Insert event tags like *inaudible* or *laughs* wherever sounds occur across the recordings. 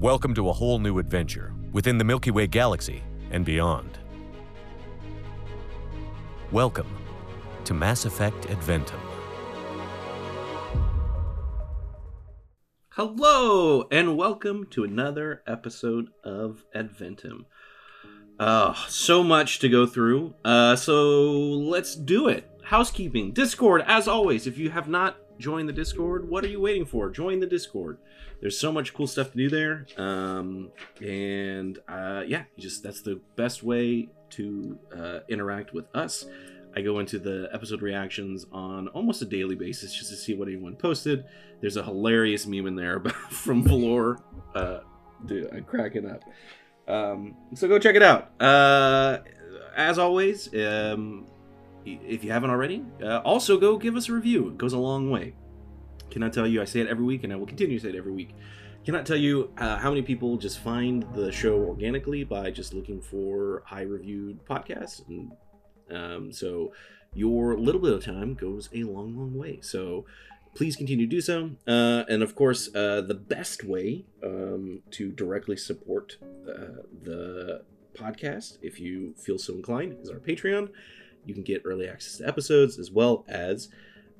Welcome to a whole new adventure within the Milky Way galaxy and beyond. Welcome to Mass Effect Adventum. Hello, and welcome to another episode of Adventum. Uh, so much to go through. Uh, so let's do it. Housekeeping, Discord, as always. If you have not joined the Discord, what are you waiting for? Join the Discord. There's so much cool stuff to do there. Um, and uh, yeah, just that's the best way to uh, interact with us. I go into the episode reactions on almost a daily basis just to see what anyone posted. There's a hilarious meme in there *laughs* from Valor. Uh, dude, I'm cracking up. Um, so go check it out. Uh, as always, um, if you haven't already, uh, also go give us a review. It goes a long way. Cannot tell you, I say it every week, and I will continue to say it every week. Cannot tell you uh, how many people just find the show organically by just looking for high reviewed podcasts. And um, so your little bit of time goes a long, long way. So please continue to do so. Uh, and of course, uh, the best way um, to directly support uh, the podcast, if you feel so inclined, is our Patreon. You can get early access to episodes as well as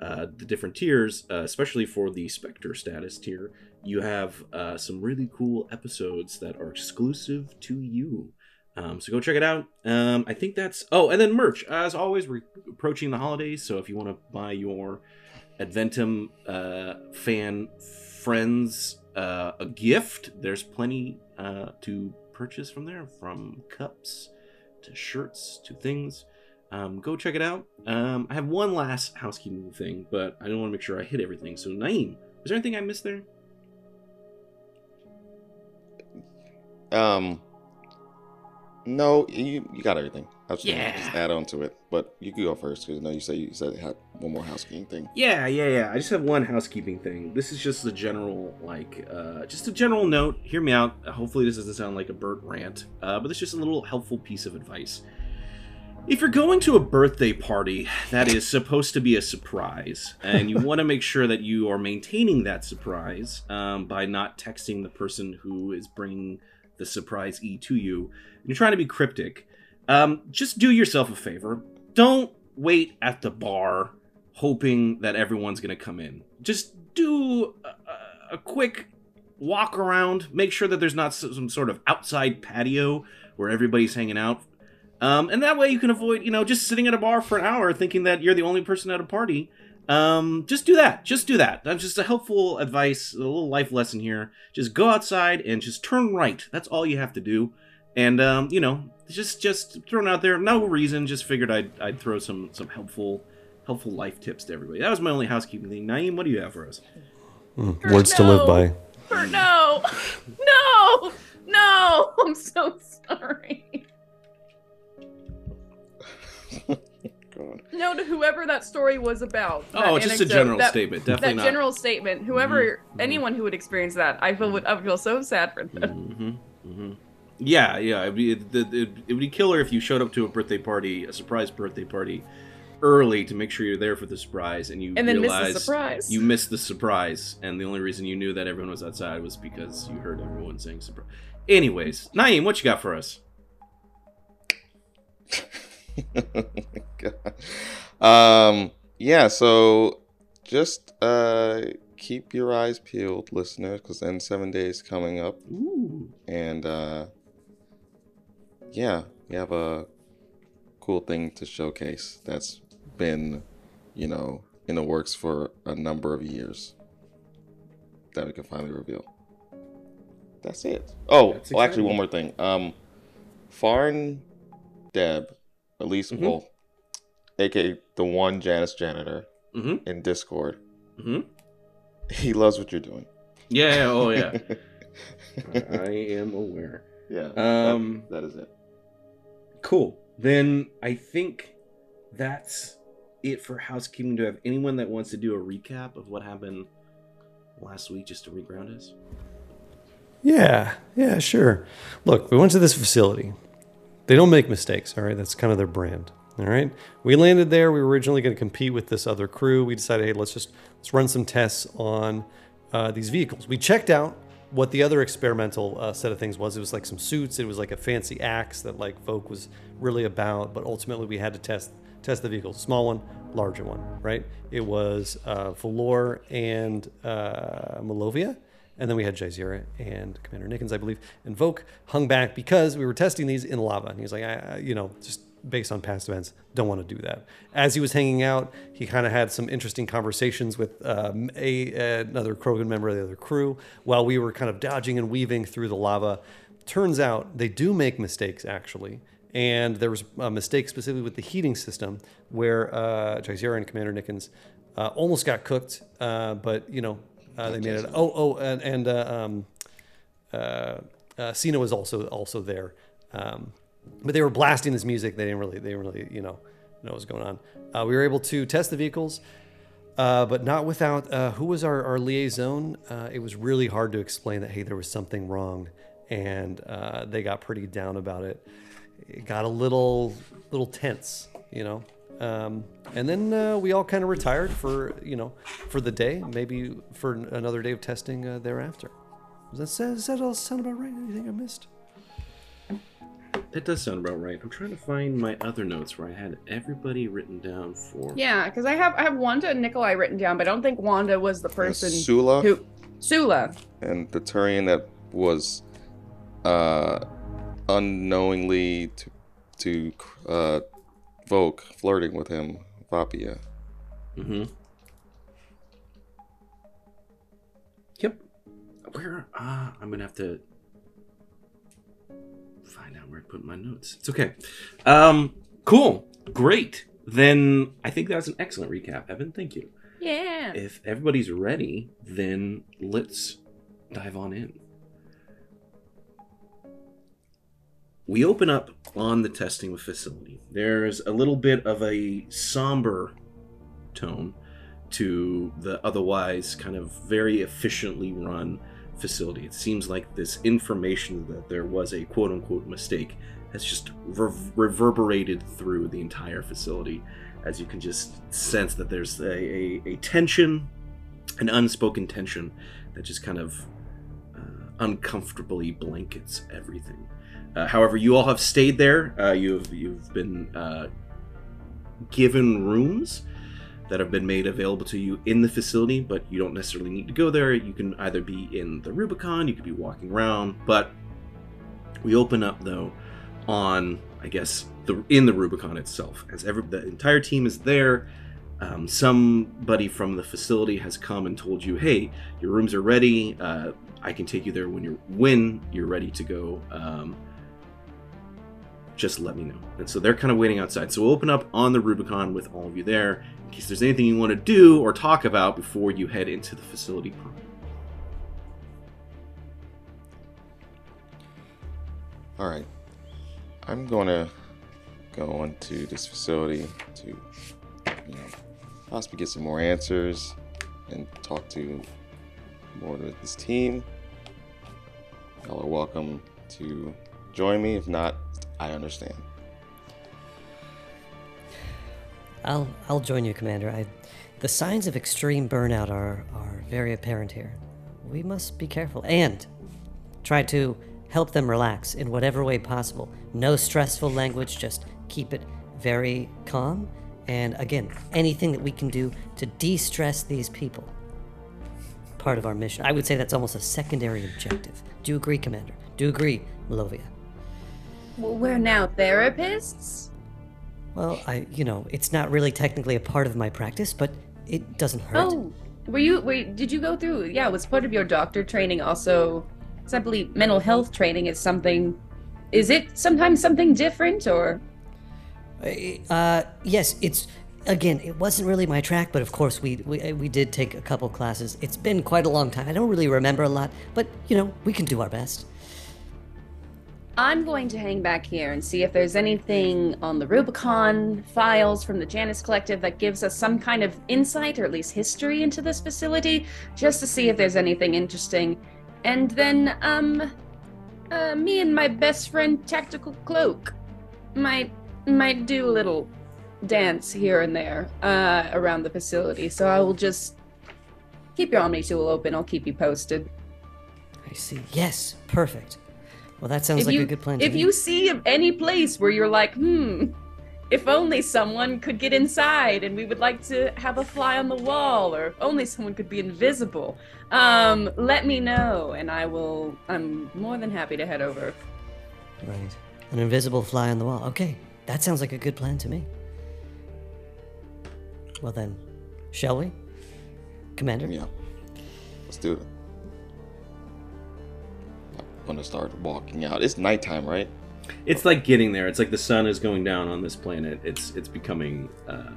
uh, the different tiers, uh, especially for the Spectre status tier. You have uh, some really cool episodes that are exclusive to you. Um, so go check it out. Um, I think that's. Oh, and then merch. As always, we're approaching the holidays, so if you want to buy your Adventum uh, fan friends uh, a gift, there's plenty uh, to purchase from there, from cups to shirts to things. Um, go check it out. Um, I have one last housekeeping thing, but I don't want to make sure I hit everything. So, Naeem, is there anything I missed there? Um, no, you you got everything. I was Yeah. just add on to it, but you can go first because I know you say you said you had one more housekeeping thing. Yeah, yeah, yeah. I just have one housekeeping thing. This is just a general, like, uh, just a general note. Hear me out. Hopefully, this doesn't sound like a Burt rant, uh, but it's just a little helpful piece of advice. If you're going to a birthday party that is supposed to be a surprise, and you *laughs* want to make sure that you are maintaining that surprise um, by not texting the person who is bringing the surprise E to you, and you're trying to be cryptic, um, just do yourself a favor. Don't wait at the bar hoping that everyone's going to come in. Just do a, a- a quick walk around, make sure that there's not some sort of outside patio where everybody's hanging out. Um, and that way you can avoid, you know, just sitting at a bar for an hour thinking that you're the only person at a party. Um, just do that. Just do that. That's just a helpful advice, a little life lesson here. Just go outside and just turn right. That's all you have to do. And um, you know, just just thrown out there, no reason. Just figured I'd I'd throw some some helpful helpful life tips to everybody. That was my only housekeeping thing. Naeem, what do you have for us? Mm, Words to live by. Or *laughs* no, no, no! *laughs* I'm so sorry. God. No to whoever that story was about. Oh, just a general that- statement. Definitely that not. general statement. Whoever, Mhm, mhm. anyone who would experience that, I feel would I would feel so sad for them. hmm hmm Yeah, yeah. It'd be, it, it, it would be killer if you showed up to a birthday party, a surprise birthday party, early to make sure you're there for the surprise, and you And then miss the surprise. you missed the surprise, and the only reason you knew that everyone was outside was because you heard everyone saying surprise. Anyways, Naeem, what you got for us? *laughs* *laughs* Um, yeah, so just uh, keep your eyes peeled, listeners, because N7 Day is coming up. Ooh. And uh, yeah, we have a cool thing to showcase that's been, you know, in the works for a number of years that we can finally reveal. That's it. Oh, That's well, actually, one more thing. Um, Farn Deb, at least, Mhm. well, aka the one Janus janitor Mm-hmm. in Discord, Mm-hmm. he loves what you're doing. Yeah. yeah, Oh yeah. *laughs* I am aware. yeah. Um, that, that is it. Cool. Then I think that's it for housekeeping. Do I have anyone that wants to do a recap of what happened last week just to reground us? Yeah, yeah, sure. Look, we went to this facility. They don't make mistakes, all right? That's kind of their brand. All right. We landed there. We were originally going to compete with this other crew. We decided, hey, let's just let's run some tests on uh, these vehicles. We checked out what the other experimental uh, set of things was. It was like some suits. It was like a fancy axe that like Folk was really about. But ultimately, we had to test test the vehicle. Small one, larger one. Right. It was uh, Valor and uh, Malovia. And then we had Jazeera and Commander Nickens, I believe. And Voke hung back because we were testing these in lava. And he was like, I, you know, just based on past events, don't want to do that. As he was hanging out, he kind of had some interesting conversations with um, a another Krogan member of the other crew while we were kind of dodging and weaving through the lava. Turns out they do make mistakes actually. And there was a mistake specifically with the heating system where uh, Jazeera and Commander Nickens uh, almost got cooked, uh, but you know uh, they made it. Oh, oh, and, and uh, um, uh, uh, Cena was also also there, um, but they were blasting this music. They didn't really, they didn't really, you know, know what was going on. Uh, we were able to test the vehicles, uh, but not without uh, who was our, our liaison. Uh, it was really hard to explain that hey, there was something wrong, and uh, they got pretty down about it. It got a little little tense, you know. Um, and then uh, we all kind of retired for you know for the day, maybe for another day of testing uh, thereafter. Does that, does that all sound about right? Anything I missed? That does sound about right. I'm trying to find my other notes where I had everybody written down for. Yeah, because I have I have Wanda and Nikolai written down, but I don't think Wanda was the person Sula who Sula. and the Turian that was uh, unknowingly to to uh, Voke flirting with him, Vapia. Mm-hmm. Yep. Where? Ah, I'm gonna have to find out where I put my notes. It's okay. Um, cool. Great. Then I think that was an excellent recap, Evan. Thank you. Yeah. If everybody's ready, then let's dive on in. We open up on the testing facility. There's a little bit of a somber tone to the otherwise kind of very efficiently run facility. It seems like this information that there was a quote unquote mistake has just rev- reverberated through the entire facility as you can just sense that there's a, a, a tension, an unspoken tension that just kind of uh, uncomfortably blankets everything. Uh, however, you all have stayed there. Uh, you've you've been uh, given rooms that have been made available to you in the facility, but you don't necessarily need to go there. You can either be in the Rubicon, you could be walking around, but we open up though on I guess the in the Rubicon itself, as every the entire team is there. Um, somebody from the facility has come and told you, "Hey, your rooms are ready. Uh, I can take you there when you're when you're ready to go. Um, just let me know." And so they're kind of waiting outside. So we'll open up on the Rubicon with all of you there in case there's anything you want to do or talk about before you head into the facility. All right, I'm gonna go into this facility to, you know, possibly get some more answers and talk to more of this team. Y'all are welcome to join me. If not, I understand. I'll I'll join you, Commander. I, the signs of extreme burnout are are very apparent here. We must be careful and try to help them relax in whatever way possible. No stressful language. Just keep it very calm. And again, anything that we can do to de-stress these people. Part of our mission. I would say that's almost a secondary objective. Do you agree, Commander? Do you agree, Melovia? Well, we're now therapists. Well, I, you know, it's not really technically a part of my practice, but it doesn't hurt. Oh, were you? Wait, did you go through? Yeah, was part of your doctor training also? Because I believe mental health training is something. Is it sometimes something different or? Uh, yes, it's again, it wasn't really my track, but of course we, we we did take a couple classes. It's been quite a long time. I don't really remember a lot, but you know, we can do our best. I'm going to hang back here and see if there's anything on the Rubicon files from the Janus Collective that gives us some kind of insight or at least history into this facility, just to see if there's anything interesting. And then, um, uh, me and my best friend Tactical Cloak might might do a little dance here and there uh, around the facility. So I will just keep your Omni tool open. I'll keep you posted. I see. Yes, perfect. Well, that sounds if like you a good plan. to me. if me. you see any place where you're like, hmm, if only someone could get inside, and we would like to have a fly on the wall, or if only someone could be invisible, um, let me know, and I will. I'm more than happy to head over. Right. An invisible fly on the wall. Okay, that sounds like a good plan to me. Well then, shall we? Commander? Yeah. Let's do it. I'm gonna start walking out. It's nighttime, right? It's like getting there. It's like the sun is going down on this planet. It's it's becoming. Uh,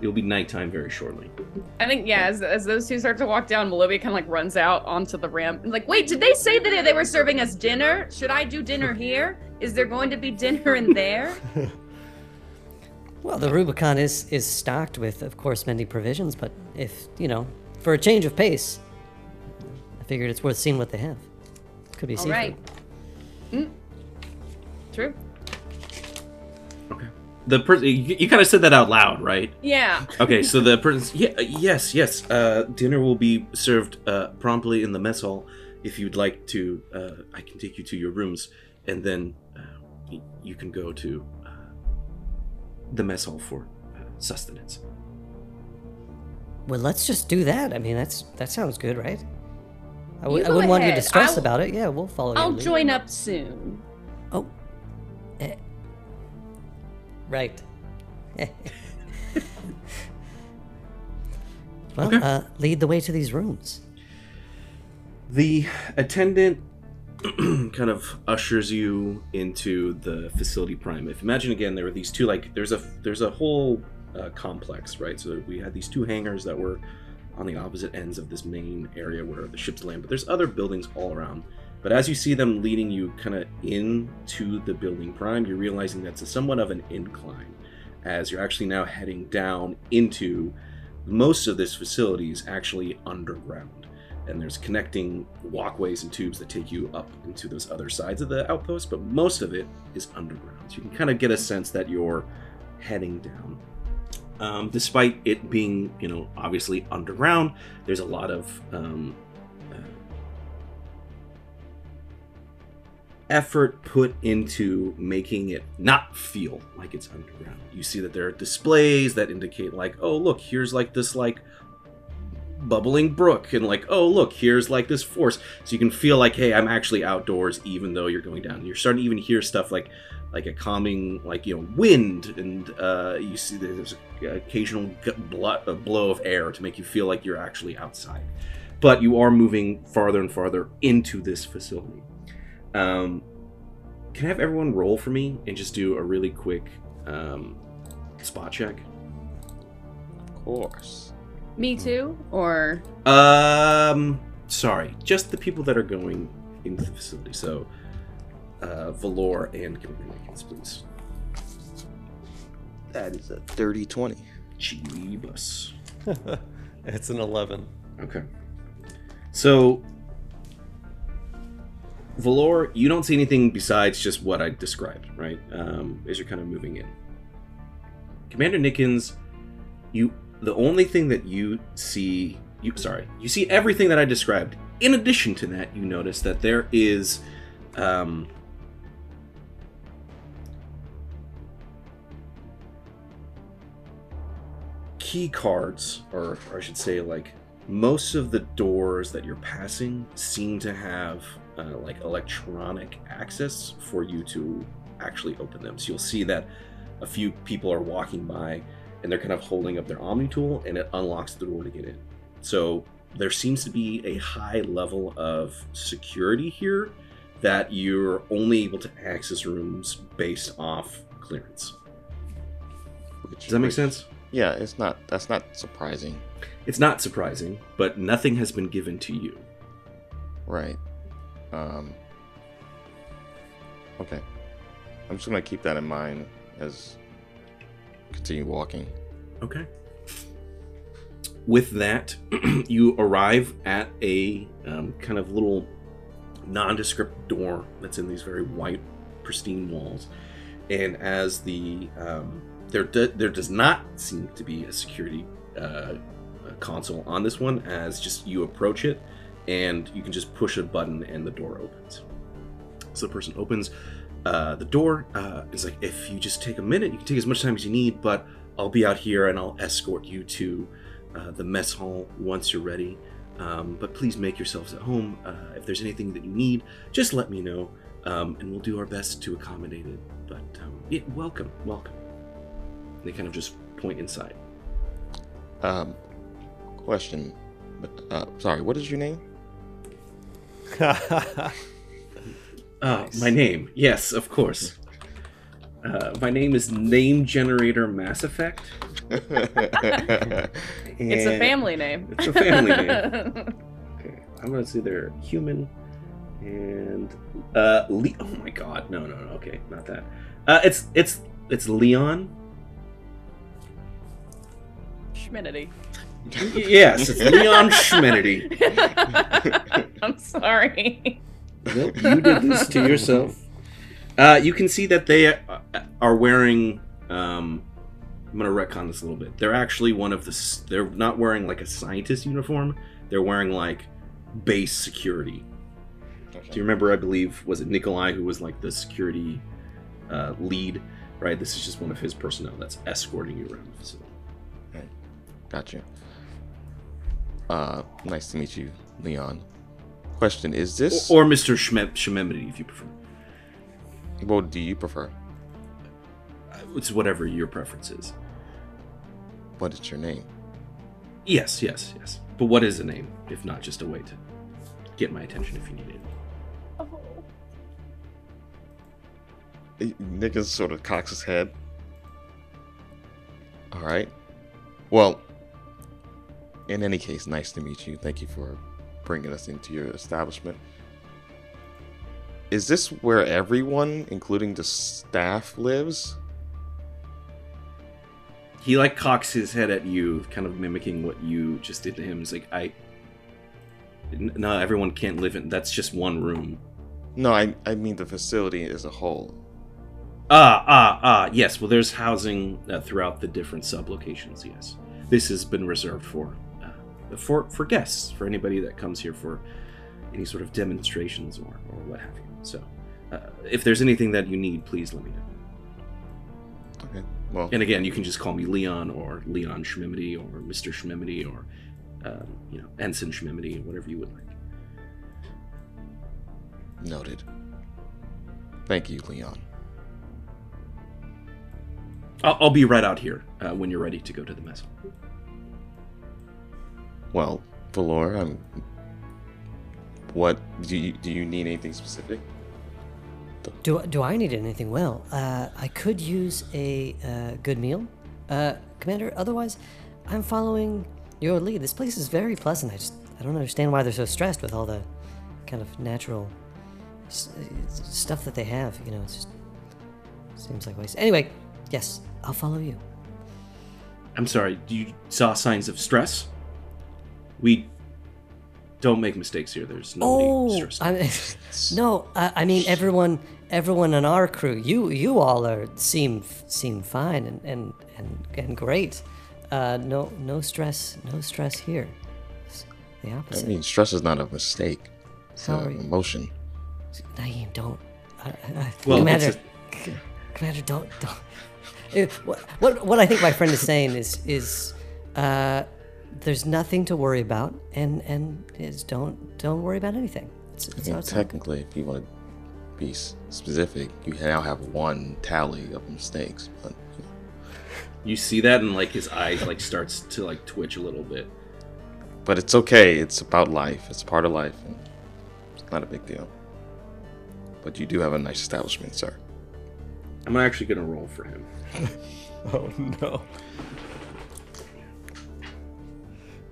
it'll be nighttime very shortly. I think yeah, as, as those two start to walk down, Melovia kind of like runs out onto the ramp. And Like, wait, did they say that they were serving us dinner? Should I do dinner here? Is there going to be dinner in there? *laughs* Well, the Rubicon is is stocked with, of course, many provisions. But if you know, for a change of pace, I figured it's worth seeing what they have. Could be All seafood. right. Mm. True. Okay. The person you, you kind of said that out loud, right? Yeah. Okay, so the *laughs* person, yeah, yes, yes. Uh, dinner will be served uh, promptly in the mess hall. If you'd like to, uh, I can take you to your rooms, and then uh, y- you can go to uh, the mess hall for uh, sustenance. Well, let's just do that. I mean, that's that sounds good, right? I w- You I wouldn't want you to stress I'll- about it. Yeah, we'll follow your I'll lead. join up soon. Oh. Eh. Right. *laughs* well, Okay. uh, lead the way to these rooms. The attendant *clears throat* kind of ushers you into the facility prime. If imagine again, there were these two like there's a there's a whole uh, complex, right? So we had these two hangars that were on the opposite ends of this main area where the ships land, but there's other buildings all around. But as you see them leading you kind of into the building prime, you're realizing that's a somewhat of an incline, as you're actually now heading down into most of this facility is actually underground and there's connecting walkways and tubes that take you up into those other sides of the outpost, but most of it is underground. So you can kind of get a sense that you're heading down. Um, despite it being, you know, obviously underground, there's a lot of um, uh, effort put into making it not feel like it's underground. You see that there are displays that indicate, like, oh, look, here's like this, like, bubbling brook and like oh look here's like this force so you can feel like hey i'm actually outdoors even though you're going down you're starting to even hear stuff like like a calming like you know wind and uh you see there's an occasional g- a blow of air to make you feel like you're actually outside but you are moving farther and farther into this facility um can i have everyone roll for me and just do a really quick um spot check Of course. Me too? Or Um, sorry, just the people that are going into the facility. So, uh, Valor and Commander Nickens, please. That is a dirty 20. Jeebus. *laughs* It's an 11. Okay. So, Valor, you don't see anything besides just what I described, right? Um, as you're kind of moving in. Commander Nickens, you the only thing that you see you sorry, you see everything that I described. In addition to that, you notice that there is um key cards, or, I should say, like most of the doors that you're passing seem to have uh, like electronic access for you to actually open them. So you'll see that a few people are walking by and they're kind of holding up their Omni tool and it unlocks the door to get in. So there seems to be a high level of security here that you're only able to access rooms based off clearance. Does that make sense? Yeah, it's not. That's not surprising, It's not surprising, but nothing has been given to you. right? Um. Okay, I'm just gonna keep that in mind as continue walking. Okay. With that, *clears throat* you arrive at a um, kind of little nondescript door that's in these very white, pristine walls. And as the um, there, do, there does not seem to be a security uh, console on this one. As just you approach it, and you can just push a button and the door opens. So the person opens uh, the door. Uh, it's like if you just take a minute, you can take as much time as you need, but I'll be out here and I'll escort you to uh, the mess hall once you're ready. Um, but please make yourselves at home. Uh, if there's anything that you need, just let me know, um, and we'll do our best to accommodate it. But um, yeah, welcome, welcome. And they kind of just point inside. Um, question. Uh, sorry, what is your name? *laughs* Uh, My name, yes, of course. Uh, my name is Name Generator Mass Effect. *laughs* It's a family name. It's a family name. *laughs* Okay, I'm gonna say they're human and uh, Le- oh my god, no, no, no, okay, not that. Uh, it's it's it's Leon. Schminity. Yes, it's Leon Schmenity. *laughs* I'm sorry. Nope, you did this to yourself. Uh, you can see that they uh, are wearing. Um, I'm gonna retcon this a little bit. They're actually one of the. They're not wearing like a scientist uniform. They're wearing like base security. Do you remember? I believe was it Nikolai who was like the security uh, lead, right? This is just one of his personnel that's escorting you around the facility. Gotcha. Uh, nice to meet you, Leon. Question: Is this Or, or Mr. Shme- Shmemity, if you prefer. what do you prefer? Uh, It's whatever your preference is. What is your name? Yes, yes, yes. But what is a name if not just a way to get my attention if you need it? Nicholas sort of cocks his head. All right. Well, in any case, nice to meet you. Thank you for bringing us into your establishment. Is this where everyone, including the staff, lives? He like cocks his head at you, kind of mimicking what you just did to him. He's like, I. No, everyone can't live in. That's just one room. No, I, I mean the facility as a whole. Ah, ah, ah. Yes. Well, there's housing uh, throughout the different sub-locations. Yes, this has been reserved for for for guests, for anybody that comes here for any sort of demonstrations or or what have you. So, uh, if there's anything that you need, please let me know. Okay. Well, And again, you can just call me Leon or Leon Schmimity or Mr. Schmimity or um, you know Ensign Schmimity, whatever you would like. noted. Thank you, Leon. I'll, I'll be right out here uh, when you're ready to go to the mess. Hall. Well, Valor, I'm. What do you do? You need anything specific? Do, do I need anything? Well, uh, I could use a uh, good meal, uh, Commander. Otherwise, I'm following your lead. This place is very pleasant. I just I don't understand why they're so stressed with all the kind of natural s- stuff that they have. You know, it just seems like waste. Anyway, yes, I'll follow you. I'm sorry. You saw signs of stress? We don't make mistakes here. There's no Oh, stressed. I, *laughs* no, I, I mean everyone, everyone in our crew. You, you all are seem seem fine and and and, and great. Uh, no, no stress, no stress here. It's the I mean, stress is not a mistake. It's How an are you- emotion. Naeem, don't. I, I, I- Well, Commander, it's C- Commander, don't, don't. *laughs* What, what, what I think my friend is saying is, is, uh, there's nothing to worry about, and and is don't don't worry about anything. It's, I it's mean, technically, if you want to be specific, you now have one tally of mistakes. But you know, You see that, and like his eyes like starts to like twitch a little bit. but it's okay. It's about life. It's part of life. And it's not a big deal. But you do have a nice establishment, sir. I'm actually gonna roll for him. *laughs* Oh no.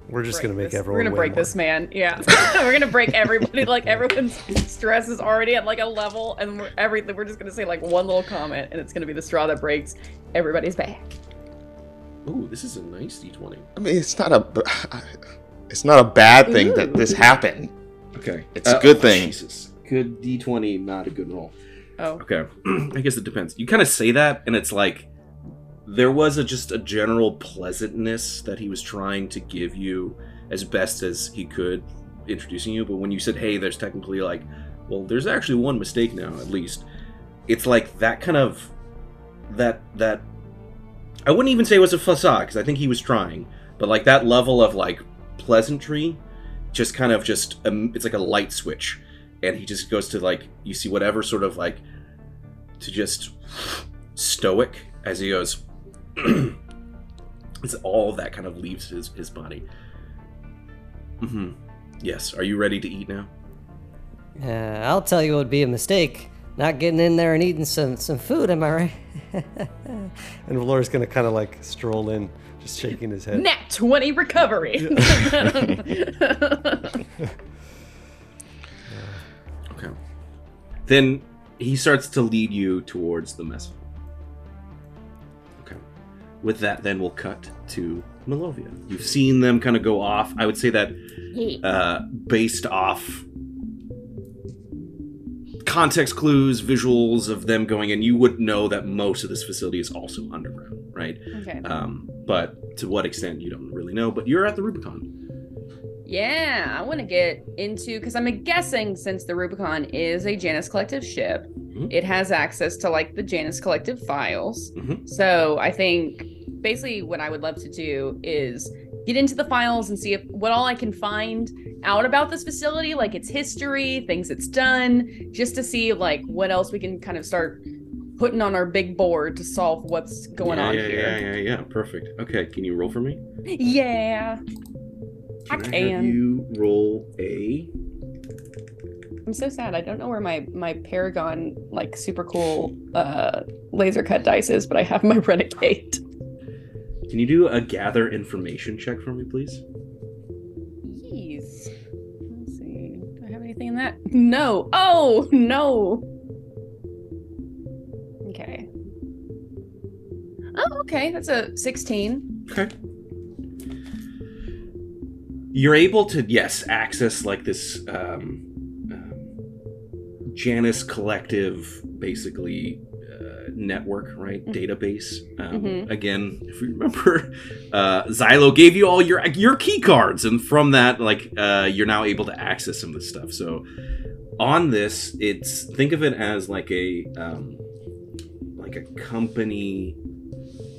We're just gonna make this. everyone. We're gonna break more. this man. Yeah, *laughs* we're gonna break everybody. Like everyone's stress is already at like a level, and we're everything. We're just gonna say like one little comment, and it's gonna be the straw that breaks everybody's back. Ooh, this is a nice d20. I mean, it's not a. *sighs* It's not a bad thing that this happened. Okay, It's a uh, good oh, thing. Jesus, good d20, not a good roll. Oh, Okay, *clears throat* I guess it depends. You kind of say that, and it's like there was a just a general pleasantness that he was trying to give you as best as he could introducing you, but when you said, "Hey, there's technically like, well, there's actually one mistake now at least," it's like that kind of that that I wouldn't even say it was a facade because I think he was trying, but like that level of like pleasantry, just kind of just um, it's like a light switch, and he just goes to like you see whatever sort of like to just stoic as he goes. *clears throat* it's all that kind of leaves his his body. hmm Yes. Are you ready to eat now? Uh, I'll tell you it would be a mistake not getting in there and eating some, some food, am I right? *laughs* And Valor's gonna kind of like stroll in, just shaking his head. Nat 20 recovery. *laughs* Okay. Then he starts to lead you towards the mess hall. Okay. With that, then we'll cut to Melovia. You've seen them kind of go off. I would say that uh, based off context clues, visuals of them going in, you would know that most of this facility is also underground, right? okay. Um, but to what extent, you don't really know. But you're at the Rubicon. Yeah, I want to get into because I'm guessing since the Rubicon is a Janus Collective ship, Mhm. it has access to like the Janus Collective files. Mhm. So I think basically what I would love to do is get into the files and see if what all I can find out about this facility, like its history, things it's done, just to see like what else we can kind of start putting on our big board to solve what's going yeah, on yeah, here. Yeah, yeah, yeah. Perfect. Okay, can you roll for me? Yeah. Can I have you roll a I'm so sad. I don't know where my my Paragon like super cool uh laser cut dice is, but I have my *laughs* Renegade. Can you do a gather information check for me, please? Jeez. Let's see. Do I have anything in that? No. Oh no. Okay. Oh, okay. That's a 16. Okay. You're able to, yes, access like this um, um, Janus collective, basically uh, network, right? Mm. Database. Um, Mhm. Again, if you remember, *laughs* uh, Xylo gave you all your your key cards, and from that, like, uh, you're now able to access some of this stuff. So, on this, it's think of it as like a um, like a company,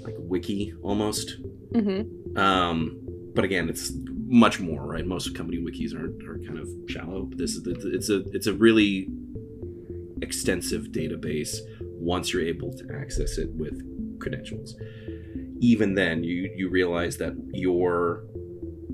like wiki almost. Mm-hmm. Um, but again, it's much more, right? Most company wikis are, are kind of shallow. But this is it's a it's a really extensive database once you're able to access it with credentials. Even then, you you realize that your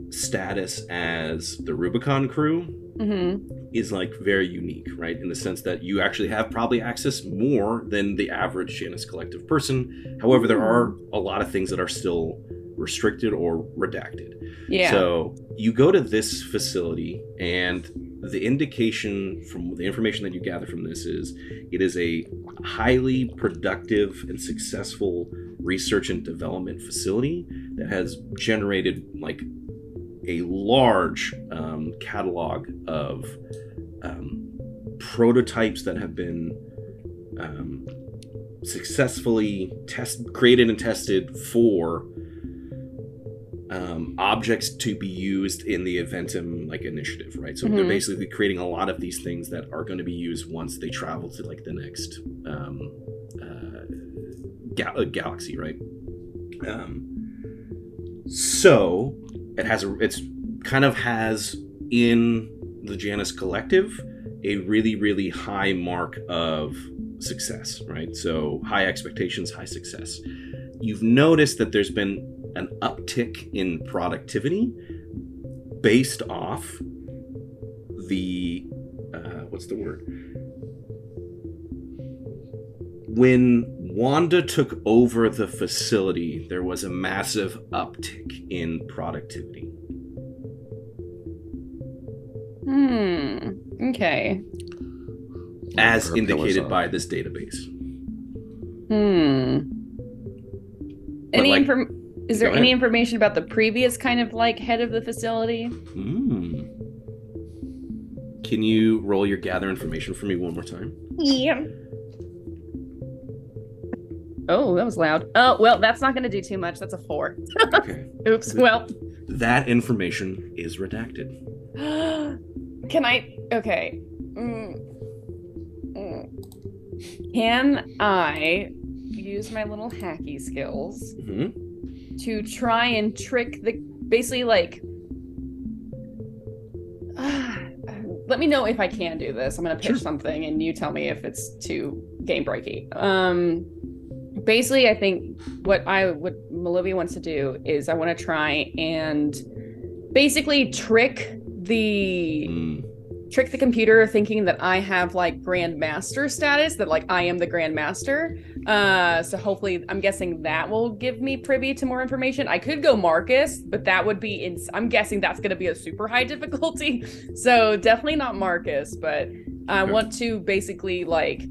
status as the Rubicon crew Mm-hmm. is like very unique, right? In the sense that you actually have probably access more than the average Janus Collective person. However, there are a lot of things that are still restricted or redacted. Yeah. So you go to this facility, and the indication from the information that you gather from this is it is a highly productive and successful research and development facility that has generated like a large um, catalog of um, prototypes that have been um, successfully test created and tested for um, objects to be used in the Adventum like initiative, right? So they're Mhm. basically creating a lot of these things that are going to be used once they travel to like the next um, uh, ga- uh, galaxy, right? Um, so it has a it's kind of has in the Janus Collective a really really high mark of success, right? So high expectations, high success. You've noticed that there's been an uptick in productivity based off the uh, what's the word when Wanda took over the facility, there was a massive uptick in productivity. Hmm. Okay. as indicated by this database. Hmm. But, Any like- inform- is there any information about the previous kind of like head of the facility? Hmm. Can you roll your gather information for me one more time? Yeah. Oh, that was loud. Oh, well, that's not going to do too much. That's a four. Okay. *laughs* Oops. Well, That information is redacted. *gasps* Can I? Okay. Mm. Mm. Can I use my little hacky skills hmm to try and trick the basically like? *sighs* let me know if I can do this. I'm gonna pitch Sure. something, and you tell me if it's too game breaky. Um, basically, I think what I what Malovia wants to do is I want to try and basically trick the Mm. Trick the computer thinking that I have like grandmaster status, that like I am the grandmaster. Uh, so hopefully, I'm guessing that will give me privy to more information. I could go Marcus, but that would be in. I'm guessing that's going to be a super high *laughs* difficulty. So definitely not Marcus, but I want to basically like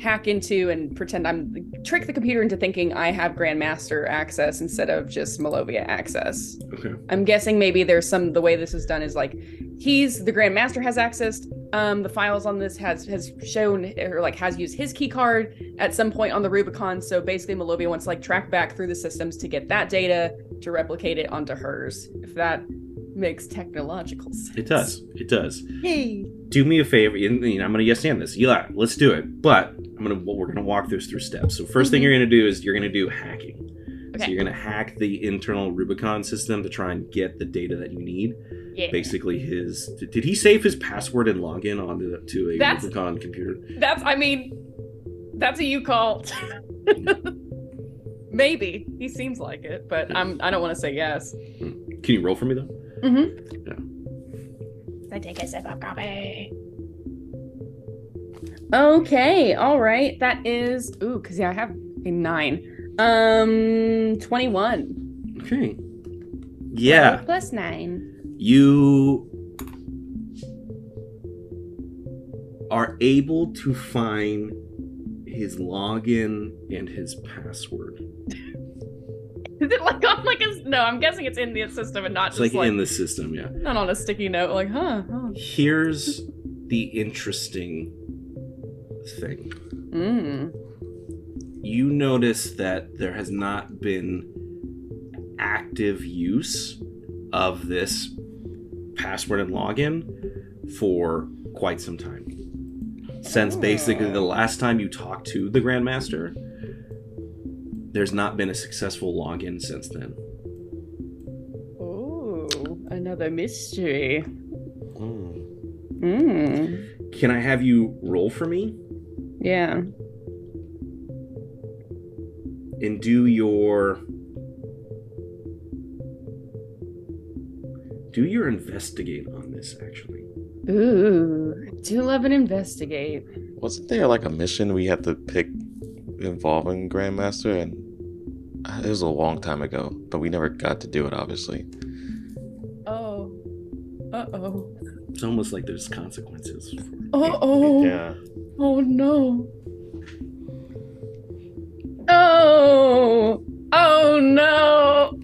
hack into and pretend I'm trick the computer into thinking I have grandmaster access instead of just Malovia access. Okay. I'm guessing maybe there's some the way this is done is like he's the grandmaster has access um the files on this has has shown or like has used his key card at some point on the Rubicon so basically Malovia wants to like track back through the systems to get that data to replicate it onto hers if that makes technological sense. It does. It does. Hey. Do me a favor. and, you know, I'm going to yes and this. Eli, let's do it. But I'm gonna. Well, we're going to walk this through steps. So 1st thing Mhm. you're going to do is you're going to do hacking. Okay. So you're going to hack the internal Rubicon system to try and get the data that you need. Yeah. Basically, his did, did he save his password and login onto the, to a That's- Rubicon computer? That's I mean that's a you call. *laughs* Maybe. He seems like it, but I'm I don't want to say yes. Can you roll for me though? Mm-hmm. I take a sip of coffee. Okay, all right. That is ooh, because yeah, I have a nine. Um, twenty-one. Okay. Yeah. Twelve plus nine. you are able to find his login and his password. *laughs* *laughs* Is it like on like a no? I'm guessing it's in the system and not It's just like, like, in the system, yeah. not on a sticky note. Like, huh? huh. Here's the interesting thing. Mm. You notice that there has not been active use of this password and login for quite some time. Since basically the last time you talked to the Grandmaster, there's not been a successful login since then. Oh, another mystery. Mm. Mm. Can I have you roll for me Yeah. and do your do your investigate on this actually? Ooh, I do love an investigate. Wasn't there like a mission we had to pick involving Grandmaster? And uh, it was a long time ago, but we never got to do it, obviously. Oh. Uh oh. It's almost like there's consequences. Uh oh. Yeah. Oh no. Oh. Oh no.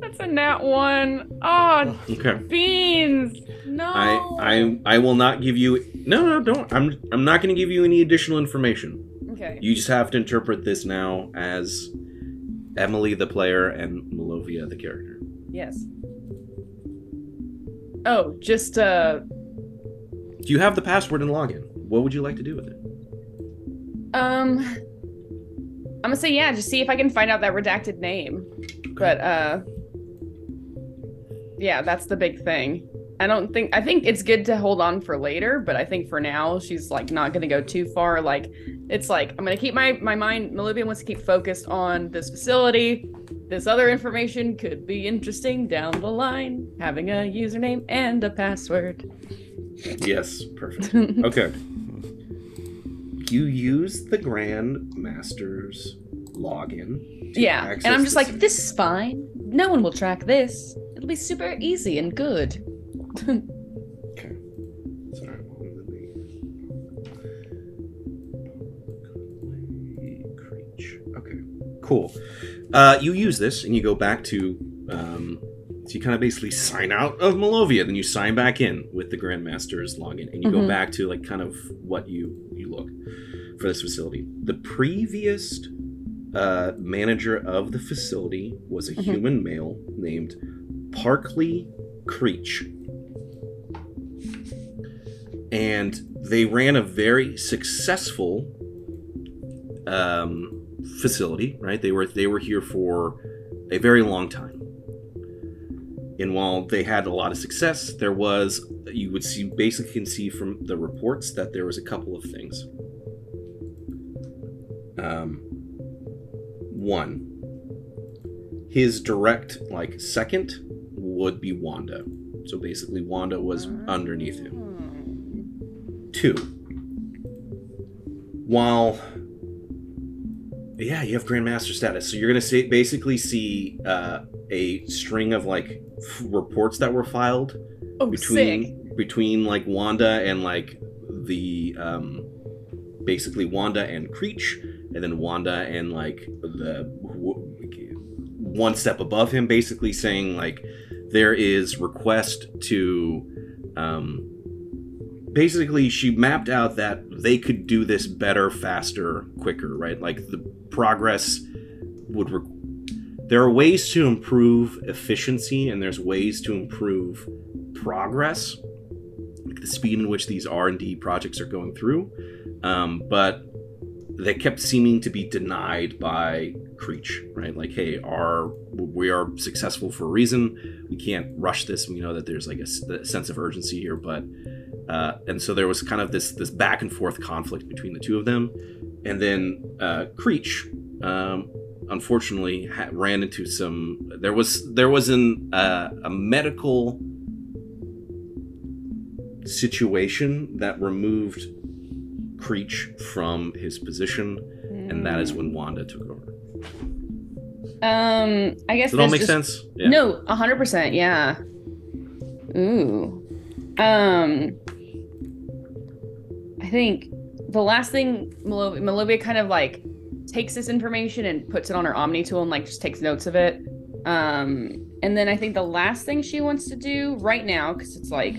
That's a nat one. Oh, Okay. beans. No. I I I will not give you no no don't I'm I'm not going to give you any additional information. Okay. You just have to interpret this now as Emily the player and Malovia the character. Yes. Oh, just uh Do you have the password and login? What would you like to do with it? um I'm gonna say yeah, just see if I can find out that redacted name. But uh yeah, that's the big thing. I don't think I think it's good to hold on for later, but I think for now she's like not gonna go too far. Like it's like I'm gonna keep my my mind Melivia wants to keep focused on this facility. This other information could be interesting down the line. Having a username and a password. Yes, perfect. *laughs* Okay. You use the Grand Master's login. yeah, and I'm just like, this is fine. No one will track this. It'll be super easy and good. Okay. Sorry. let me- Parkley Creech. Okay. Cool. Uh, you use this and you go back to. Um, so you kind of basically sign out of Malovia, then you sign back in with the Grandmaster's login, and you go Mhm. back to like kind of what you you look for this facility. The previous uh, manager of the facility was a Mhm. human male named Parkley Creech. And they ran a very successful um, facility. Right, they were they were here for a very long time. And while they had a lot of success, there was you would see basically can see from the reports that there was a couple of things. Um, one, his direct like second would be Wanda. So basically, Wanda was underneath him. Two, while yeah, you have Grandmaster status, so you're gonna see basically see uh, a string of like f- reports that were filed Oh, between sick. between like Wanda and like the um basically Wanda and Creech and then Wanda and like the one step above him basically saying like there is request to um basically she mapped out that they could do this better faster quicker right? Like the progress would re- there are ways to improve efficiency and there's ways to improve progress like the speed in which these r&d projects are going through um, but they kept seeming to be denied by creech right? Like hey our we are successful for a reason. We can't rush this. We know that there's like a sense of urgency here but uh, and so there was kind of this this back and forth conflict between the two of them. And then uh, creech um, unfortunately ha- ran into some there was there was an uh, a medical situation that removed Creech from his position, and that is when Wanda took over. Um, I guess it all there's make just- sense? Yeah. No, hundred percent. Yeah. Ooh. Um. I think the last thing Melovia, Melovia kind of like takes this information and puts it on her Omni tool and like just takes notes of it. Um, and then I think the last thing she wants to do right now, because it's like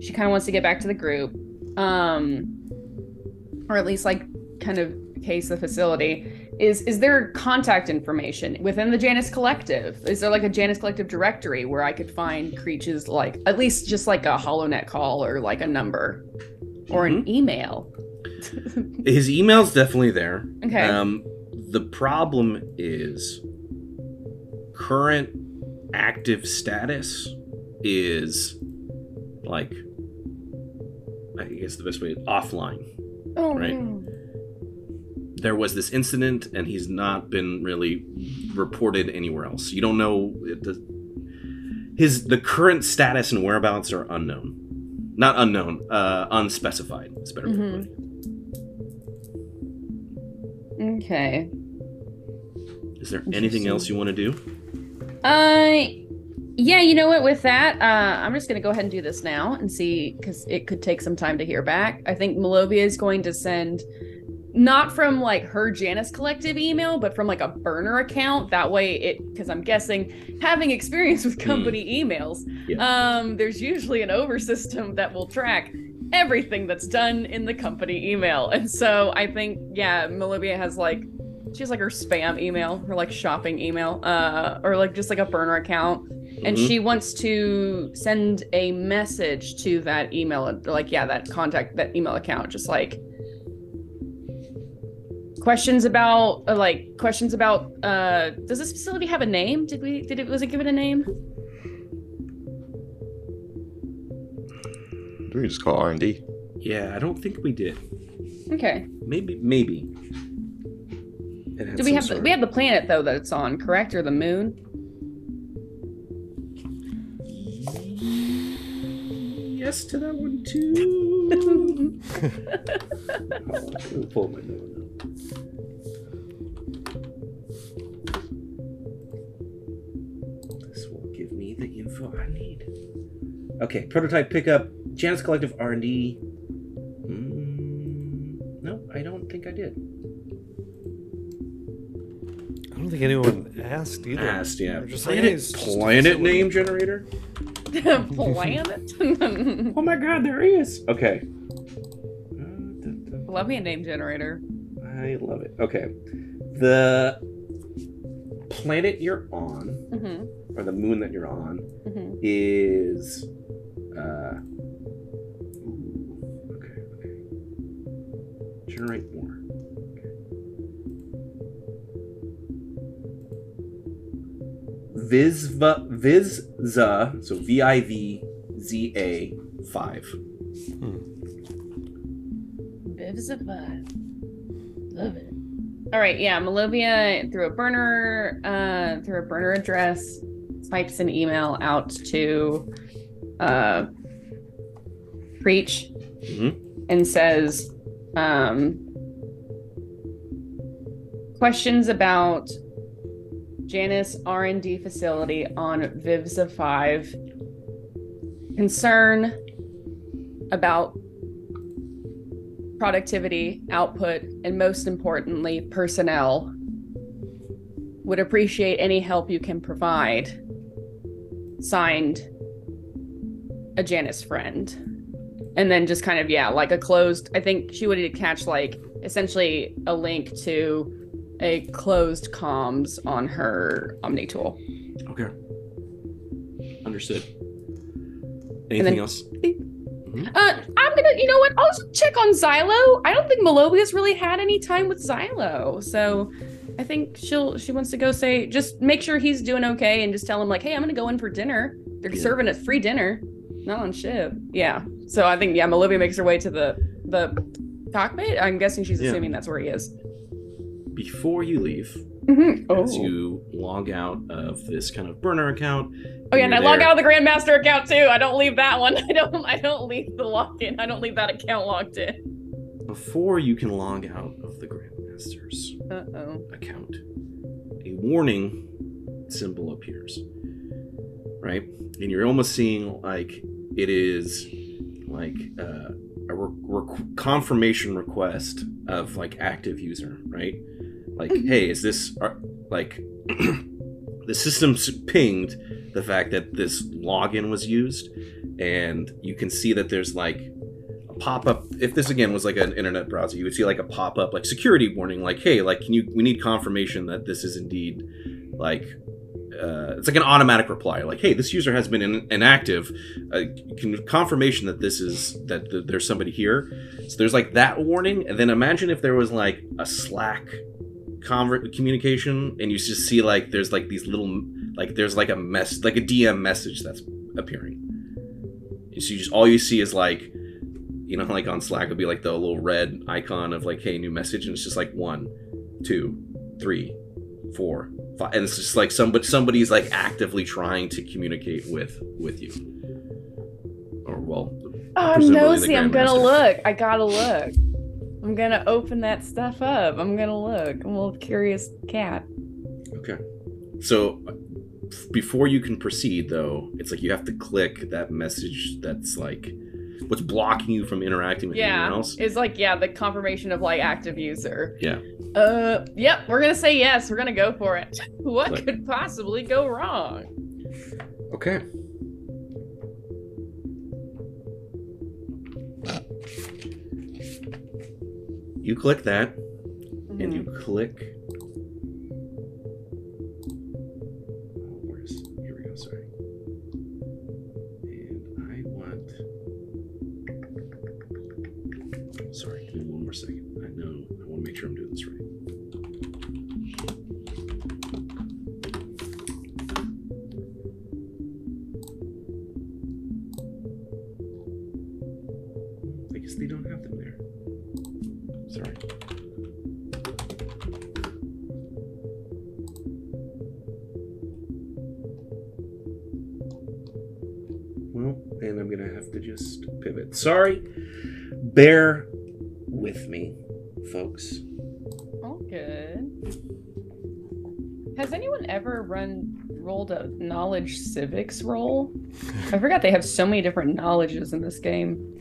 she kind of wants to get back to the group, um, or at least like kind of case the facility is is there contact information within the Janus Collective? Is there like a Janus Collective directory where I could find Creech's like at least just like a HoloNet call or like a number or an email? *laughs* His email's definitely there. Okay. Um, the problem is current active status is like I guess the best way offline. oh, right. no. There was this incident, and he's not been really reported anywhere else. You don't know the, his the current status and whereabouts are unknown. Not unknown, uh, unspecified. It's better way to put it. Okay. Is there anything else you want to do? Uh, yeah. You know what? With that, uh, I'm just gonna go ahead and do this now and see because it could take some time to hear back. I think Melovia is going to send. Not from like her Janus Collective email, but from like a burner account. That way, it because I'm guessing having experience with company emails, Yeah. um, there's usually an over system that will track everything that's done in the company email. And so I think, yeah, Melivia has like she has like her spam email, her like shopping email, uh, or like just like a burner account. And Mhm. she wants to send a message to that email, like yeah, that contact, that email account, just like questions about, uh, like questions about. uh Does this facility have a name? Did we? Did it? Was it given a name? We just call R and D. Yeah, I don't think we did. Okay. Maybe, maybe. Do we have the, we have the planet though that it's on, correct, or the moon? yes to that one too. Hold *laughs* *laughs* on, let me pull my note I need. Okay, prototype pickup, Janus Collective R and D. Mm, no, I don't think I did. I don't think anyone asked either. Asked, yeah. They're just like, Planet, "Hey, it's just a planet facility." name generator. *laughs* planet. *laughs* Oh my god, there is. Okay. Da- da- Love me a name generator. I love it. Okay. The planet you're on, hmm or the moon that you're on mm-hmm. is uh, okay. Generate more. Vizva Vizza, so V I V Z A five. Hmm. Love it. All right, yeah, Malovia through a burner, uh, through a burner address, types an email out to uh, Creech Mhm. and says, um, questions about Janus R&D facility on Vivza 5. Concern about productivity, output, and most importantly, personnel. Would appreciate any help you can provide. Signed, a Janus friend. And then just kind of, yeah, like a closed, I think she would catch like essentially a link to a closed comms on her Omni tool. Okay. Understood. Anything then- else? Uh, I'm gonna, you know what? I'll check on Xylo. I don't think Melobia's really had any time with Xylo, so I think she'll she wants to go say just make sure he's doing okay and just tell him like, hey, I'm gonna go in for dinner. They're Yeah. serving a free dinner, not on ship. Yeah. So I think yeah, Melovia makes her way to the the cockpit. I'm guessing she's Yeah. assuming that's where he is. Before you leave, Mhm. Oh. as you log out of this kind of burner account. Oh yeah, and I you're log out of the Grandmaster account too. I don't leave that one. *laughs* I don't. I don't leave the login. I don't leave that account logged in. Before you can log out of the Grandmaster's Uh oh. account, a warning symbol appears. Right? And you're almost seeing like it is like uh, a re- re- confirmation request of like active user, right? Like, hey, is this are, like *clears throat* the system's pinged the fact that this login was used, and you can see that there's like pop up. If this again was like an internet browser, you would see like a pop up like security warning, like, hey, like, can you? We need confirmation that this is indeed like. Uh, it's like an automatic reply, like, "Hey, this user has been in, inactive. Uh, can confirmation that this is that th- there's somebody here." So there's like that warning, and then imagine if there was like a Slack communication, and you just see like there's like these little like there's like a mess like a DM message that's appearing. And so you just all you see is like you know *laughs* like on Slack would be like the little red icon of like hey new message, and it's just like one, two, three, four, five, and it's just like somebody somebody's like actively trying to communicate with with you. Or well, oh, I'm nosy. I'm gonna look. I gotta look. I'm gonna open that stuff up. I'm gonna look. I'm a little curious cat. Okay. So before you can proceed, though, it's like you have to click that message that's like what's blocking you from interacting with Yeah, anyone else. Yeah, it's like yeah, the confirmation of like active user. Yeah. Uh, yep. We're gonna say yes. We're gonna go for it. *laughs* what Like- could possibly go wrong? Okay. You click that, and you click. Well, then I'm gonna have to just pivot. Sorry. Bear with me, folks. Oh, good. Has anyone ever run rolled a knowledge civics roll? I forgot they have so many different knowledges in this game.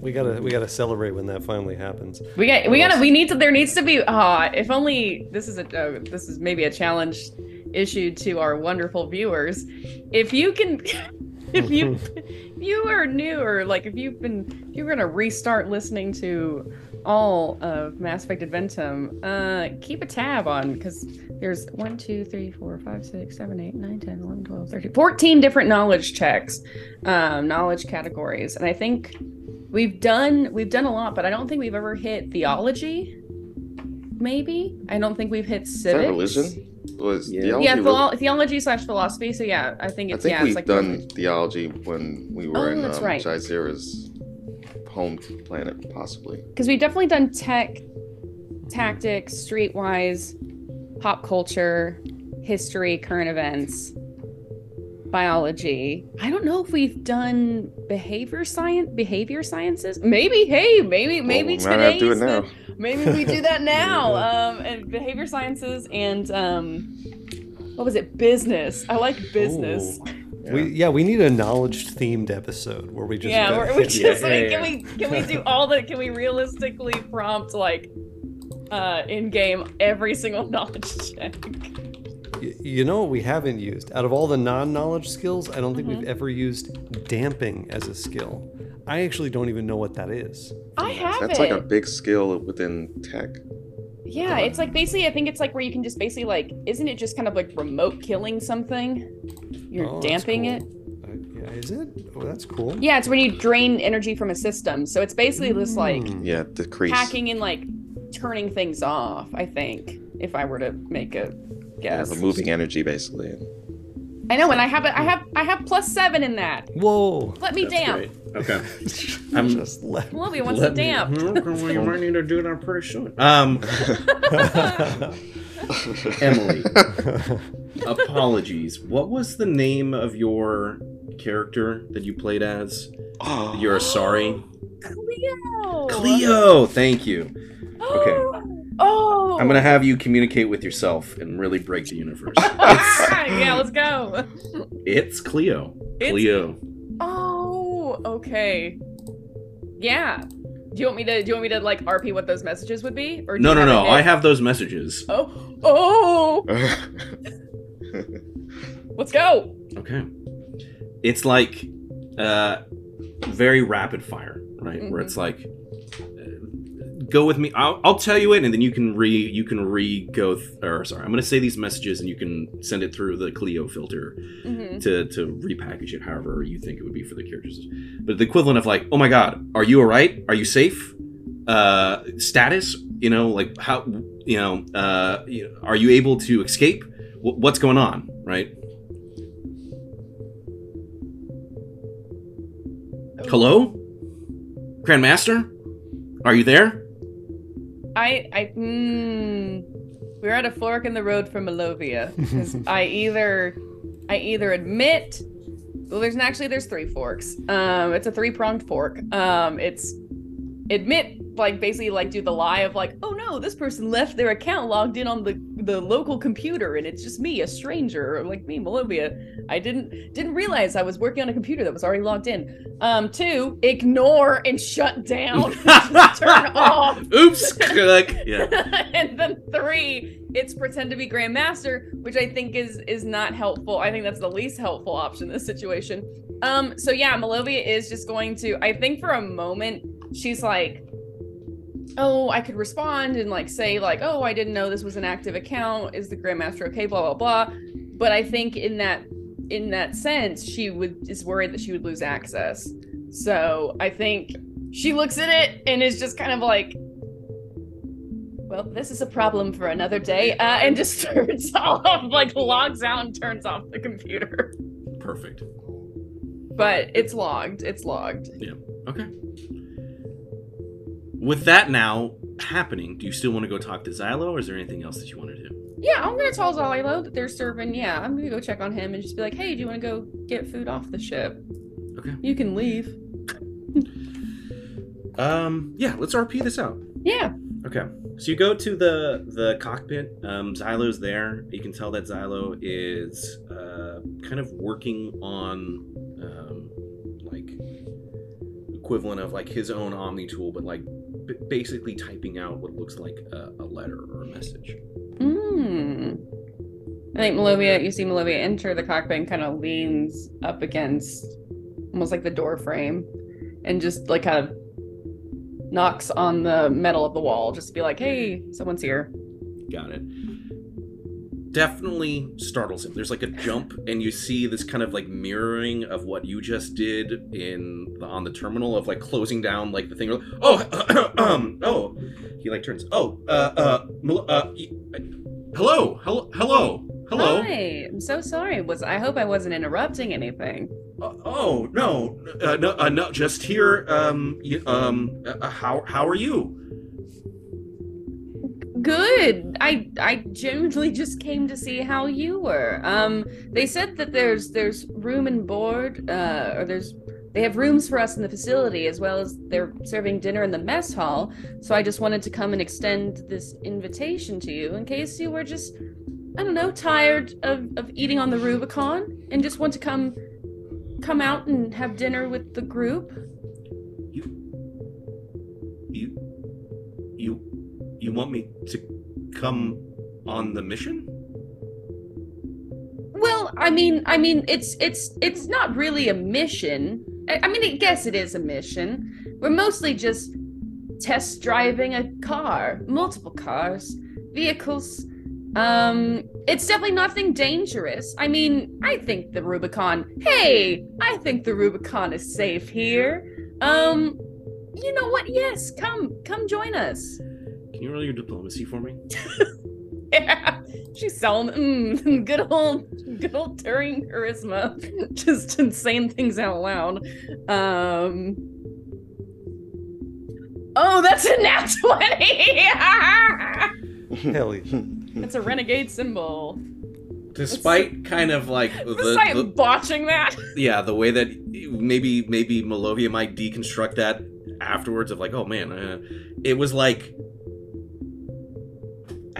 We gotta we gotta celebrate when that finally happens. We got we gotta we need to there needs to be ah if only this is a uh, this is maybe a challenge issued to our wonderful viewers. If you can *laughs* *laughs* if you *laughs* if you are new or like if you've been if you're gonna restart listening to all of Mass Effect Adventum, uh, keep a tab on because there's 1, 2, 3, 4, 5, 6, 7, 8, 9, 10, 11, 12, 13, 14 different knowledge checks, um, knowledge categories. And I think we've done we've done a lot, but I don't think we've ever hit theology. Maybe. I don't think we've hit Is that civics. religion? Was Yeah. theology Yeah, philo- theology slash philosophy. So yeah, I think it's I it's think yeah, we've it's like done theology when we were Oh, in that's um, right. Jaizira's home planet, possibly. because we've definitely done tech, tactics, streetwise, pop culture, history, current events, biology. I don't know if we've done behavior science, behavior sciences. Maybe. Hey, maybe maybe well, we might have to do it today's now. the- maybe we do that now. um, and behavior sciences and um, what was it? Business. I like business. Ooh. We yeah, we need a knowledge themed episode where we just yeah, we're, *laughs* we just Yeah, like yeah, can we can we do all the can we realistically prompt like uh in game every single knowledge check? Y- You know what we haven't used? Out of all the non knowledge skills, I don't think Mm-hmm. we've ever used damping as a skill. I actually don't even know what that is. I have That's it. like a big skill within tech. yeah, it's like basically I think it's like where you can just basically like isn't it just kind of like remote killing something? You're Oh, damping cool. it. Uh, yeah, is it? Oh, that's cool. Yeah, it's when you drain energy from a system. So it's basically just like Mm. Yeah, decrease. hacking and like turning things off, I think, if I were to make a Yeah, guess. removing energy, basically. I know, and I have a, I have I have plus seven in that. Whoa. Let me That's damp. great. Okay. *laughs* I'm just let Olivia wants Let to damp. Okay, *laughs* well, you might need to do that pretty soon. Um, *laughs* Emily, apologies. What was the name of your character that you played as? oh, You're sorry, *gasps* Cleo. Cleo. Thank you. Okay. Oh. I'm gonna have you communicate with yourself and really break the universe. *laughs* Yeah, let's go. it's Cleo. It's- Cleo. Oh, okay. Yeah. Do you want me to? Do you want me to like RP what those messages would be? Or do No, you no, no. it I have those messages. Oh, oh. *laughs* Let's go. Okay. It's like uh very rapid fire, right? Where it's like uh, go with me. I'll, I'll tell you it and then you can re you can re go th- or sorry, I'm going to say these messages and you can send it through the Clio filter hmm to to repackage it however you think it would be for the characters. But the equivalent of like, "Oh my god, are you all right? Are you safe?" Uh status, you know, like how you know, uh you know, are you able to escape? Wh- what's going on, right? Hello? Grandmaster? Are you there? I, I, mm, we're at a fork in the road Malovia because *laughs* I either, I either admit, well, there's actually there's three forks. Um, it's a three pronged fork. Um, it's admit like basically like do the lie of like, oh no, this person left their account logged in on the the local computer and it's just me, a stranger, like me, Malovia. I didn't didn't realize I was working on a computer that was already logged in. Um, two, ignore and shut down, just *laughs* *laughs* turn off. Oops! *laughs* Click. Yeah. and then three, it's pretend to be Grandmaster, which I think is is not helpful. I think that's the least helpful option in this situation. Um, so yeah, Malovia is just going to. I think for a moment she's like, "Oh, I could respond and like say like, oh, I didn't know this was an active account. Is the Grandmaster okay? Blah blah blah." But I think in that in that sense, she would is worried that she would lose access. So I think she looks at it and is just kind of like, well, this is a problem for another day, uh, and *laughs* just turns off, like logs out and turns off the computer. Perfect. But it's logged. It's logged. Yeah. Okay. With that now happening, do you still want to go talk to Xylo, or is there anything else that you want to do? Yeah, I'm gonna tell Zalilo that they're serving. Yeah, I'm gonna go check on him and just be like, hey, do you want to go get food off the ship? Okay. You can leave. *laughs* Um. Yeah. Let's RP this out. Yeah. Okay. So you go to the the cockpit. Um, Xylo's there. You can tell that Xylo is uh, kind of working on um, like equivalent of like his own Omni tool, but like basically typing out what looks like a, a letter or a message. Hmm. I think Malovia, you see Malovia enter the cockpit and kind of leans up against almost like the door frame, and just like kind of knocks on the metal of the wall, just to be like, "Hey, someone's here." Got it. Definitely startles him. There's like a jump, and you see this kind of like mirroring of what you just did in on the terminal of like closing down like the thing. Oh, um, *clears throat* oh. He like turns. Oh, uh, uh, uh, hello, hello, hello, hello. Hi. I'm so sorry. Was I hope I wasn't interrupting anything. Uh, oh no, uh, no, uh, no, just here. Um, um, uh, how how are you? Good. I I genuinely just came to see how you were. Um, they said that there's there's room and board, uh, or there's they have rooms for us in the facility as well as they're serving dinner in the mess hall. So I just wanted to come and extend this invitation to you in case you were just I don't know tired of of eating on the Rubicon and just want to come come out and have dinner with the group. You want me to come on the mission? Well, I mean, I mean, it's it's it's not really a mission. I, I mean, I guess it is a mission. We're mostly just test driving a car, multiple cars, vehicles. Um, it's definitely nothing dangerous. I mean, I think the Rubicon. Hey, I think the Rubicon is safe here. Um, you know what? Yes, come come join us. Can you roll your diplomacy for me? *laughs* Yeah, she's selling mm, *laughs* good old, good old Turing charisma, *laughs* just insane things out loud. Um. Oh, that's a nat twenty. Hell yeah. that's a renegade symbol. Despite kind of like the, Despite the- botching that. yeah, the way that maybe maybe Malovia might deconstruct that afterwards of like, oh man, uh, it was like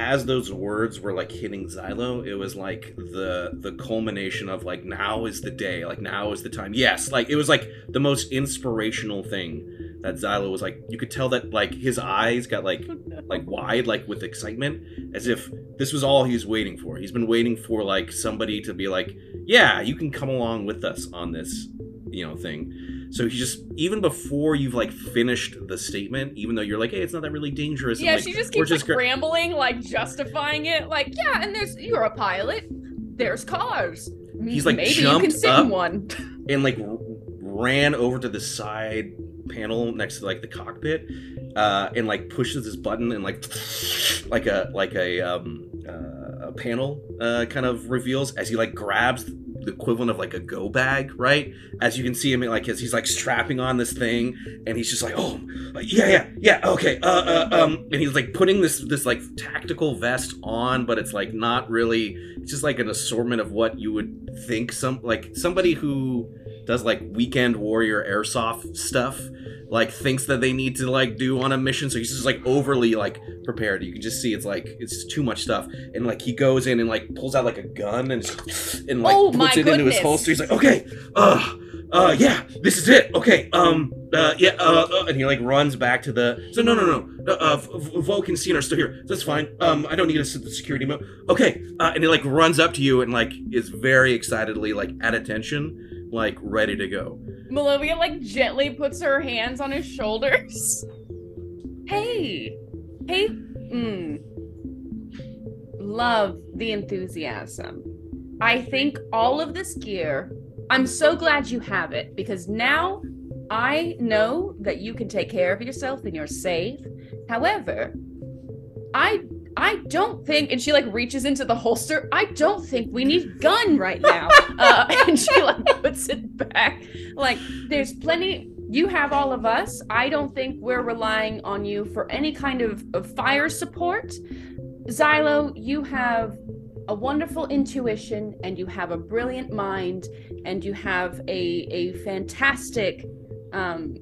as those words were like hitting Xylo, it was like the the culmination of like now is the day, like now is the time. Yes, like it was like the most inspirational thing that Xylo was like. You could tell that like his eyes got like *laughs* like wide, like with excitement, as if this was all he's waiting for. He's been waiting for like somebody to be like, yeah, you can come along with us on this, you know, thing. So he just even before you've like finished the statement, even though you're like, hey, it's not that really dangerous. and, Yeah, like, she just keeps like gra- rambling, like justifying it. Like, yeah, and there's you're a pilot. There's cars. He's, like, maybe you can sit in one. and like ran over to the side panel next to like the cockpit uh and like pushes this button and like *sniffs* like a like a um uh, a panel uh kind of reveals as he like grabs the equivalent of like a go bag right? As you can see him like as he's like strapping on this thing and he's just like oh yeah yeah yeah okay uh, uh um and he's like putting this this like tactical vest on but it's like not really it's just like an assortment of what you would think some like somebody who does like weekend warrior airsoft stuff like thinks that they need to like do on a mission so he's just like overly like prepared. You can just see it's like it's just too much stuff. And like he goes in and like pulls out like a gun and and like Oh, puts it into his holster. He's like okay uh uh yeah this is it. Okay um uh yeah uh, uh and he like runs back to the so no no no no uh V- Voke and Cena are still here. That's fine. Um I don't need to set the security mode okay uh, and he like runs up to you and like is very excitedly like at attention like ready to go Malovia like gently puts her hands on his shoulders. *laughs* Hey, hey, mm. love the enthusiasm. I think all of this gear. I'm so glad you have it because now I know that you can take care of yourself and you're safe. However, I I don't think, and she like reaches into the holster. I don't think we need gun *laughs* right now. *laughs* uh, and she like puts it back. Like there's plenty. You have all of us. I don't think we're relying on you for any kind of, of fire support. Xylo, you have a wonderful intuition and you have a brilliant mind and you have a a fantastic um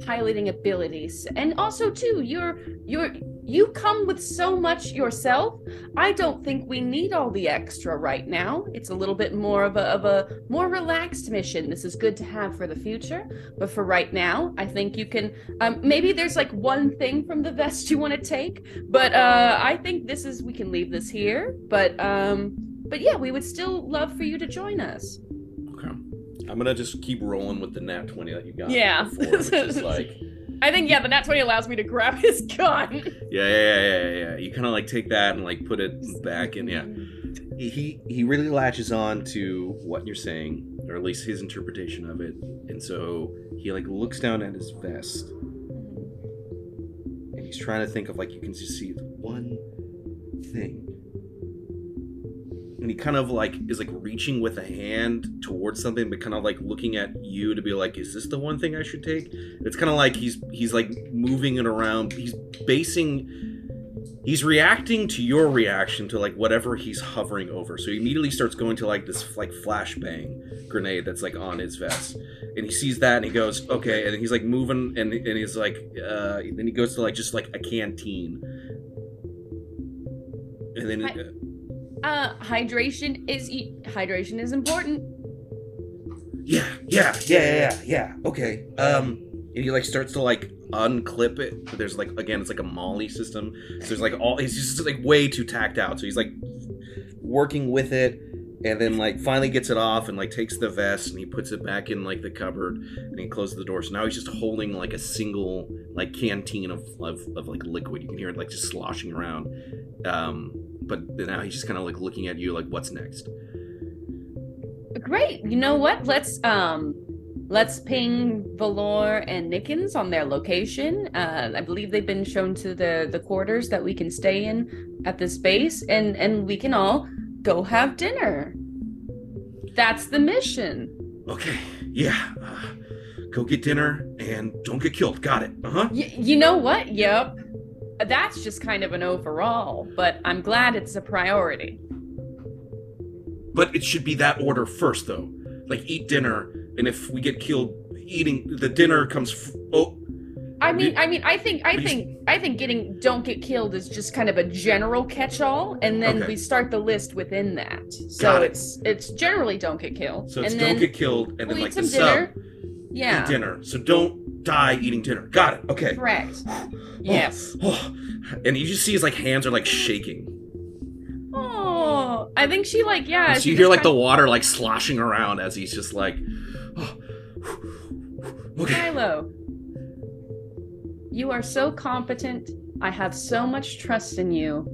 piloting abilities. And also too you're you're you come with so much yourself. I don't think we need all the extra right now. It's a little bit more of a of a more relaxed mission. This is good to have for the future. But for right now i think you can um maybe there's like one thing from the vest you want to take. But uh i think this is we can leave this here. But um but yeah we would still love for you to join us. I'm gonna just keep rolling with the nat twenty that you got. Yeah. before, *laughs* like, I think yeah, the nat twenty allows me to grab *laughs* his gun. yeah, yeah, yeah, yeah, yeah. You kind of like take that and like put it back in. Yeah. He he really latches on to what you're saying, or at least his interpretation of it, and so he like looks down at his vest, and he's trying to think of like you can just see one thing. And he kind of like is like reaching with a hand towards something, but kind of like looking at you to be like, "Is this the one thing I should take?" It's kind of like he's he's like moving it around. He's basing, he's reacting to your reaction to like whatever he's hovering over. So he immediately starts going to like this like flashbang grenade that's like on his vest, and he sees that and he goes, "Okay," and he's like moving and and he's like, uh, then he goes to like just like a canteen, and then. Hi- Uh, hydration is e- hydration is important. yeah, yeah, yeah, yeah, yeah. Okay. Um, and he like starts to like unclip it. But there's like again, it's like a MOLLE system. So there's like all. He's just like way too tacked out. So he's like working with it, and then like finally gets it off and like takes the vest and he puts it back in like the cupboard and he closes the door. So now he's just holding like a single like canteen of of, of like liquid. You can hear it like just sloshing around. Um, but now he's just kind of like looking at you like, what's next? Great. You know what? Let's um let's ping Valor and Nickens on their location. Uh I believe they've been shown to the the quarters that we can stay in at this base and and we can all go have dinner. That's the mission. Okay, yeah. Uh, go get dinner and don't get killed. Got it. Uh huh. Y- you know what? Yep. That's just kind of an overall, but I'm glad it's a priority. But it should be that order first, though. Like eat dinner, and if we get killed, eating the dinner comes. F- oh, I mean, I mean, I think, I think, I think getting "don't get killed" is just kind of a general catch-all, and then Okay. we start the list within that. So it. it's it's generally "don't get killed," so it's and don't then get killed, and then we'll like eat some the dinner. sub Yeah, eat dinner. So don't die eating dinner. Got it. Okay. correct. *sighs* Yes. Oh, *sighs* *sighs* and you just see his like hands are like shaking. Oh, I think she like yeah. so she you hear like the water like sloshing around as he's just like. Oh, okay. Kylo. You are so competent. I have so much trust in you.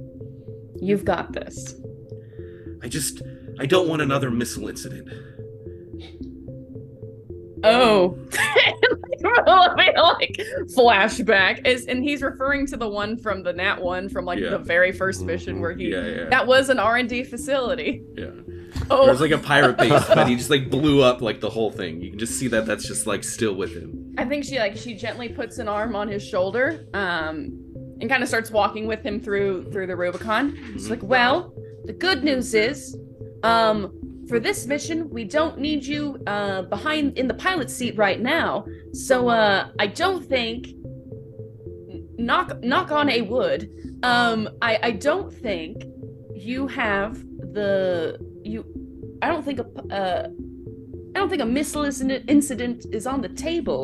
You've got this. I just I don't want another missile incident. Oh, *laughs* like flashback is, and he's referring to the one from the Nat one from like Yeah. the very first mission where he Yeah, yeah. that was an R and D facility. Yeah. Oh, it was like a pirate base, *laughs* but he just like blew up like the whole thing. You can just see that that's just like still with him. I think she like she gently puts an arm on his shoulder, um, and kind of starts walking with him through through the Rubicon. She's like, "Well, the good news is, um, for this mission, we don't need you uh behind in the pilot seat right now. So uh, I don't think knock knock on a wood. Um, I I don't think you have the you. I don't think a uh. I don't think a missile incident is on the table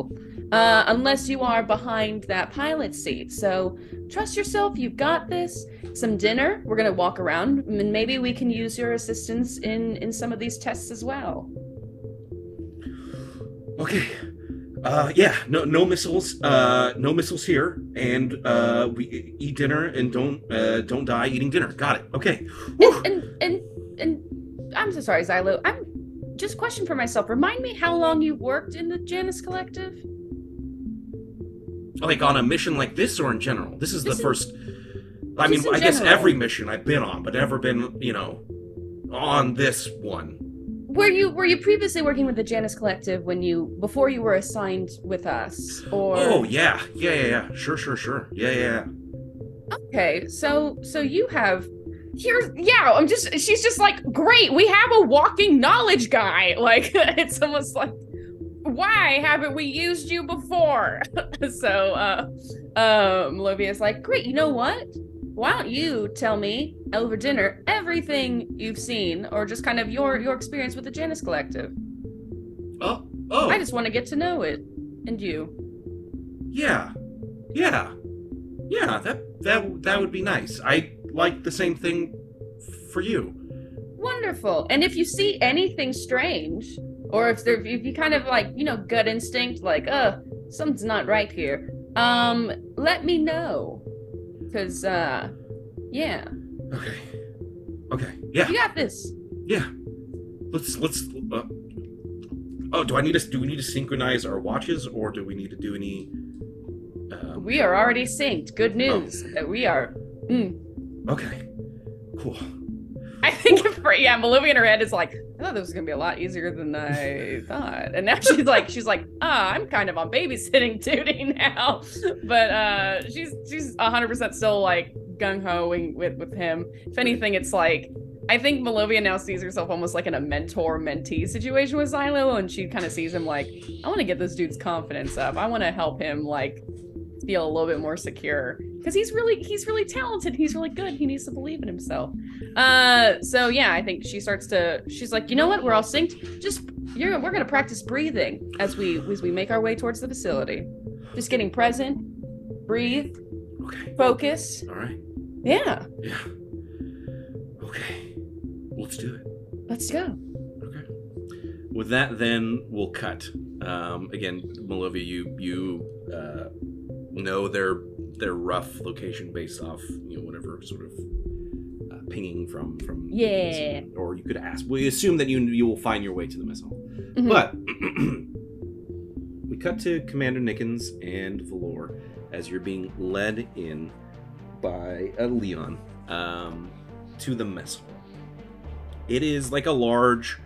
uh, unless you are behind that pilot seat. So trust yourself. You've got this. Some dinner. We're gonna walk around, and maybe we can use your assistance in in some of these tests as well. Okay. Uh yeah, no no missiles. Uh no missiles here. And uh we eat dinner and don't uh don't die eating dinner. Got it. Okay. And and and, and I'm so sorry, Xylo. I'm just question for myself. Remind me how long you worked in the Janus Collective. Like on a mission like this or in general? This is the Just in- first I mean, just in I guess general. every mission I've been on, but never been, you know, on this one. Were you were you previously working with the Janus Collective when you before you were assigned with us, or? Oh yeah. Yeah, yeah, yeah. Sure, sure, sure. Yeah, yeah, yeah. Okay, so so you have here yeah, I'm just she's just like, great, we have a walking knowledge guy. *laughs* Like it's almost like why haven't we used you before? *laughs* so uh um Livia's like, great, you know what? Why don't you tell me over dinner everything you've seen or just kind of your your experience with the Janus Collective? Oh, oh. I just want to get to know it. And you. Yeah, yeah, yeah. That that that would be nice. I like the same thing for you. Wonderful. And if you see anything strange, or if there if you kind of like you know gut instinct like uh something's not right here um let me know because uh yeah Okay. Okay. Yeah. you got this Yeah. Let's let's. Uh, oh, do I need to? Do we need to synchronize our watches, or do we need to do any? Um, we are already synced good news that we are mm. okay. Cool. I think for yeah Melivia in her head is like i thought this was gonna be a lot easier than i thought. And now *laughs* she's like she's like ah i'm kind of on babysitting *laughs* duty now. But uh she's she's 100% still like gung-hoing with with him. If anything it's like I think Malovia now sees herself almost like in a mentor mentee situation with Xylo, and she kind of sees him like, I want to get this dude's confidence up. I want to help him like feel a little bit more secure because he's really he's really talented. He's really good. He needs to believe in himself. Uh, so yeah, I think she starts to. She's like, you know what? We're all synced. Just you're we're gonna practice breathing as we as we make our way towards the facility. Just getting present, breathe, Okay. focus. All right. Yeah, Yeah. Okay. Let's do it. let's go. Okay. With that, then we'll cut. Um, again, Malovia, you you uh, know their their rough location based off you know whatever sort of uh, pinging from from Yeah. or you could ask. We assume that you you will find your way to the missile, Mhm. but *clears throat* we cut to Commander Nickens and Valor as you're being led in by uh, Leon um, to the missile. It is like a large,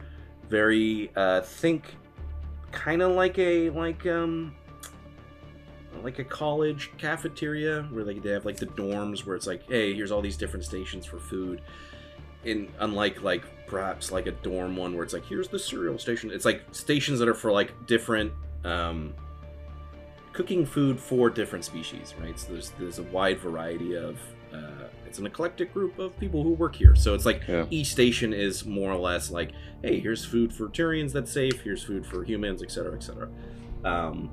very uh, think, kind of like a like um like a college cafeteria where like they have like the dorms where it's like hey here's all these different stations for food. In unlike like perhaps like a dorm one where it's like here's the cereal station. It's like stations that are for like different um cooking food for different species right? So there's there's a wide variety of uh it's an eclectic group of people who work here. So it's like Yeah. each station is more or less like hey here's food for turians that's safe here's food for humans etc etc um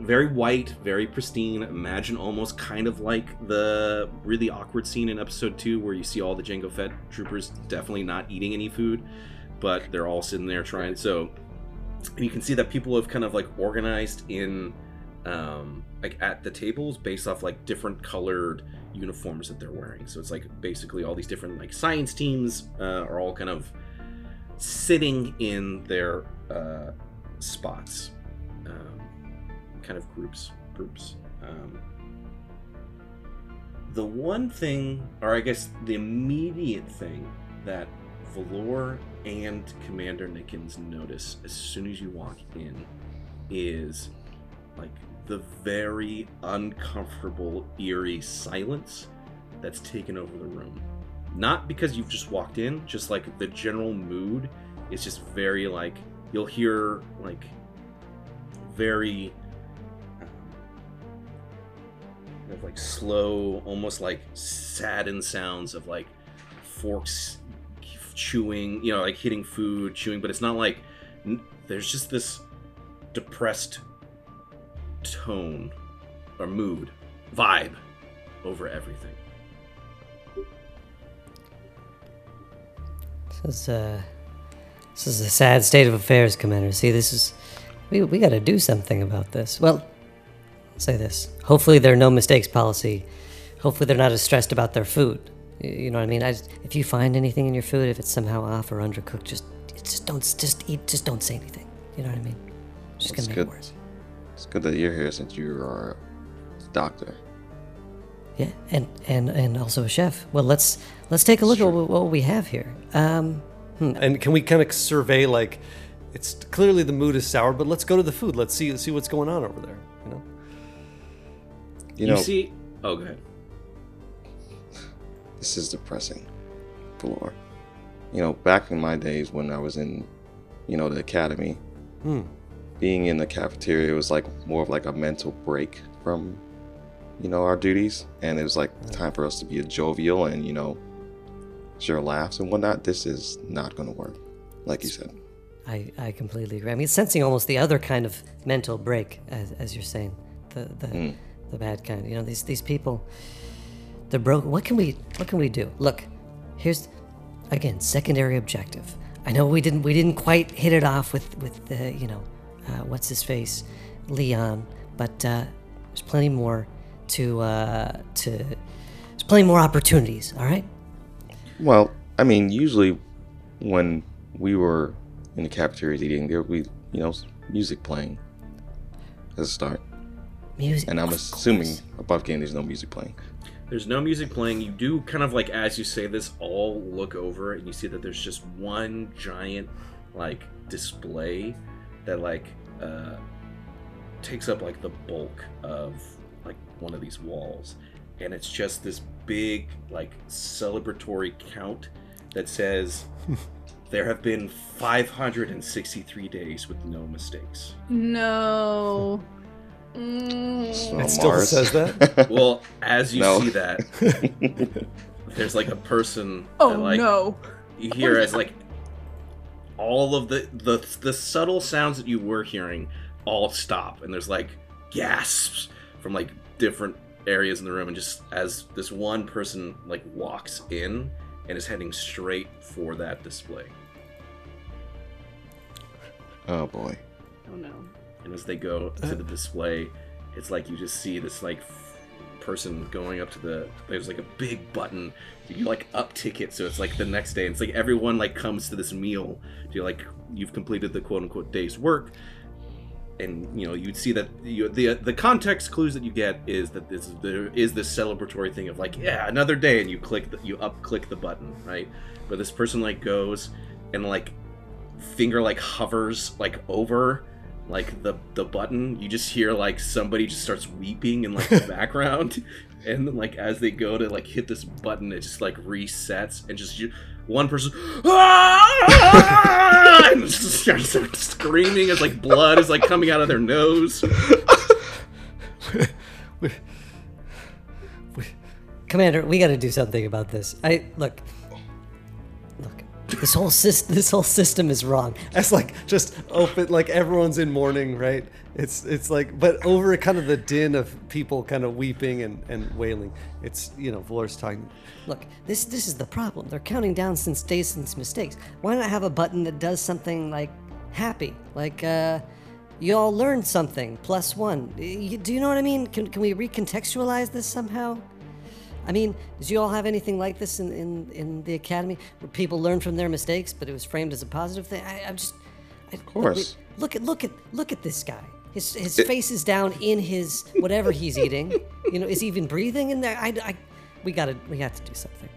very white, very pristine. Imagine almost kind of like the really awkward scene in episode two where you see all the Jango Fett troopers definitely not eating any food, but they're all sitting there trying. So, you can see that people have kind of like organized in, um, like at the tables based off like different colored uniforms that they're wearing. So it's like basically all these different like science teams uh, are all kind of sitting in their uh, spots. Kind of groups groups. Um, the one thing or i guess the immediate thing that valor and commander nickens notice as soon as you walk in is like the very uncomfortable eerie silence that's taken over the room. Not because you've just walked in just like the general mood is just very like you'll hear like very of like slow, almost like saddened sounds of like forks chewing, you know, like hitting food, chewing, but it's not like there's just this depressed tone or mood, vibe over everything. This is uh, this is a sad state of affairs, Commander. See, this is we we got to do something about this. Well, say this. Hopefully, there are no mistakes policy. Hopefully, they're not as stressed about their food. You know what I mean? I just, if you find anything in your food, if it's somehow off or undercooked, just just don't just eat. Just don't say anything. You know what I mean? Just gonna make good. it worse. It's good that you're here since you are a doctor. Yeah, and and and also a chef. Well, let's let's take a look at what, what we have here. Um, And can we kind of survey like it's clearly the mood is sour, but let's go to the food. Let's see see what's going on over there. You know. You know, see? Oh, go ahead. this is depressing, Galore. You know, back in my days when I was in, you know, the academy, Hmm. being in the cafeteria was like more of like a mental break from, you know, our duties, and it was like time for us to be jovial and you know, share laughs and whatnot. This is not going to work, like you said. I, I completely agree. I mean, it's sensing almost the other kind of mental break, as, as you're saying, the the, the bad kind. You know, these these people, they're broke. What can we what can we do? Look, here's again secondary objective. I know we didn't we didn't quite hit it off with with the you know uh, what's his face Leon, but uh, there's plenty more to uh, to there's plenty more opportunities. All right. Well, I mean, usually when we were in the cafeteria eating, there be, you know, music playing as a start. Music. And I'm assuming above game there's no music playing. There's no music playing. You do kind of like as you say this, all look over and you see that there's just one giant like display that like uh takes up like the bulk of like one of these walls. And it's just this big like celebratory count that says *laughs* there have been 563 days with no mistakes. No. Mm. It still Mars. says that? *laughs* Well, as you No. see that, *laughs* there's like a person Oh that like no. you hear as like all of the the the subtle sounds that you were hearing all stop and there's like gasps from like different areas in the room and just as this one person like walks in and is heading straight for that display oh boy. Oh no. And as they go to the display it's like you just see this like person going up to the there's like a big button. You like up ticket so it's like the next day. It's like everyone like comes to this meal you like you've completed the quote unquote day's work. And you know you'd see that you, the the context clues that you get is that this there is this celebratory thing of like yeah another day and you click the, you up click the button right? But this person like goes and like finger like hovers like over like the the button you just hear like somebody just starts weeping in like the *laughs* background and then like as they go to like hit this button it just like resets and just you, one person "Ah!" and just starts screaming as like blood is like coming out of their nose *laughs* Commander, we got to do something about this. I look. This whole sys- this whole system is wrong. It's like just open, like everyone's in mourning, right? It's it's like, but over kind of the din of people kind of weeping and, and wailing. It's you know, Valor's talking. Look, this this is the problem. They're counting down since Jason's mistakes. Why not have a button that does something like happy, like uh, you all learned something plus one. Do you know what I mean? Can can we recontextualize this somehow? I mean, did you all have anything like this in, in, in the academy where people learn from their mistakes, but it was framed as a positive thing? I, I'm just, I, of course. Look, at look at look at this guy. His his face is down in his whatever he's eating. You know, is he even breathing in there? I, I we gotta we have to do something.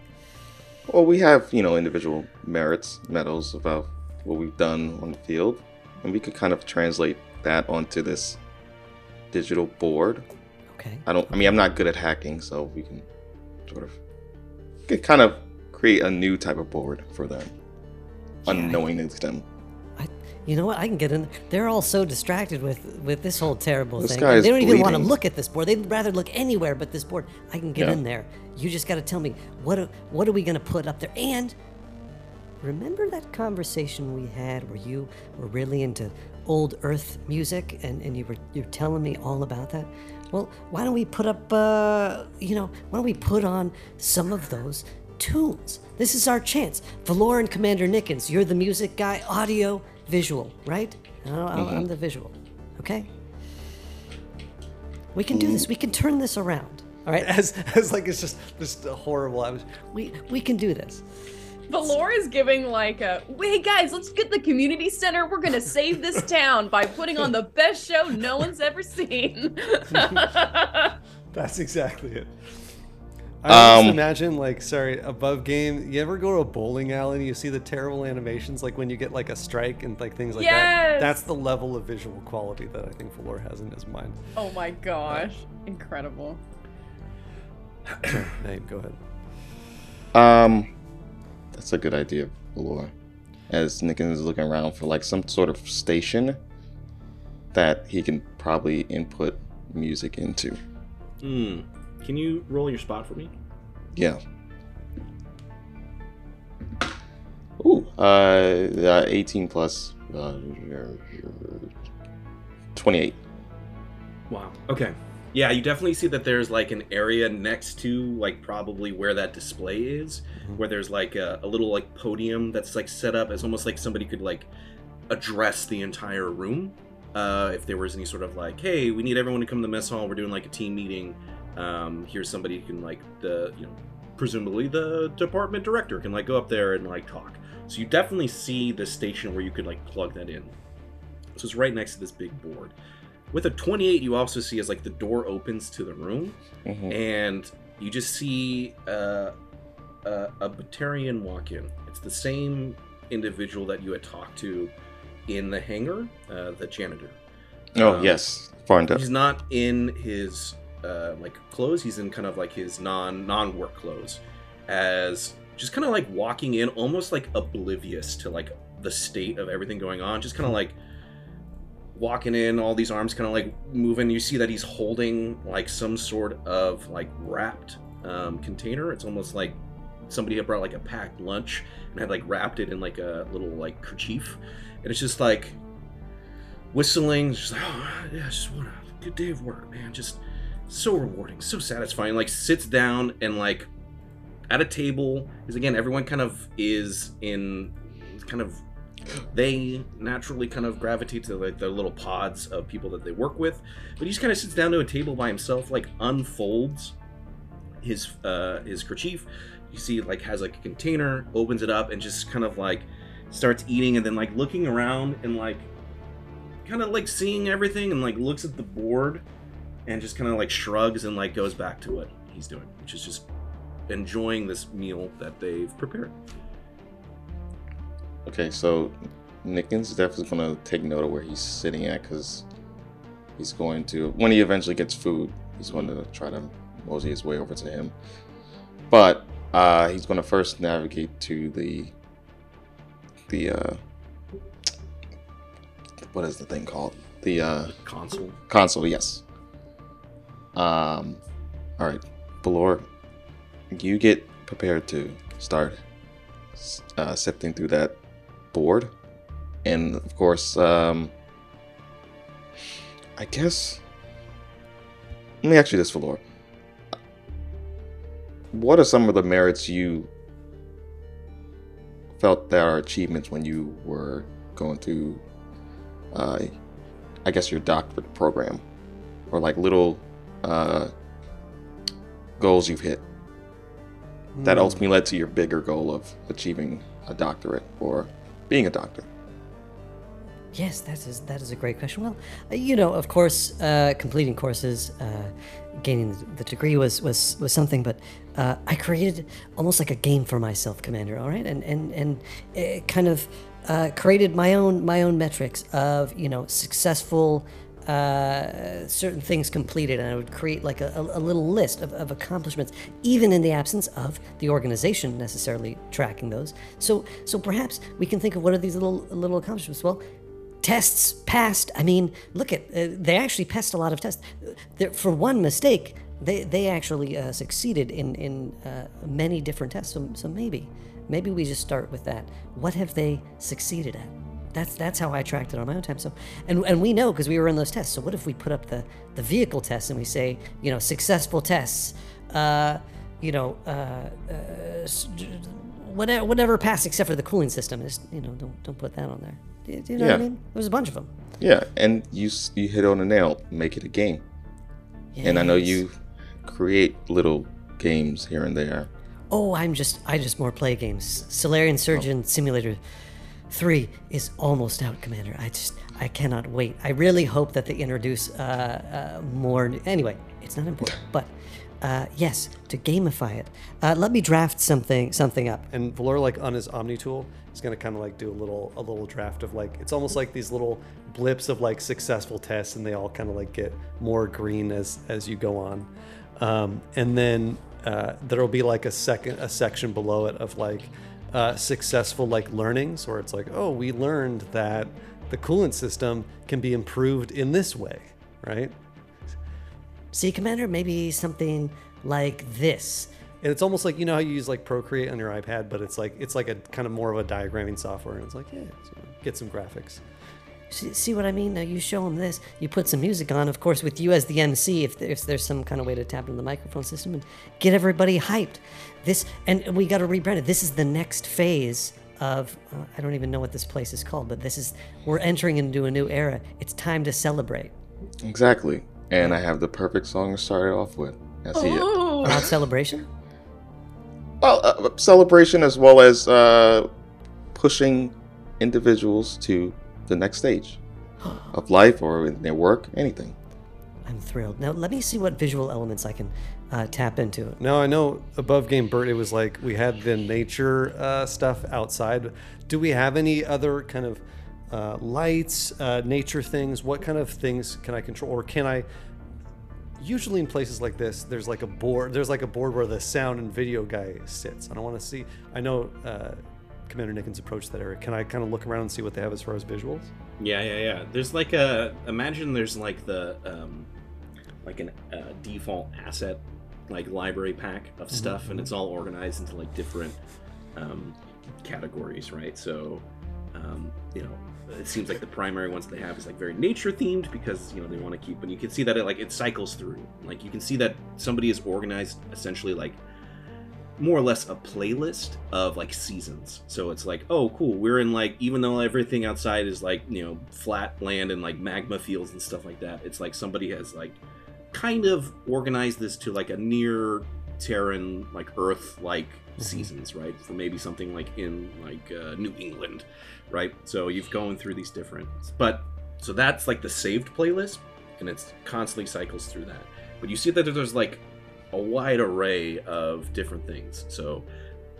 Well, we have, you know, individual merits, medals about what we've done on the field, and we could kind of translate that onto this digital board. Okay. I don't, I mean, I'm not good at hacking, so we can sort of, could kind of create a new type of board for them, Yeah, I- unknowing to them. I, you know what? I can get in. They're all so distracted with with this whole terrible This thing. guy is they don't even want to look at this board. They'd rather look anywhere but this board. I can get Yeah. in there. You just got to tell me what what are we gonna put up there? And remember that conversation we had where you were really into old Earth music and, and you were you're telling me all about that? Well, why don't we put up uh, you know why don't we put on some of those tunes? This is our chance. Valor and Commander Nickens, you're the music guy, audio, visual, right? I'll- I'll- I'm the visual. Okay. We can do this. We can turn this around. All right. *laughs* As as like it's just just horrible. I was, We we can do this. Valor is giving like a, hey guys, let's get the community center. We're gonna save this *laughs* town by putting on the best show no one's ever seen. *laughs* that's exactly it. I Um, just imagine like sorry above game. You ever go to a bowling alley and you see the terrible animations like when you get like a strike and like things like that. Yes! That's the level of visual quality that I think Valor has in his mind. oh my gosh, incredible. *clears throat* Nate, go ahead. Um, that's a good idea, Valor. As Nickens is looking around for like some sort of station that he can probably input music into. Hmm. Can you roll your spot for me? Yeah. Ooh, uh, uh 18 plus uh, 28. Wow. Okay. Yeah, you definitely see that there's like an area next to like probably where that display is, where there's like a, a little like podium that's like set up as almost like somebody could like address the entire room. Uh, if there was any sort of like, hey, we need everyone to come to the mess hall. We're doing like a team meeting. Um, here's somebody who can like the you know presumably the department director can like go up there and like talk. So you definitely see the station where you could like plug that in. So it's right next to this big board. With a 28, you also see as like the door opens to the room, Mhm. and you just see uh, a, a Batarian walk in. It's the same individual that you had talked to in the hangar, uh, the janitor. Oh Um, yes, Farnda. He's not in his uh, like clothes. He's in kind of like his non non work clothes, as just kind of like walking in, almost like oblivious to like the state of everything going on. Just kind of like walking in, all these arms kind of like moving. You see that he's holding like some sort of like wrapped um, container. It's almost like somebody had brought like a packed lunch and had like wrapped it in like a little like kerchief, and it's just like whistling. Just like, oh yeah, just what a good day of work, man. Just so rewarding, so satisfying. Like sits down and like at a table because again, everyone kind of is in kind of they naturally kind of gravitate to like the little pods of people that they work with. But he just kind of sits down to a table by himself, like unfolds his uh his kerchief. You see like has like a container, opens it up, and just kind of like starts eating and then like looking around and like kind of like seeing everything and like looks at the board and just kind of like shrugs and like goes back to what he's doing, which is just enjoying this meal that they've prepared. Okay, so Nickens is definitely gonna take note of where he's sitting at because he's going to when he eventually gets food, he's going to try to mosey his way over to him. But uh, he's going to first navigate to the the uh, what is the thing called? The uh, Console. console. Yes. Um. All right, Valor, you get prepared to start uh, sifting through that board, and of course, um, I guess. Let me ask you this, Valor. What are some of the merits you felt that are achievements when you were going through, uh, I guess, your doctorate program, or like little uh, goals you've hit that Hmm. ultimately led to your bigger goal of achieving a doctorate or being a doctor? Yes, that is that is a great question. Well, uh, you know, of course, uh, completing courses, uh, gaining the, degree was was was something, but uh, I created almost like a game for myself, Commander. All right, and and and it kind of uh, created my own my own metrics of you know successful. Uh, certain things completed, and I would create like a, a, little list of, of accomplishments, even in the absence of the organization necessarily tracking those. So, so perhaps we can think of what are these little little accomplishments? Well, tests passed. I mean, look at uh, they actually passed a lot of tests. There, for one mistake, they they actually uh, succeeded in in uh, many different tests. So, so maybe maybe we just start with that. What have they succeeded at? That's that's how I tracked it on my own time. So, and and we know because we were in those tests. So what if we put up the the vehicle tests and we say, you know, successful tests, uh, you know, uh, uh, whatever whatever passed except for the cooling system. is, you know, don't don't put that on there. Do, do you know what I mean? There's a bunch of them. Yeah, and you you hit on a nail. Make it a game, and I know you create little games here and there. Oh, I'm just I just more play games. Salarian Surgeon Simulator 3 is almost out, Commander. I just I cannot wait. I really hope that they introduce uh, uh, more. Anyway, it's not important, *laughs* but uh, yes, to gamify it. Uh, let me draft something something up. And Valor, like on his Omni tool, is gonna kind of like do a little a little draft of like it's almost like these little blips of like successful tests, and they all kind of like get more green as as you go on. Um, and then uh, there'll be like a second a section below it of like uh, successful like learnings, where it's like, oh, we learned that the coolant system can be improved in this way, right? See, Commander, maybe something like this. And it's almost like you know how you use like Procreate on your iPad, but it's like it's like a kind of more of a diagramming software, and it's like yeah, so get some graphics. See, see what I mean? Now you show them this. You put some music on, of course, with you as the MC, if, there, if there's some kind of way to tap into the microphone system and get everybody hyped. This and we got to rebrand it. This is the next phase of uh, I don't even know what this place is called, but this is we're entering into a new era. It's time to celebrate. Exactly. And I have the perfect song to start it off with. I see it. About celebration. Well, uh, celebration as well as uh, pushing individuals to the next stage *gasps* of life or in their work, anything. I'm thrilled. Now let me see what visual elements I can uh, tap into. It. Now I know above game Bert, it was like we had the nature uh, stuff outside. Do we have any other kind of uh, lights, uh, nature things? What kind of things can I control, or can I? Usually in places like this, there's like a board. There's like a board where the sound and video guy sits. And I want to see. I know uh, Commander Nickens approached that area. Can I kind of look around and see what they have as far as visuals? Yeah, yeah, yeah. There's like a imagine there's like the um like an uh, default asset like library pack of stuff and it's all organized into like different um categories, right? So um you know, it seems like the primary ones they have is like very nature themed because you know they want to keep and you can see that it like it cycles through. Like you can see that somebody is organized essentially like more or less a playlist of like seasons. So it's like, oh, cool. We're in like, even though everything outside is like, you know, flat land and like magma fields and stuff like that, it's like somebody has like kind of organize this to like a near Terran, like Earth like seasons, right? For maybe something like in like uh, New England, right? So you've going through these different, but so that's like the saved playlist, and it's constantly cycles through that. But you see that there's like a wide array of different things. So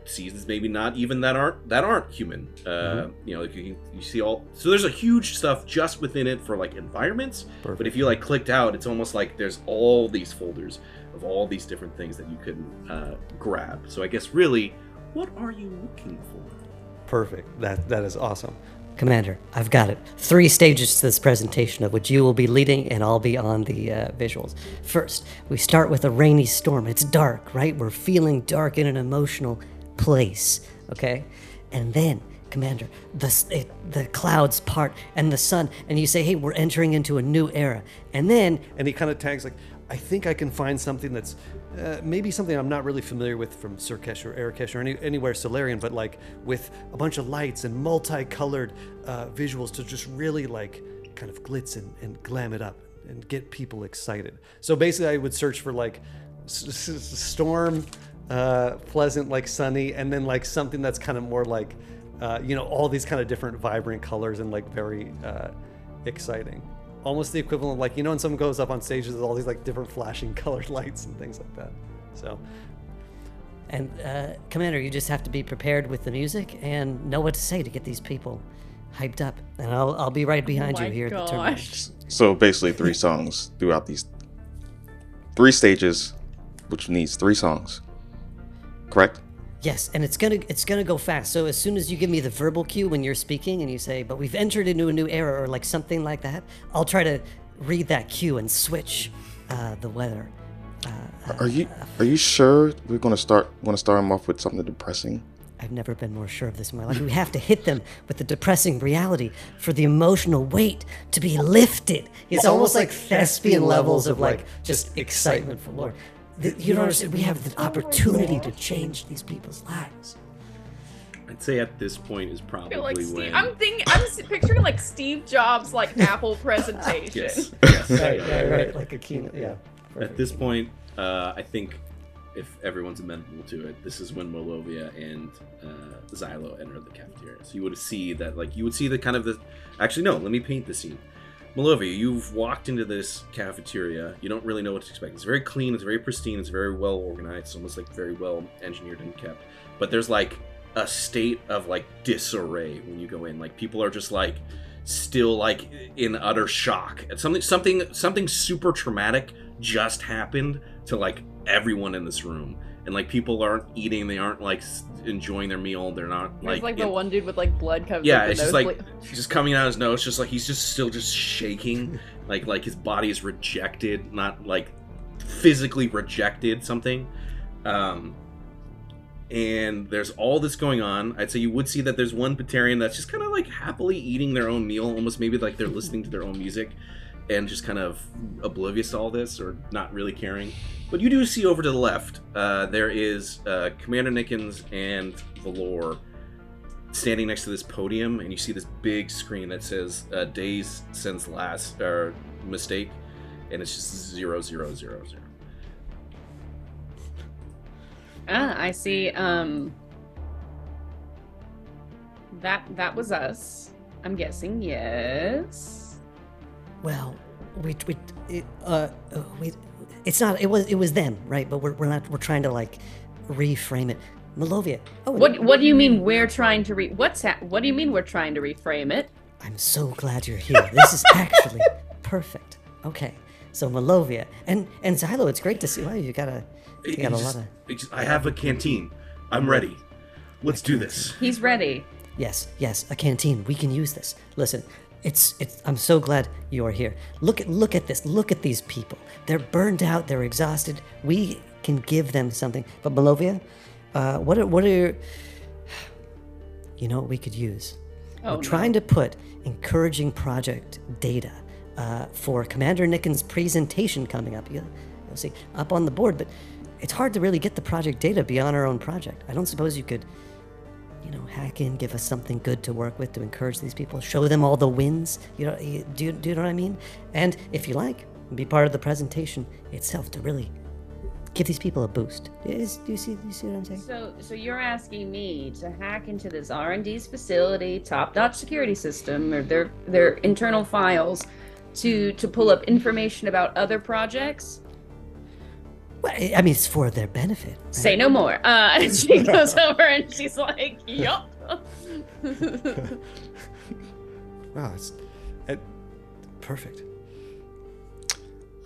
seasons maybe not even that aren't that aren't human. Uh, You know, like you, you see all. So there's a huge stuff just within it for like environments. But if you like clicked out, it's almost like there's all these folders of all these different things that you can uh, grab. So I guess really, what are you looking for? Perfect. That that is awesome. Commander, I've got it. Three stages to this presentation, of which you will be leading and I'll be on the uh, visuals. First, we start with a rainy storm. It's dark, right? We're feeling dark in an emotional place, okay? And then, Commander, the, it, the clouds part and the sun, and you say, hey, we're entering into a new era. And then, and he kind of tags like, I think I can find something that's uh, maybe something I'm not really familiar with from Sur'Kesh or Arakesh or any, anywhere Salarian, but like with a bunch of lights and multicolored uh, visuals to just really like kind of glitz and, and glam it up and get people excited. So basically, I would search for like s- s- storm, uh, pleasant, like sunny, and then like something that's kind of more like, uh, you know, all these kind of different vibrant colors and like very uh, exciting. Almost the equivalent of like, you know, when someone goes up on stage, there's all these like different flashing *laughs* colored lights and things like that. So, and uh, Commander, you just have to be prepared with the music and know what to say to get these people hyped up. And I'll, I'll be right behind you my here at the terminal. So basically, three *laughs* songs throughout these three stages, which needs three songs. Correct? Yes, and it's gonna it's gonna go fast. So as soon as you give me the verbal cue when you're speaking and you say, "But we've entered into a new era" or like something like that, I'll try to read that cue and switch uh, the weather. Uh, uh, are you uh, are you sure we're gonna start want to start them off with something depressing? I've never been more sure of this in my life. We have to hit them with the depressing reality for the emotional weight to be lifted. It's, almost like thespian levels of like just excitement for Lord. The- You don't understand. We have the opportunity to change these people's lives. I'd say at this point is probably feel like when. I'm thinking, I'm picturing like Steve Jobs like *laughs* Apple presentation. yes, *laughs* yes. Right, right, right. Like a keynote. Yeah. At this point, uh, I think if everyone's amenable to it, this is when Molovia and uh, Xylo enter the cafeteria. So you would see that, like, you would see the kind of the. Actually, no. Let me paint the scene. Molovia, you've walked into this cafeteria. You don't really know what to expect. It's very clean. It's very pristine. It's very well organized. It's almost like very well engineered and kept. But there's like a state of like disarray when you go in. Like people are just like still like in utter shock. Something something something super traumatic just happened to like everyone in this room. And like people aren't eating, they aren't like enjoying their meal. They're not There's like like the in- one dude with like blood covered. yeah, it's just like *laughs* just coming out his nose, just like he's just still just shaking, *laughs* like like his body is rejected, not like physically rejected something. Um, and there's all this going on. I'd say you would see that there's one Batarian that's just kind of like happily eating their own meal, almost maybe like they're listening to their own music and just kind of oblivious to all this or not really caring. But you do see over to the left, uh, there is uh, Commander Nickens and Valor standing next to this podium, and you see this big screen that says uh, "Days since last" or mistake, and it's just zero zero zero zero. Ah, I see. Um, that that was us. I'm guessing. Yes. Well, we we it, uh uh, we it's not it was it was them right, but we're we're not we're trying to like reframe it. Malovia. Oh, What What do you mean we're trying to re? What's ha- What do you mean we're trying to reframe it? I'm so glad you're here. This is actually *laughs* perfect. Okay, so Malovia and and Xylo, it's great to see. Wow, you got a you got a It's lot of just- I have a canteen. I'm ready. Let's do this. He's ready. Yes, yes, a canteen. We can use this. Listen, it's it's I'm so glad you are here. Look at look at this. Look at these people. They're burned out, they're exhausted. We can give them something. But Malovia, uh, what are what are *sighs* you know what we could use? Oh, We're trying to put encouraging project data uh, for Commander Nicken's presentation coming up. You'll, you'll see up on the board, but it's hard to really get the project data beyond our own project. I don't suppose you could you know, hack in, give us something good to work with to encourage these people, show them all the wins. You know, you, do, do you know what I mean? And if you like, be part of the presentation itself to really give these people a boost. Is, do you see? Do you see what I'm saying? So, so you're asking me to hack into this R and D's facility, top-notch security system, or their their internal files, to to pull up information about other projects? Well, I I mean, it's for their benefit. right? Say no more. Uh, *laughs* and she *laughs* goes over and she's like, "Yup." *laughs* Wow, it's it, perfect.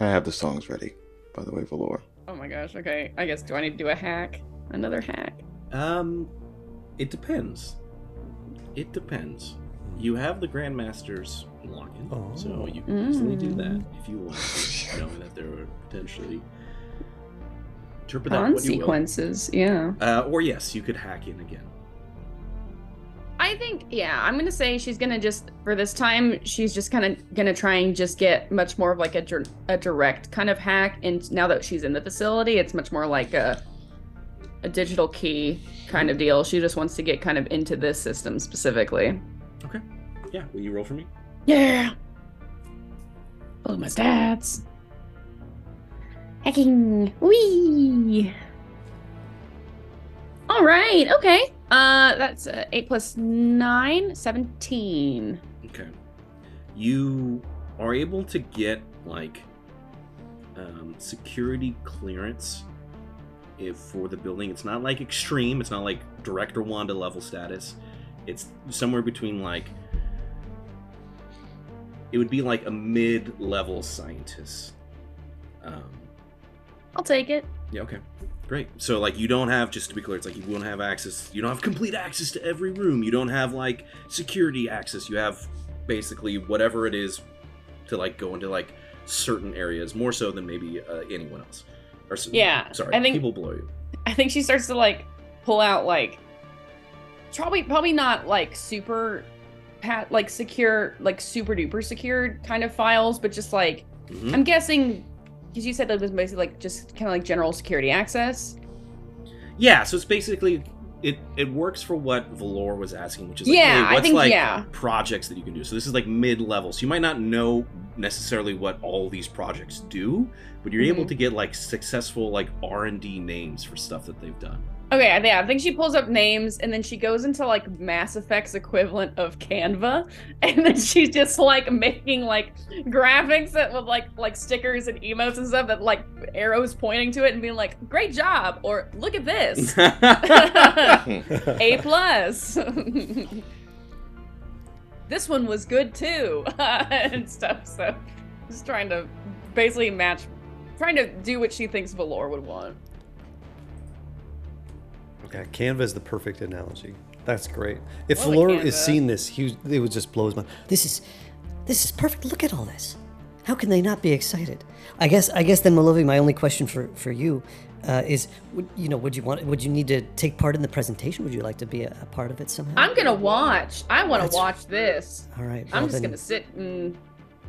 I have the songs ready, by the way, Valor. oh my gosh. Okay. I guess do I need to do a hack? Another hack? Um, it depends. It depends. You have the Grandmaster's login, Oh. so you can easily do that if you want, to, knowing that there are potentially interpret that what you will. Consequences. Yeah. Uh, or yes, you could hack in again. I think, yeah, I'm gonna say she's gonna just for this time, she's just kind of gonna try and just get much more of like a, dir- a direct kind of hack. And now that she's in the facility, it's much more like a a digital key kind of deal. She just wants to get kind of into this system specifically. Okay. Yeah. Will you roll for me? Yeah. Pull my stats. Hacking. Wee. All right. Okay. Uh, that's uh, eight plus nine, 17. Okay. You are able to get like um, security clearance if for the building. It's not like extreme. It's not like Director Wanda level status. It's somewhere between like it would be like a mid-level scientist. Um, I'll take it. yeah. Okay. Great. So like you don't have just to be clear, it's like you won't have access. You don't have complete access to every room. You don't have like security access. You have basically whatever it is to like go into like certain areas more so than maybe uh, anyone else. Or Yeah, Sorry. I think- people below you. I think she starts to like pull out like probably probably not like super pat like secure like super duper secured kind of files, but just like Mhm. I'm guessing because you said that it was basically like just kind of like general security access. Yeah. So it's basically it it works for what Valor was asking, which is like, Yeah, hey, what's think- like yeah. projects that you can do. So this is like mid level. So you might not know necessarily what all these projects do, but you're able Mhm. to get like successful like R and D names for stuff that they've done. Okay, I- yeah, I think she pulls up names and then she goes into like Mass Effect's equivalent of Canva, *laughs* and then she's just like making like graphics that with like like stickers and emotes and stuff that like arrows pointing to it and being like, "Great job!" or "Look at this, *laughs* *laughs* A plus." this one was good too, and stuff. So, just trying to basically match, trying to do what she thinks Valor would want. Yeah, Canva is the perfect analogy. That's great. If Love a is seeing this, he it would just blow his mind. This is this is perfect. Look at all this. how can they not be excited? I guess I guess then Malovi, my only question for for you uh, is, would, you know, would you want would you need to take part in the presentation? Would you like to be a, a part of it somehow? I'm gonna watch. I want to watch this. All right. I'm just then- gonna sit and.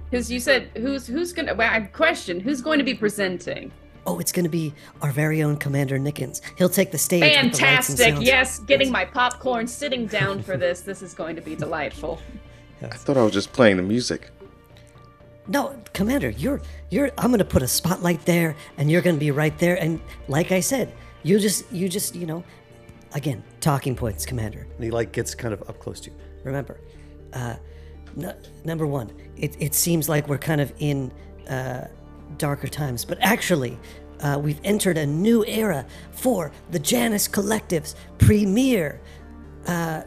Because you said who's who's gonna? Well, I question who's going to be presenting. Oh, it's going to be our very own Commander Nickens. He'll take the stage. with the Fantastic! Yes, getting my popcorn, sitting down for this. This is going to be delightful. I thought I was just playing the music. No, Commander, you're you're. I'm going to put a spotlight there, and you're going to be right there. And like I said, you just you just you know, again, talking points, Commander. And he like gets kind of up close to you. Remember, uh, n- number one, it, it seems like we're kind of in uh, darker times, but actually, uh, we've entered a new era for the Janus Collective's premier uh,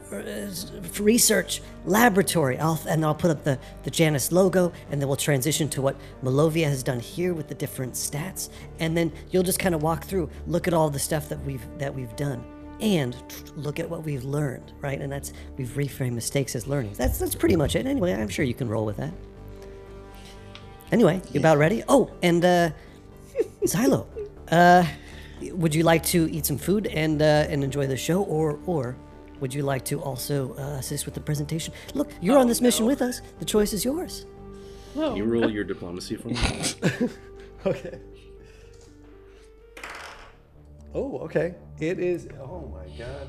research laboratory. I'll, and I'll put up the, the Janus logo, and then we'll transition to what Malovia has done here with the different stats, and then you'll just kind of walk through, look at all the stuff that we've that we've done, and look at what we've learned, right? And that's we've reframed mistakes as learnings. That's that's pretty much it. Anyway, I'm sure you can roll with that. Anyway, you about ready? Oh, and uh, *laughs* Xylo, uh, would you like to eat some food and uh, and enjoy the show, or or would you like to also uh, assist with the presentation? Look, you're on this mission with us. The choice is yours. Can you roll your diplomacy for me? *laughs* Okay. Oh, okay. It is. Oh my god.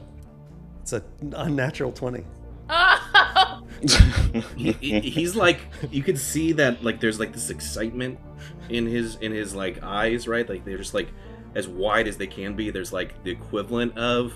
It's a unnatural twenty. He- he- he's like you could see that like there's like this excitement in his in his like eyes right? Like they're just like as wide as they can be. There's like the equivalent of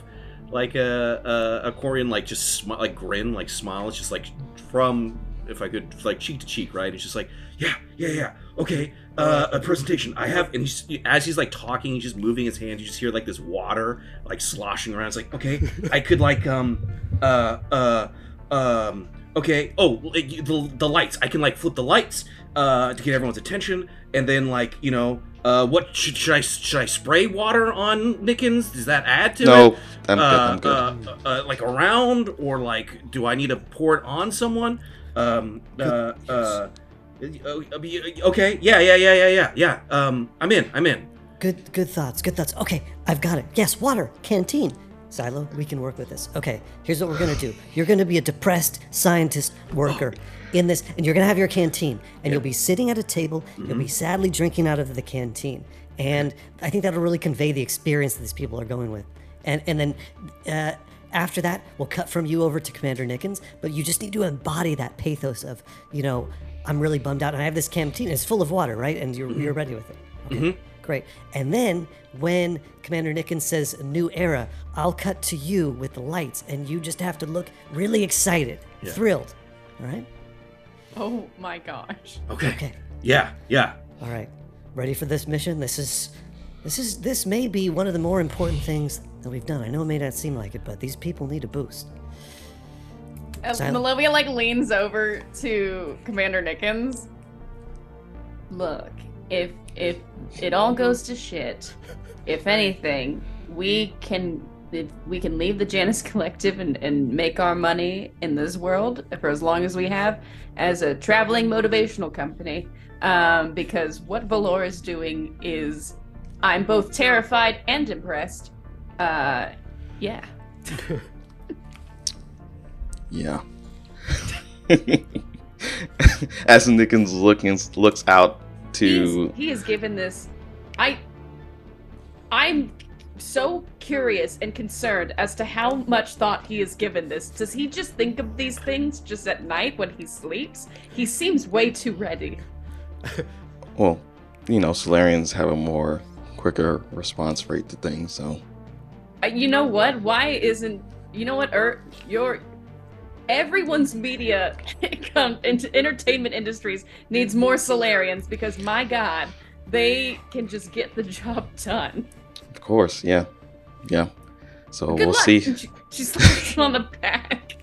like a a, Korean like just like grin like smile it's just like from if I could like cheek to cheek right? It's just like yeah yeah yeah okay uh, a presentation I have. And he's as he's like talking he's just moving his hands. You just hear like this water like sloshing around. It's like okay I could like um uh uh um okay oh like, the, the lights i can like flip the lights uh to get everyone's attention and then like you know uh what should, should i should i spray water on nickens does that add to No, it No, I'm good. uh, I'm good. Uh, uh, like around or like do i need to pour it on someone um uh uh uh, okay yeah yeah yeah yeah yeah yeah um i'm in i'm in Good, good thoughts. Good thoughts. Okay, I've got it. Yes, water, canteen. Xylo, we can work with this. Okay, here's what we're gonna do. You're gonna be a depressed scientist worker in this, and you're gonna have your canteen, and you'll be sitting at a table. You'll be mm-hmm. sadly drinking out of the canteen, and I think that'll really convey the experience that these people are going with. And and then uh, after that, we'll cut from you over to Commander Nickens. But you just need to embody that pathos of, you know, I'm really bummed out, and I have this canteen. It's full of water, right? And you're you're mm-hmm. ready with it. Okay. Mm-hmm. Great. And then when Commander Nickens says a new era, I'll cut to you with the lights, and you just have to look really excited, thrilled. All right? Oh my gosh. okay Okay. yeah yeah All right. Ready for this mission? This is this is this may be one of the more important things that we've done. I know it may not seem like it, but these people need a boost. Uh, Silent. Melivia like leans over to Commander Nickens. Look, if if it all goes to shit, if anything, we can we can leave the Janus *laughs* Collective and, and make our money in this world for as long as we have as a traveling motivational company. Um, because what Valor is doing is I'm both terrified and impressed. Uh yeah. *laughs* Yeah. *laughs* As Nickens looking looks out to he has given this. I. I'm so curious and concerned as to how much thought he has given this. Does he just think of these things just at night when he sleeps? He seems way too ready. *laughs* well, you know, Salarians have a more quicker response rate to things, so Uh, you know what? Why isn't you know what? Er, your everyone's media *laughs* com- ent- entertainment industries needs more Salarians because my God, they can just get the *laughs* job done. of course, yeah. Yeah. So Good we'll luck. see. She, she slaps him on the back.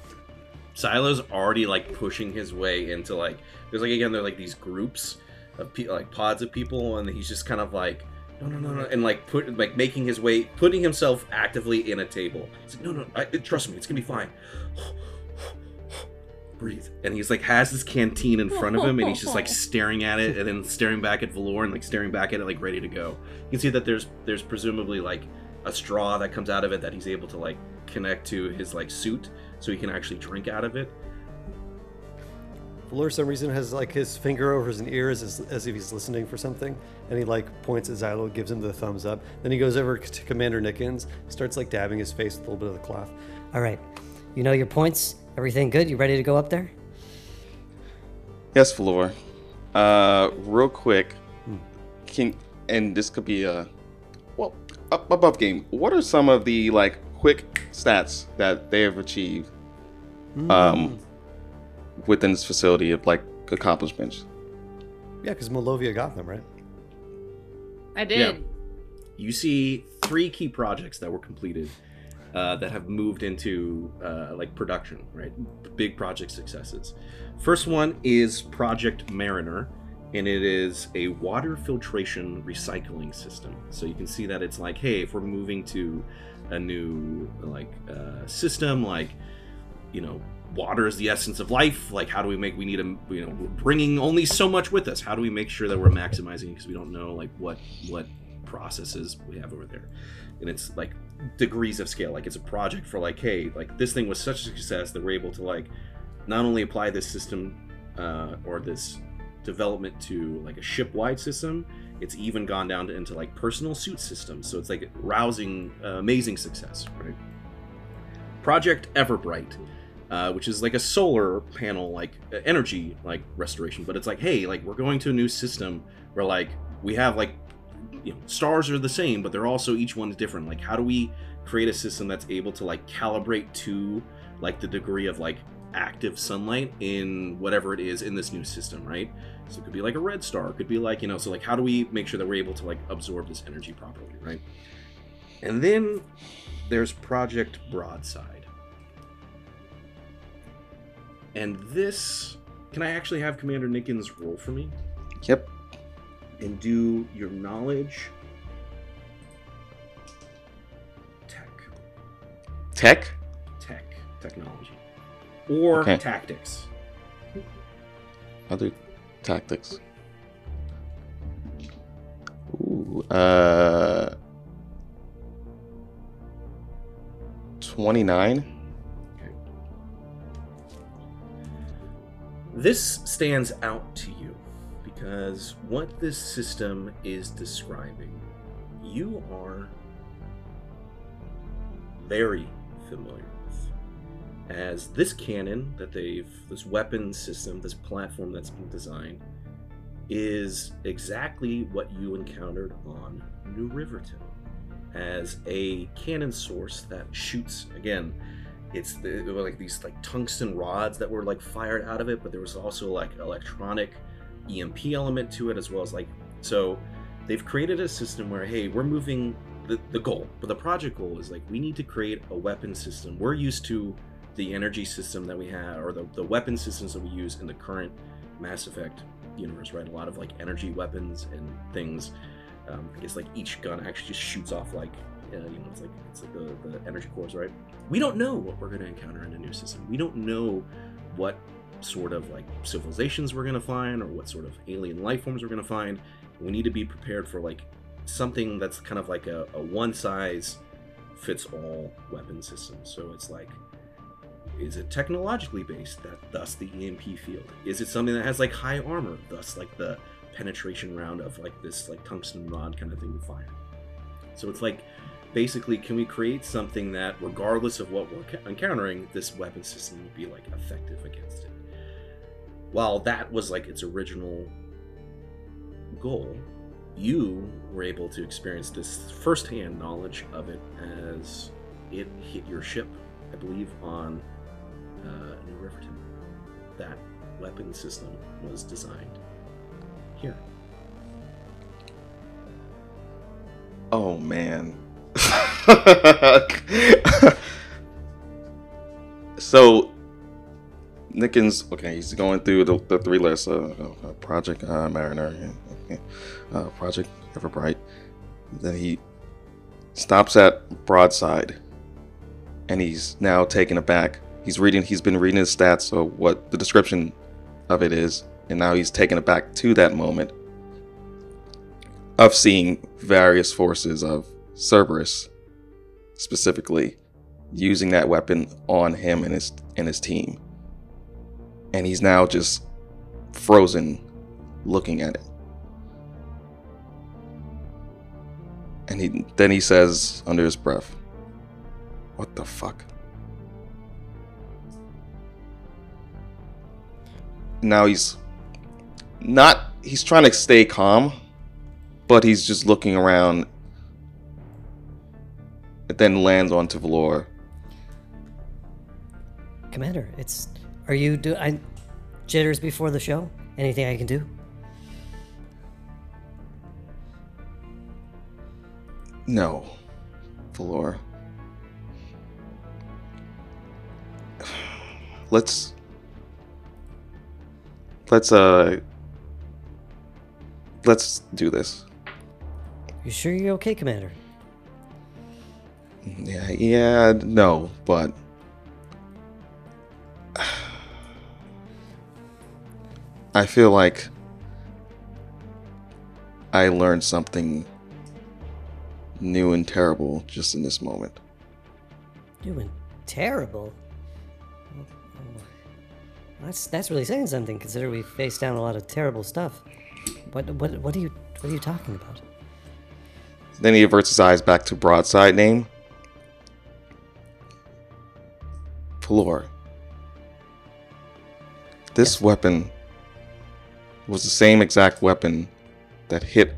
Xylo's already like pushing his way into like there's like again there are like these groups of pe- like pods of people and he's just kind of like no no no no and like put like making his way putting himself actively in a table. He's like no no I, trust me it's gonna be fine. Breathe. And he's like has this canteen in front of him, and he's just like *laughs* staring at it, and then staring back at Valor, and like staring back at it, like ready to go. You can see that there's there's presumably like a straw that comes out of it that he's able to like connect to his like suit, so he can actually drink out of it. Valor, for some reason, has like his finger over his ears as, as if he's listening for something, and he like points at Xylo, gives him the thumbs up. Then he goes over to Commander Nickens, starts like dabbing his face with a little bit of the cloth. All right. You know your points? Everything good? You ready to go up there? Yes, Floor. Uh, real quick, can and this could be a well up above game. What are some of the like quick stats that they have achieved um within this facility of like accomplishments? Yeah, because Malovia got them, right? I did. Yeah. You see three key projects that were completed uh, that have moved into uh, like production, right? Big project successes. First one is Project Mariner, and it is a water filtration recycling system. So you can see that it's like, hey, if we're moving to a new like uh, system, like you know, water is the essence of life. Like, how do we make? We need a you know, we're bringing only so much with us. How do we make sure that we're maximizing? Because we don't know like what what processes we have over there and it's like degrees of scale like it's a project for like hey like this thing was such a success that we're able to like not only apply this system uh, or this development to like a ship-wide system it's even gone down to, into like personal suit systems. So it's like rousing uh, amazing success right? Project everbright uh, which is like a solar panel like energy like restoration but it's like hey like we're going to a new system where like we have like you know, stars are the same, but they're also each one's different. Like, how do we create a system that's able to like calibrate to like the degree of like active sunlight in whatever it is in this new system, right? So it could be like a red star, it could be like, you know, so like how do we make sure that we're able to like absorb this energy properly, right? And then there's Project Broadside. And this can I actually have Commander Nickens roll for me? Yep. And do your knowledge tech Tech. tech technology or Okay. tactics Other tactics. Ooh, uh, twenty-nine. this stands out to you because what this system is describing you are very familiar with. As this cannon that they've this weapon system this platform that's been designed is exactly what you encountered on new riverton. As a cannon source that shoots again it's the, it like these like tungsten rods that were like fired out of it but there was also like electronic emp element to it as well as like so they've created a system where hey we're moving the, the goal but the project goal is like we need to create a weapon system. We're used to the energy system that we have or the, the weapon systems that we use in the current mass effect universe right? A lot of like energy weapons and things. Um, i guess like each gun actually just shoots off like uh, you know it's like it's like the, the energy cores right? We don't know what we're going to encounter in a new system. We don't know what sort of like civilizations we're going to find or what sort of alien life forms we're going to find. We need to be prepared for like something that's kind of like a, a one size fits all weapon system. So it's like is it technologically based that thus the emp field? Is it something that has like high armor thus like the penetration round of like this like tungsten rod kind of thing to fire so it's like basically can we create something that regardless of what we're encountering this weapon system will be like effective against while that was like its original goal you were able to experience this firsthand knowledge of it as it hit your ship i believe on uh, new riverton that weapon system was designed. Here Oh man. *laughs* so Nickens, okay, he's going through the, the three lists: uh, uh, Project uh, Mariner, uh, Project Everbright. Then he stops at Broadside, and he's now taken aback He's reading. He's been reading his stats, so what the description of it is, and now he's taken it back to that moment of seeing various forces of Cerberus, specifically using that weapon on him and his and his team, and he's now just frozen, looking at it. And he then he says under his breath, "What the fuck?" Now he's not he's trying to stay calm, but he's just looking around. It then lands onto Valor. Commander, it's. Are you do I jitters before the show? Anything I can do? No, Valor. Let's let's uh let's do this. You sure you're okay, Commander? Yeah, yeah, no, but I feel like I learned something new and terrible just in this moment. Doing terrible. That's that's really saying something. Consider we faced down a lot of terrible stuff. What what what are you what are you talking about? Then he averts his eyes back to broadside name. Floor. This weapon was the same exact weapon that hit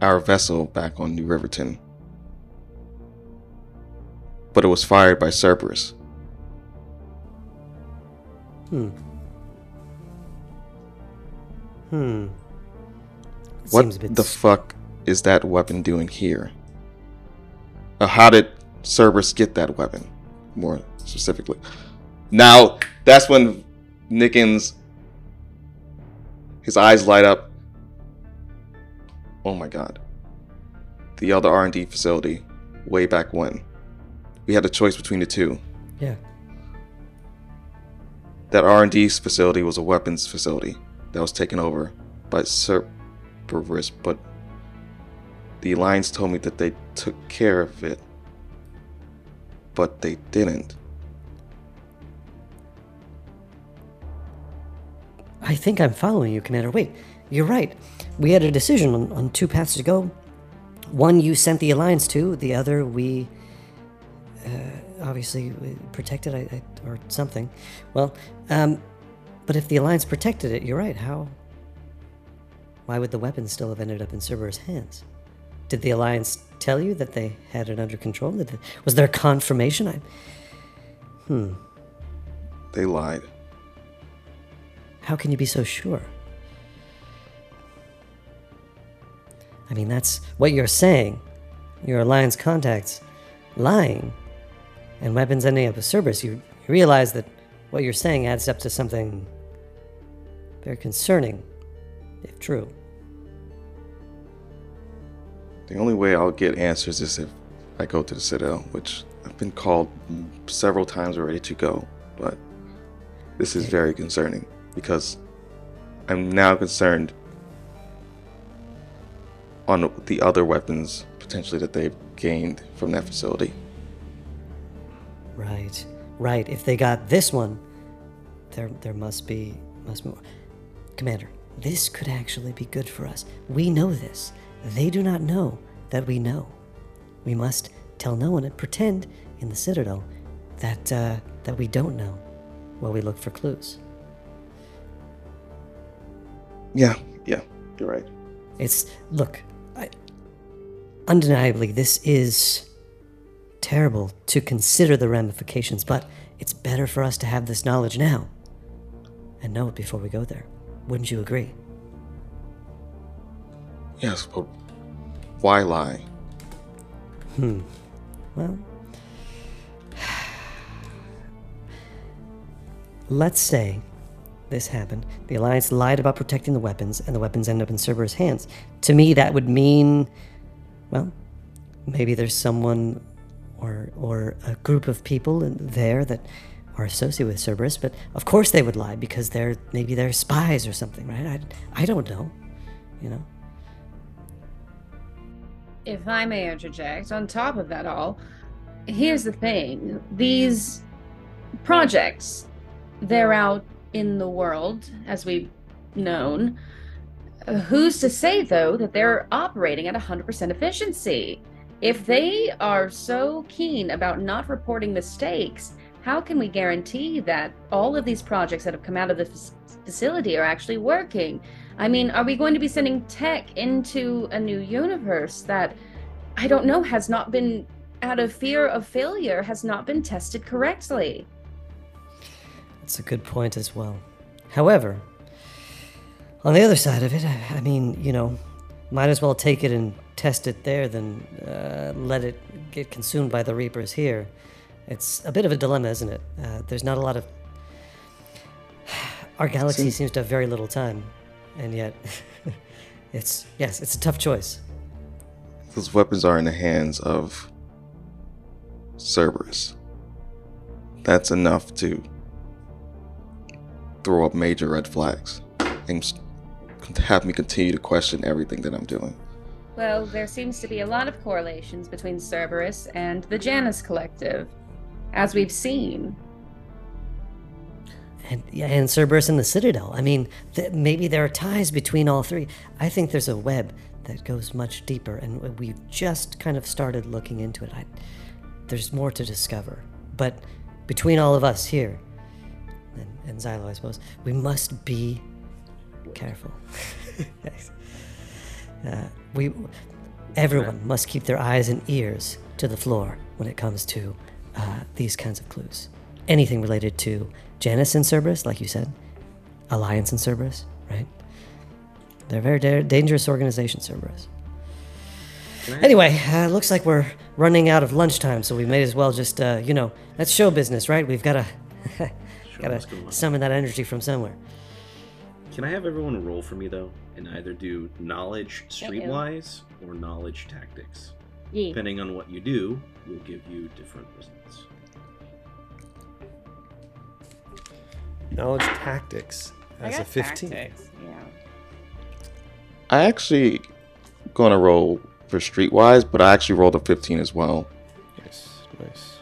our vessel back on New Riverton. But it was fired by Cerberus. Hmm. Hmm. It What seems a bit the fuck is that weapon doing here? Uh, how did Cerberus get that weapon? More specifically. Now, that's when Nickens his eyes light up. Oh my god. The other R&D facility way back when. We had a choice between the two. yeah. That R&D facility was a weapons facility that was taken over by Cerberus, but the Alliance told me that they took care of it, but they didn't. I think I'm following you, Commander. Wait, you're right. We had a decision on, on two paths to go. One you sent the Alliance to, the other we. Uh, obviously, protected, I, I, or something. Well, um, but if the Alliance protected it, you're right. How. Why would the weapon still have ended up in Cerberus' hands? Did the Alliance tell you that they had it under control? Did was there confirmation? I, They lied. How can you be so sure? I mean, that's what you're saying. Your alliance contacts lying and weapons ending up with Cerberus. You, you realize that what you're saying adds up to something very concerning, if true. The only way I'll get answers is if I go to the Citadel, which I've been called several times already to go, but this is very concerning because I'm now concerned on the other weapons potentially that they've gained from that facility. Right, right. If they got this one, there there must be must be more. Commander, this could actually be good for us. We know this. They do not know that we know. We must tell no one and pretend in the Citadel that uh, that we don't know while we look for clues. Yeah, yeah, you're right. It's look, I, undeniably this is terrible to consider the ramifications, but it's better for us to have this knowledge now and know it before we go there. Wouldn't you agree? Yes, but why lie? Hmm. Well, *sighs* let's say this happened. The Alliance lied about protecting the weapons, and the weapons end up in Cerberus' hands. To me, that would mean, well, maybe there's someone or or a group of people there that are associated with Cerberus, but of course they would lie because they're maybe they're spies or something, right? I, I don't know, you know. If I may interject, on top of that all, here's the thing these projects, they're out in the world, as we've known. Who's to say, though, that they're operating at 100% efficiency? If they are so keen about not reporting mistakes, how can we guarantee that all of these projects that have come out of the facility are actually working? I mean, are we going to be sending tech into a new universe that I don't know has not been out of fear of failure has not been tested correctly? That's a good point as well. However, on the other side of it, I I mean, you know, might as well take it and test it there than uh, let it get consumed by the Reapers here. It's a bit of a dilemma, isn't it? Uh, there's not a lot of. *sighs* Our galaxy seems to have very little time, and yet, *laughs* it's yes, it's a tough choice. Those weapons are in the hands of Cerberus. That's enough to throw up major red flags and have me continue to question everything that I'm doing. Well, there seems to be a lot of correlations between Cerberus and the Janus Collective, as we've seen. And yeah, and Cerberus and the Citadel. I mean, th- maybe there are ties between all three. I think there's a web that goes much deeper, and we've just kind of started looking into it. I, there's more to discover, but between all of us here, and, and Xylo, I suppose, we must be careful. *laughs* Yes. uh, we, everyone must keep their eyes and ears to the floor when it comes to uh, these kinds of clues. Anything related to Janus and Cerberus, like you said, Alliance and Cerberus, right? They're very da- dangerous organization, Cerberus. Anyway, uh, looks like we're running out of lunchtime, so we may as well just, uh, you know, that's show business, right? We've got to, *laughs* *laughs* got must go to summon that energy from somewhere. Can I have everyone roll for me though, and either do knowledge streetwise or knowledge tactics? Yeah. Depending on what you do, will give you different results. Knowledge tactics I as a 15. tactics, Yeah. I actually gonna roll for Streetwise, but I actually rolled a 15 as well. Nice, nice.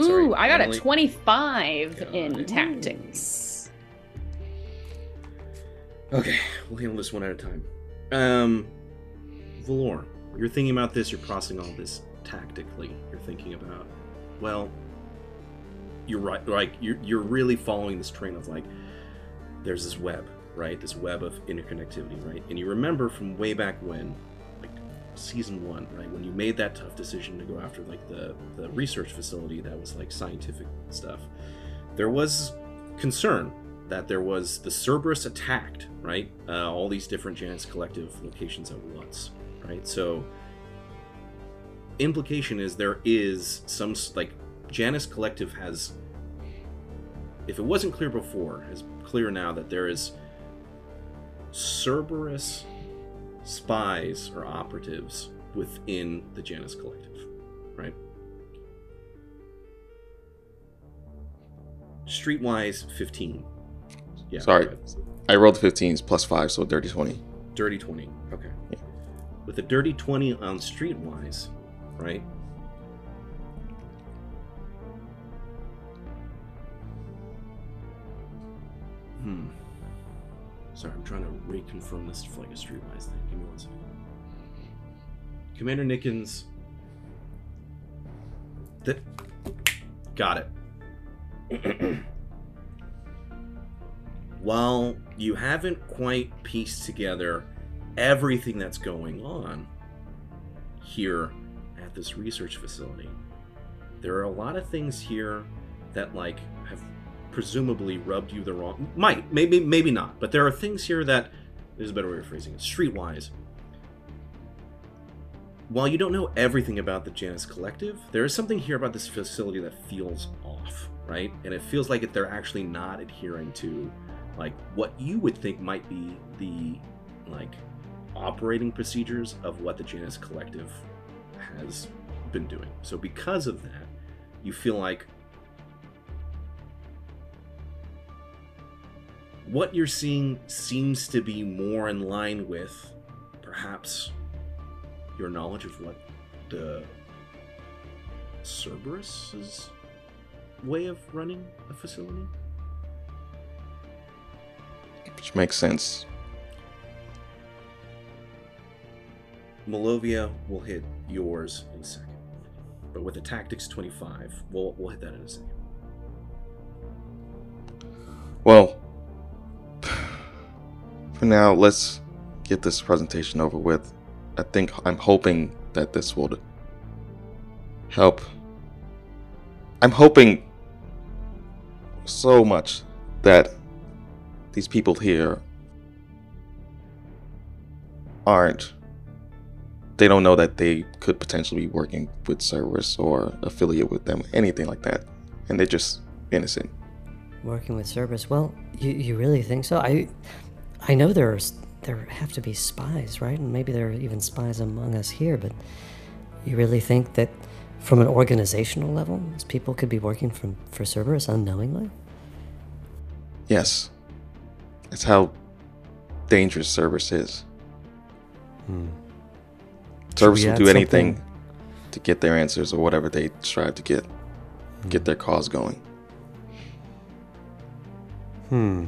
Sorry, Ooh, I got a Emily? 25 in tactics. Okay, we'll handle this one at a time. Um, Valor, you're thinking about this. You're processing all this tactically. You're thinking about, well, you're right. Like you're you're really following this train of like, there's this web, right? This web of interconnectivity, right? And you remember from way back when, season one, right? When you made that tough decision to go after like the the research facility that was like scientific stuff. There was concern that there was the Cerberus attacked, right? Uh, all these different Janus Collective locations at once, right? So, implication is there is some like Janus Collective has, if it wasn't clear before, is clear now that there is Cerberus spies or operatives within the Janus Collective, right? Streetwise 15. Yeah. Sorry. right. I rolled 15s plus 5, so dirty 20. Dirty 20. Okay. Yeah. With a dirty 20 on Streetwise, right? Hmm. Sorry, I'm trying to reconfirm this for like a Streetwise thing. Give me one second. Commander Nickens. That. Got it. *clears throat* while you haven't quite pieced together everything that's going on here at this research facility, there are a lot of things here that like presumably rubbed you the wrong might maybe maybe not but there are things here that there's a better way of phrasing it streetwise while you don't know everything about the Janus Collective, there is something here about this facility that feels off, right? And it feels like they're actually not adhering to like what you would think might be the like operating procedures of what the Janus Collective has been doing. So because of that, you feel like what you're seeing seems to be more in line with perhaps your knowledge of what the Cerberus's way of running a facility. Which makes sense. Malovia will hit yours in a second. But with a tactics 25, we'll, we'll hit that in a second. Well, for now, let's get this presentation over with. I think I'm hoping that this would help. I'm hoping so much that these people here aren't they don't know that they could potentially be working with Cerberus or affiliate with them, anything like that. And they're just innocent. Working with Cerberus. Well, you, you really think so? I I know there's there have to be spies, right? And maybe there are even spies among us here, but you really think that from an organizational level, these people could be working from for Cerberus unknowingly? Yes. That's how dangerous Cerberus is. Hmm. Cerberus will do anything something- to get their answers or whatever they strive to get get their cause going. Hmm.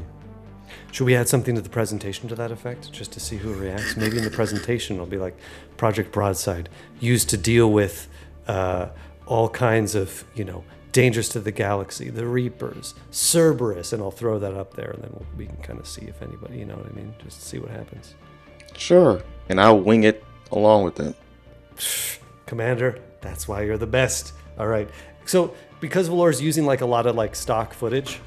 Should we add something to the presentation to that effect, just to see who reacts? Maybe in the presentation it'll be like Project Broadside, used to deal with uh, all kinds of, you know, dangers to the galaxy, the Reapers, Cerberus, and I'll throw that up there, and then we'll, we can kind of see if anybody, you know what I mean, just see what happens. Sure. And I'll wing it along with it. Commander, that's why you're the best. All right. So because Valor's using like a lot of like stock footage,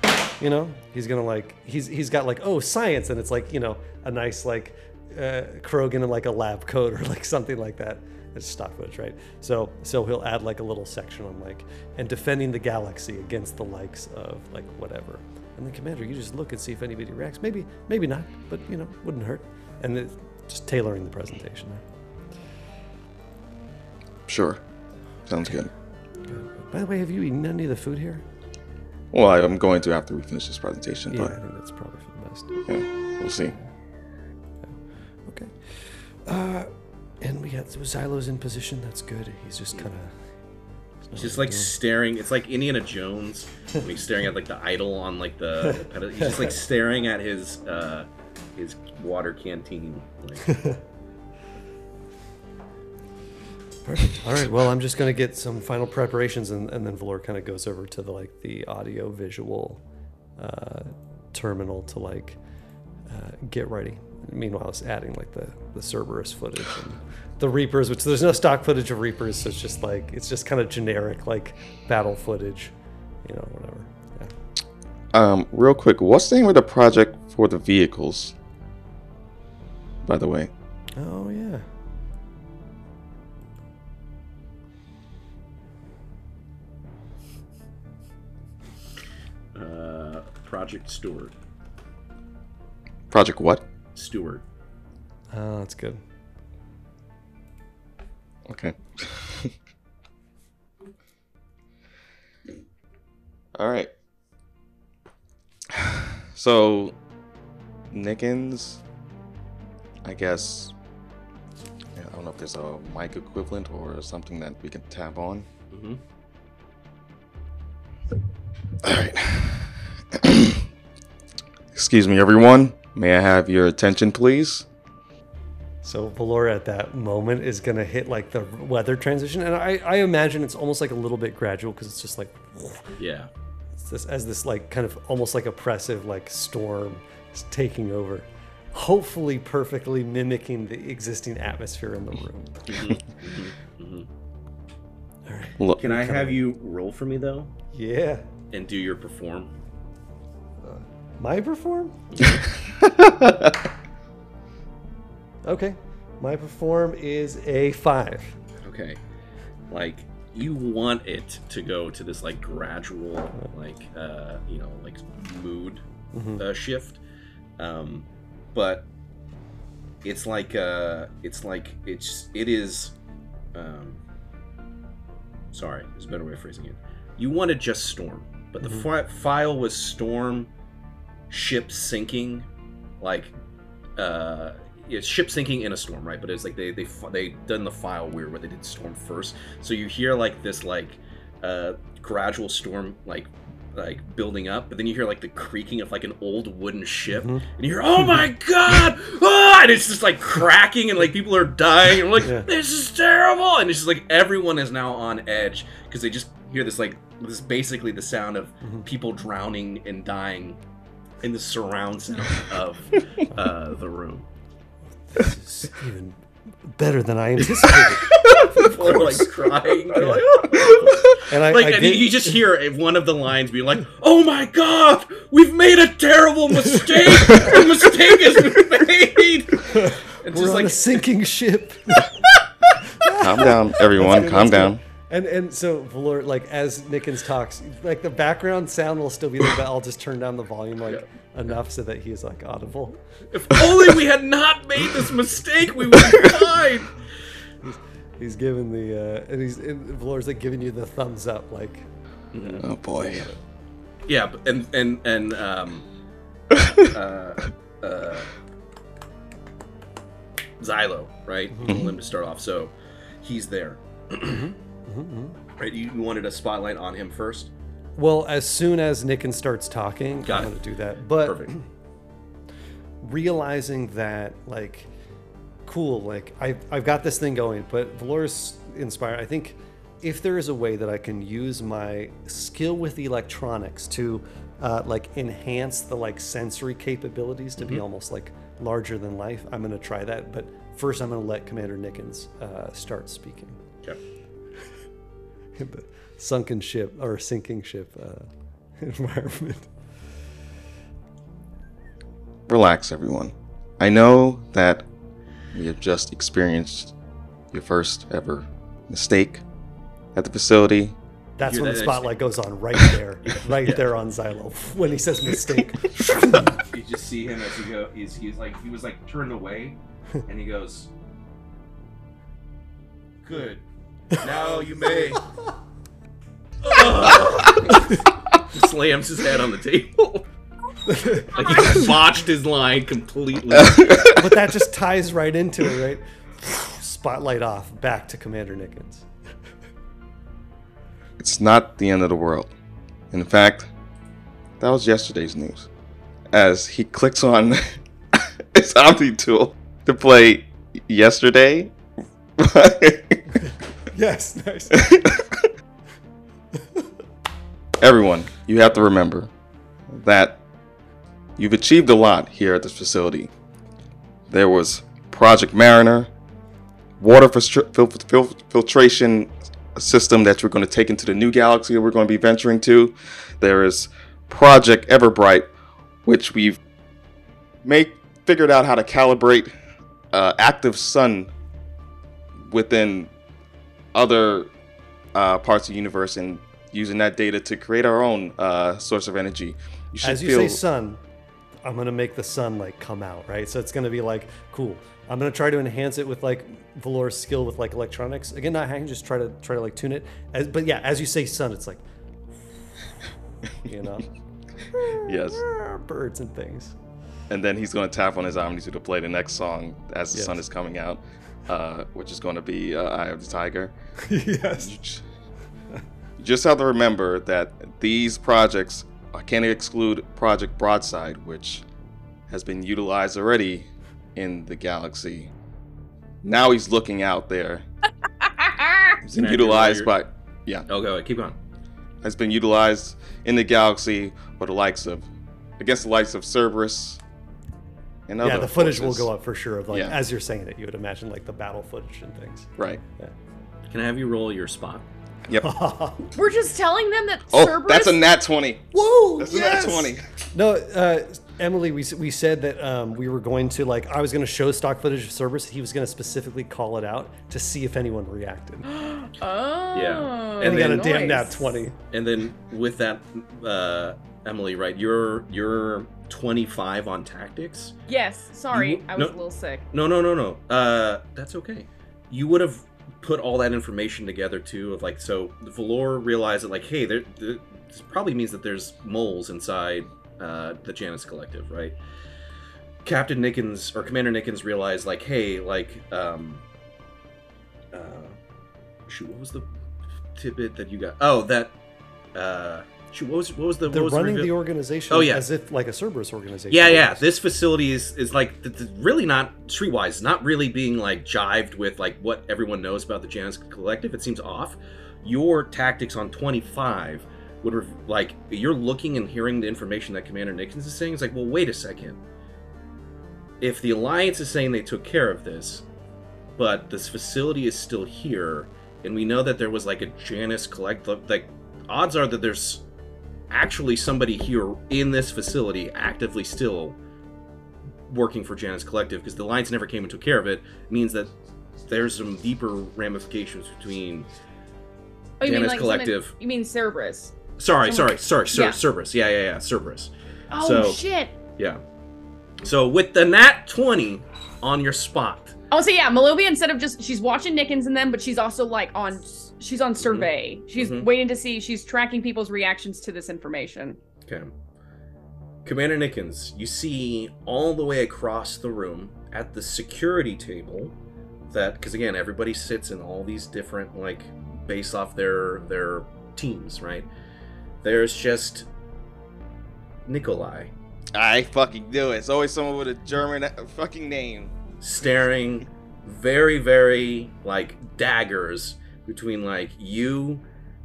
you know, he's gonna like he's he's got like oh science, and it's like you know a nice like uh, Krogan in like a lab coat *laughs* or like something like that. It's stock footage, right? So so he'll add like a little section on like and defending the galaxy against the likes of like whatever. And then Commander, you just look and see if anybody reacts. Maybe maybe not, but you know wouldn't hurt. And just tailoring the presentation there. Sure. Sounds good. By the way, have you eaten any of the food here? Well, I- I'm going to after we finish this presentation, Yeah, I think that's probably for the best. yeah, we'll see. Okay. Uh, and we got Xylo's in position. That's good. He's just kind of. He's just like staring. It's like Indiana Jones when he's staring at like the idol on like the. the pedestal. He's just like *laughs* staring at his uh, his water canteen. Like, *laughs* Perfect. All right. Well, I'm just gonna get some final preparations, and, and then Valor kind of goes over to the like the audio visual uh, terminal to like uh, get ready. Meanwhile, it's adding like the the Cerberus footage and the Reapers, which there's no stock footage of Reapers, so it's just like it's just kind of generic like battle footage, you know, whatever. Yeah. Um, real quick, what's the name of the project for the vehicles? By the way, Oh yeah. Project Stewart. Project what? Stewart. Oh, that's good. Okay. *laughs* All right. *sighs* So, Nickens, I guess. I don't know if there's a mic equivalent or something that we can tap on. hmm All right. *clears throat* Excuse me, everyone. May I have your attention, please? So Valor at that moment is gonna hit like the weather transition, and I, I imagine it's almost like a little bit gradual because it's just like Yeah. it's this as this like kind of almost like oppressive like storm is taking over, hopefully perfectly mimicking the existing atmosphere in the mm-hmm. room. Mm-hmm. Mm-hmm. All right, Look, Can I have you roll for me though, yeah, and do your perform? My perform. *laughs* Okay, my perform is a five. Okay. Like you want it to go to this like gradual like uh you know like mood Mhm. uh, shift um but it's like uh it's like it's it is um sorry, there's a better way of phrasing it. You wanted just storm, but the Mhm. fi- file was storm, ship sinking, like uh, it's ship sinking in a storm, right? But it's like they they they done the file weird where they did storm first, so you hear like this like uh gradual storm like like building up, but then you hear like the creaking of like an old wooden ship, Mhm. and you hear, "Oh my *laughs* god!" ah! and it's just like cracking, and like people are dying. And like, Yeah. "This is terrible!" And it's just like everyone is now on edge because they just hear this like this is basically the sound of Mhm. people drowning and dying in the surround sound of *laughs* uh, the room. This is even better than I anticipated. *laughs* People are like crying. They're like, *laughs* And I, like, I and did, you just hear one of the lines being like, "Oh my God, we've made a terrible mistake. the mistake has been made." And we're just on like, a sinking ship. Calm down, everyone. Calm that's down. And and so Valor, like as Nickens talks, like the background sound will still be there, but I'll just turn down the volume like enough so that he's like audible. if only we had not made this mistake, we would have fine. He's giving the uh, and he's and Valor's like giving you the thumbs up, like Oh boy. Yeah, and and and um, uh, uh, Xylo, right? You want him to start off, so he's there. Right, you wanted a spotlight on him first. Well, as soon as Nickens starts talking, Got I'm going to do that. But Perfect. *clears throat* realizing that, like, cool, like I've I've got this thing going, but Valor's inspired. I think if there is a way that I can use my skill with electronics to, uh, like, enhance the like sensory capabilities to Mm-hmm. be almost like larger than life, I'm going to try that. But first, I'm going to let Commander Nickens uh, start speaking. Okay. *laughs* in the sunken ship or sinking ship uh, *laughs* environment. Relax, everyone. I know that we have just experienced your first ever mistake at the facility. That's Hear when the spotlight goes on right *laughs* there, right Yeah. there on Xylo when he says mistake. You just see him as he go. He's he's like he was like turned away, and he goes, "Good. Now you may." *laughs* He slams his head on the table. like he botched his line completely. *laughs* but that just ties right into it, right? Spotlight off, back to Commander Nickens. It's not the end of the world. In fact, that was yesterday's news. As he clicks on *laughs* his Omni tool to play yesterday. Yes, *laughs* nice. *laughs* Everyone, you have to remember that you've achieved a lot here at this facility. There was Project Mariner, water filtr- fil- fil- filtration system that we're going to take into the new galaxy we're going to be venturing to. There is Project Everbright, which we've made figured out how to calibrate uh, active sun within other uh, parts of the universe and using that data to create our own uh, source of energy. You should As you feel say sun, I'm gonna make the sun like come out, right? So it's gonna be like cool. I'm gonna try to enhance it with like Valor's skill with like electronics. Again, not hacking, just try to try to like tune it. As, but yeah, as you say sun, it's like *laughs* you know yes. *laughs* birds and things. And then he's to tap on his Omni to play the next song as the Yes. sun is coming out, uh, which is going to be uh, "Eye of the Tiger." *laughs* yes. You j- you just have to remember that these projects I can't exclude Project Broadside, which has been utilized already in the galaxy. Now he's looking out there. *laughs* He's been Can I do utilized by, yeah, Oh, go. Keep going. has been utilized in the galaxy for the likes of, against the likes of Cerberus. And Yeah, the footage will go up for sure. Of like Yeah. as you're saying it, you would imagine like the battle footage and things. Right. Can I have you roll your spot? Yep. *laughs* We're just telling them that Oh, Cerberus. that's a nat twenty. Whoa! That's a nat twenty. No, uh, Emily, we, we said that um, we were going to like I was going to show stock footage of Cerberus. He was going to specifically call it out to see if anyone reacted. *gasps* Oh. Yeah. And And he got a then- damn nat twenty. And then with that, uh, Emily, right? You're you're 25 on tactics. Yes. Sorry, You- I was no- a little sick. No, no, no, no. Uh, that's okay. You would have put all that information together too. Of like, so Valor realized that like, hey, there, there this probably means that there's moles inside uh, the Janus Collective, right? Captain Nickens or Commander Nickens realized like, hey, like, um, uh, shoot, what was the tidbit that you got? Oh, that, uh, shoot, what was what was the They're was running reveal- the organization Oh, yeah. as if like a Cerberus organization. Yeah, yeah. is. This facility is is like th- th- really not streetwise, not really being like jived with like what everyone knows about the Janus Collective. It seems off. Your tactics on twenty five would rev like you're looking and hearing the information that Commander Nickens is saying. It's like, well, wait a second. If the Alliance is saying they took care of this, but this facility is still here, and we know that there was like a Janus Collective, like odds are that there's actually somebody here in this facility actively still working for Janus Collective because the Alliance never came and took care of it means that there's some deeper ramifications between Oh, you mean Janus like Collective. someone- You mean Cerberus? sorry Someone- sorry sorry Cer- Yeah. Cerberus yeah yeah yeah Cerberus Oh So- shit! yeah so with the nat 20 on your spot Oh, so yeah, Malovia instead of just she's watching Nickens and them, but she's also like on she's on survey. She's Mhm. waiting to see. She's tracking people's reactions to this information. Okay. Commander Nickens, you see all the way across the room at the security table that because again everybody sits in all these different like based off their their teams, right? There's just Nikolai I fucking do it. It's always someone with a German fucking name. staring very very like daggers between like you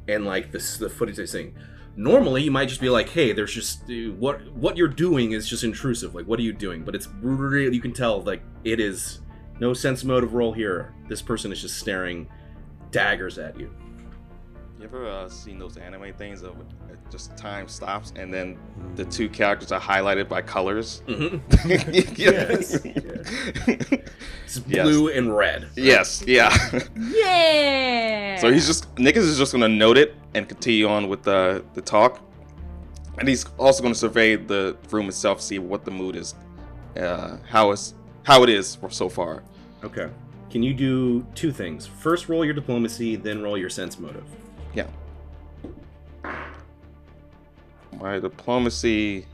and like the footage they're seeing. Normally you might just be like hey there's just what what you're doing is just intrusive. Like what are you doing? But it's really you can tell like it is no sense motive roll here. This person is just staring daggers at you. You ever uh, seen those anime things of just time stops and then the two characters are highlighted by colors? Mhm. *laughs* yes. it's Yes. blue and red yes, yeah. Yeah. so he's just Nickens is just gonna note it and continue on with the the talk, and he's also gonna survey the room itself, see what the mood is, uh, how it's how it is for so far. okay can you do two things first roll your diplomacy then roll your sense motive Yeah. My diplomacy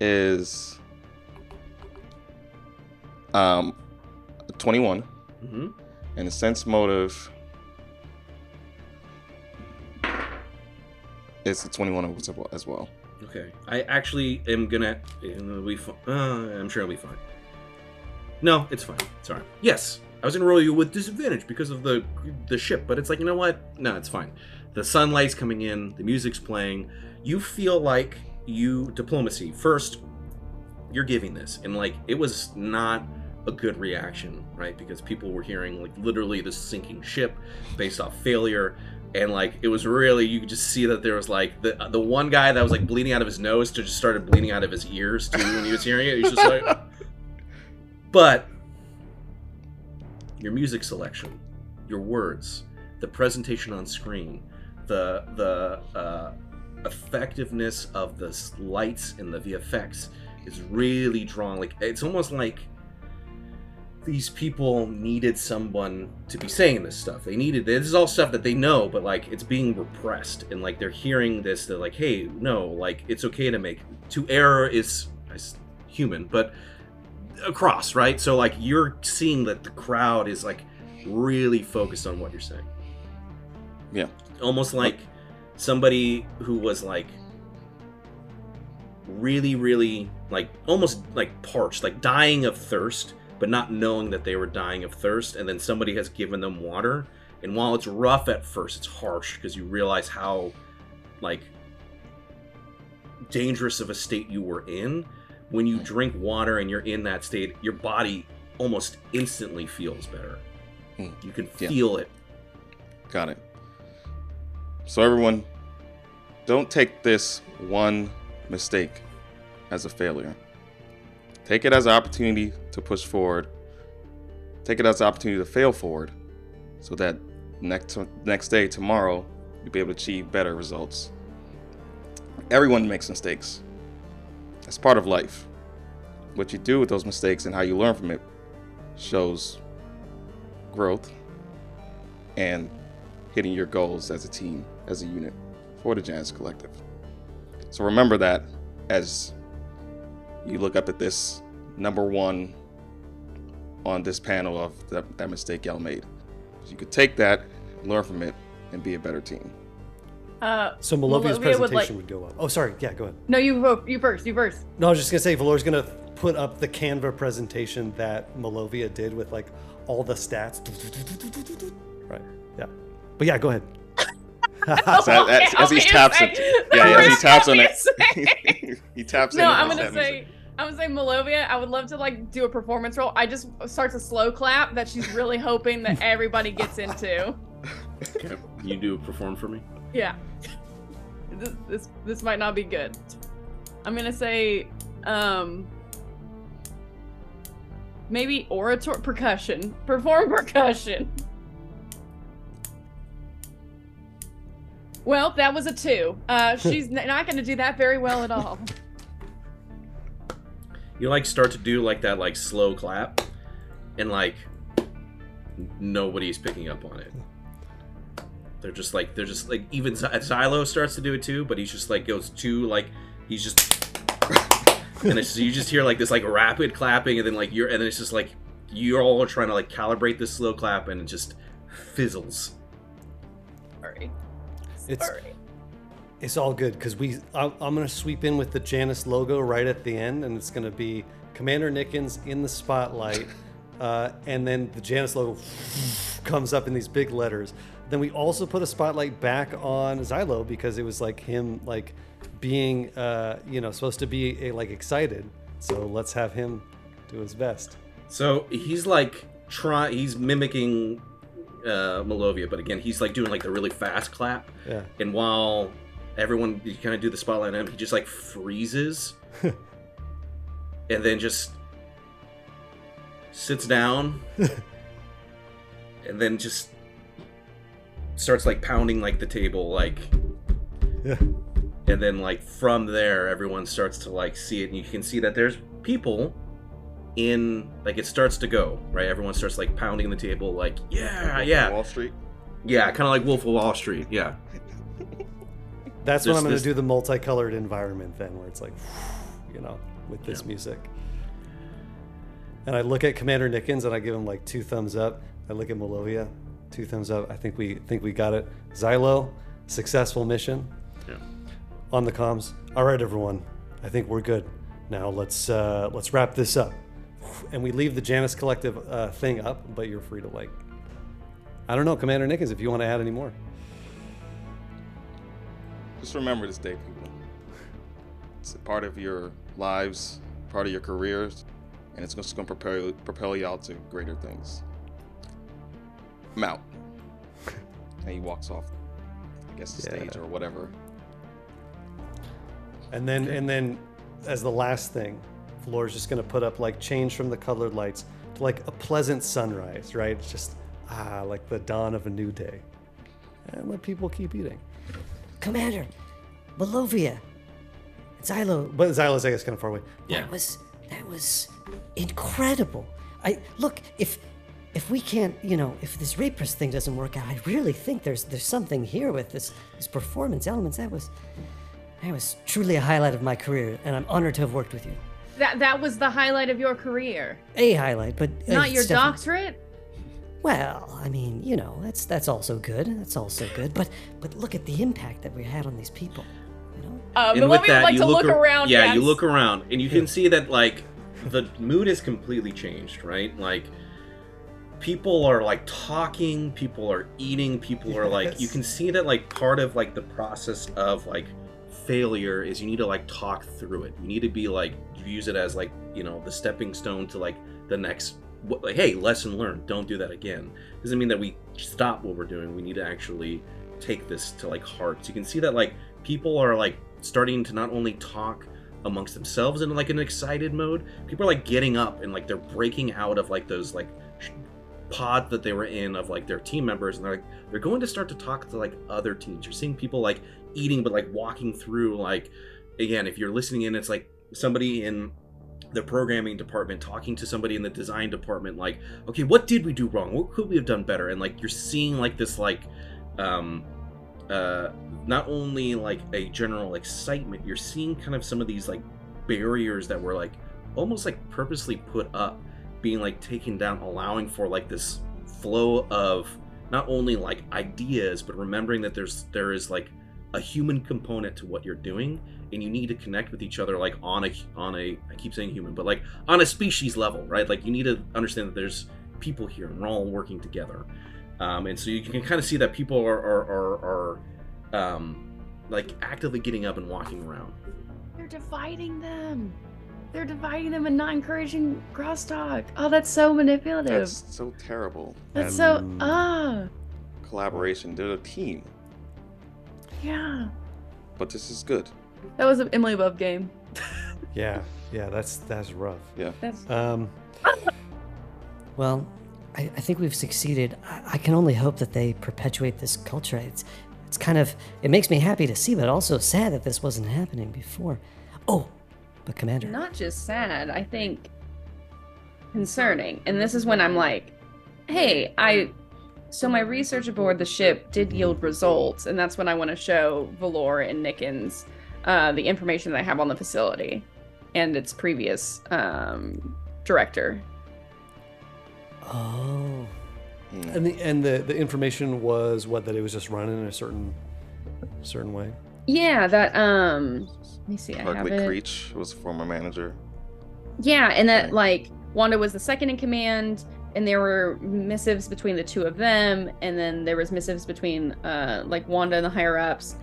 is um 21 mm-hmm. and the sense motive is a 21 as well- as well. Okay, I actually am gonna. It'll be fi- uh, I'm sure it'll be fine. No, it's fine. Sorry. Yes, I was gonna roll you with disadvantage because of the the ship, but it's like you know what? No, it's fine. The sunlight's coming in, the music's playing. You feel like you diplomacy first. You're giving this, and like it was not a good reaction, right? Because people were hearing like literally the sinking ship based off failure and like it was really you could just see that there was like the the one guy that was like bleeding out of his nose to just started bleeding out of his ears too when he was hearing it. He's just like, *laughs* but your music selection, your words, the presentation on screen, the the uh, effectiveness of the lights and the VFX is really drawn. Like it's almost like these people needed someone to be saying this stuff. They needed this is all stuff that they know, but like it's being repressed, and like they're hearing this. They're like, "Hey, no, like it's okay to make to error is is human, but across right." So like you're seeing that the crowd is like really focused on what you're saying. Yeah. almost like somebody who was like really, really like almost like parched, like dying of thirst but not knowing that they were dying of thirst and then somebody has given them water and while it's rough at first it's harsh because you realize how like dangerous of a state you were in when you drink water and you're in that state your body almost instantly feels better Hmm. you can Yeah. feel it Got it. So everyone, don't take this one mistake as a failure. Take it as an opportunity to push forward. Take it as an opportunity to fail forward, so that next next day, tomorrow, you'll be able to achieve better results. Everyone makes mistakes. That's part of life. What you do with those mistakes and how you learn from it shows growth and hitting your goals as a team, as a unit for the Janus Collective. So remember that as you look up at this number one on this panel of that, that mistake y'all made. So you could take that, learn from it, and be a better team. Uh, So Malovia's Malovia would, presentation like- would go up. Oh, sorry. Yeah, go ahead. no, you you first. You first. No, I was just gonna say Valor's gonna put up the Canva presentation that Malovia did with like all the stats. Right. Yeah. But yeah, go ahead. *laughs* So as, as, as he taps it, yeah, yeah, as he taps on it, *laughs* he taps No. I'm gonna say. music. I'm gonna say Malovia. I would love to like do a performance role. I just starts a slow clap that she's really hoping that *laughs* everybody gets into. Okay, you do a perform for me. Yeah. This, this this might not be good. I'm gonna say um maybe orator percussion. Perform percussion. Well, that was a two. Uh, she's n- not going to do that very well at all. You like start to do like that like slow clap, and like nobody's picking up on it. They're just like they're just like even Zy- Xylo starts to do it too, but he's just like goes too like he's just *laughs* and it's you just hear like this like rapid clapping, and then like you're and then it's just like you're all trying to like calibrate this slow clap, and it just fizzles. Sorry. It's Sorry. it's all good because we I'm, I'm gonna sweep in with the Janus logo right at the end, and it's gonna be Commander Nickens in the spotlight, *laughs* uh, and then the Janus logo *laughs* comes up in these big letters. Then we also put a spotlight back on Xylo because it was like him like being uh, you know supposed to be uh, like excited. So let's have him do his best. So he's like try he's mimicking uh Malovia, but again he's like doing like the really fast clap. Yeah. And while everyone you kind of do the spotlight on him, he just like freezes *laughs* and then just sits down *laughs* and then just starts like pounding like the table like Yeah. and then like from there everyone starts to like see it and you can see that there's people in like it starts to go right everyone starts like pounding the table like yeah yeah Wall Street. yeah kind of like wolf of wall street yeah *laughs* That's when I'm going this- to do the multicolored environment then, where it's like, *sighs* you know, with this Yeah. music. And I look at Commander Nickens and I give him like two thumbs up. I look at Malovia, two thumbs up. I think we think we got it. Xylo, successful mission. Yeah. On the comms. All right, everyone. I think we're good. Now let's uh, let's wrap this up. And we leave the Janus Collective uh, thing up, but you're free to like. I don't know, Commander Nickens, if you want to add any more. Just remember this day, people. It's a part of your lives, part of your careers, and it's just going to propel, propel y'all to greater things. I'm out. *laughs* and he walks off, I guess, the stage or whatever. And then and then as the last thing, Valor's just gonna put up like change from the colored lights to like a pleasant sunrise, right? It's just ah like the dawn of a new day. And let people keep eating. Commander, Malovia, Xylo, But Xylo's I guess kind of far away. Yeah. that was that was incredible. I look if if we can't, you know, if this Reapers thing doesn't work out, I really think there's there's something here with this these performance elements. That was that was truly a highlight of my career, and I'm honored to have worked with you. That that was the highlight of your career, A highlight, but uh, not your doctorate. Well, I mean, you know, that's that's also good. That's also good. But but look at the impact that we had on these people. You know, Uh, and Malovia with would that like you to look, look, ar- around. yeah you look around and you can see that like the mood has completely changed right like people are like talking people are eating people are like you can see that like part of like the process of like failure is you need to like talk through it you need to be like use it as like you know the stepping stone to like the next like hey lesson learned don't do that again. Doesn't mean that we stop what we're doing we need to actually take this to like heart so you can see that like people are like starting to not only talk amongst themselves in like an excited mode people are like getting up and like they're breaking out of like those like pod that they were in of like their team members and they're like they're going to start to talk to like other teams. You're seeing people like eating but like walking through like again if you're listening in it's like somebody in the programming department talking to somebody in the design department like okay what did we do wrong? What could we have done better? And like you're seeing like this like um uh not only like a general excitement you're seeing kind of some of these like barriers that were like almost like purposely put up being like taken down allowing for like this flow of not only like ideas but remembering that there's there is like a human component to what you're doing and you need to connect with each other like on a on a I keep saying human but like on a species level right like you need to understand that there's people here and we're all working together um, and so you can kind of see that people are are, are, are um, like actively getting up and walking around They're dividing them. They're dividing them and not encouraging crosstalk. Oh, that's so manipulative. That's so terrible. That's so Um, ah Collaboration. They're a team. yeah. But this is good. That was an Emily Bub game. *laughs* Yeah, yeah, that's that's rough. Yeah. That's Um, *laughs* Well, I, I think we've succeeded. I, I can only hope that they perpetuate this culture. It's, it's kind of, it makes me happy to see, but also sad that this wasn't happening before. Oh, but Commander, not just sad. I think concerning. And this is when I'm like, hey, I. So my research aboard the ship did yield results, and that's when I want to show Valor and Nickens uh, the information that I have on the facility and its previous um, director. oh, Mm. and the and the the information was what that it was just running in a certain certain way. Yeah, that um. Let me see. I have Hugley it. Creech was former manager. Yeah, and that Okay. like Wanda was the second in command, and there were missives between the two of them, and then there was missives between uh like Wanda and the higher ups,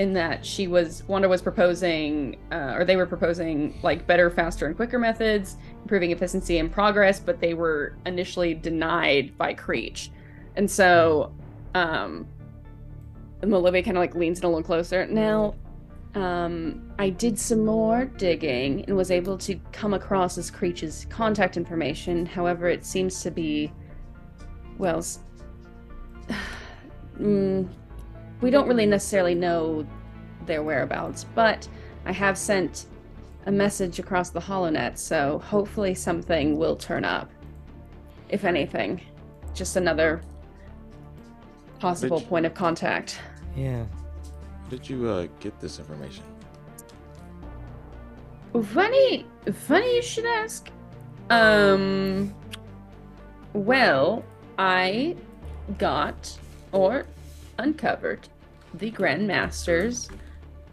in that she was Wanda was proposing, uh, or they were proposing like better, faster, and quicker methods, improving efficiency and progress, but they were initially denied by Creech, and so um, Olivia kind of like leans in a little closer now um, I did some more digging and was able to come across this Creech's contact information. However, it seems to be, well, *sighs* mm, we don't really necessarily know their whereabouts, but I have sent a message across the HoloNet, so hopefully something will turn up. If anything, just another possible Which- point of contact. yeah. Where did you uh, get this information? Funny, funny you should ask. Um, well, I got or uncovered the Grandmaster's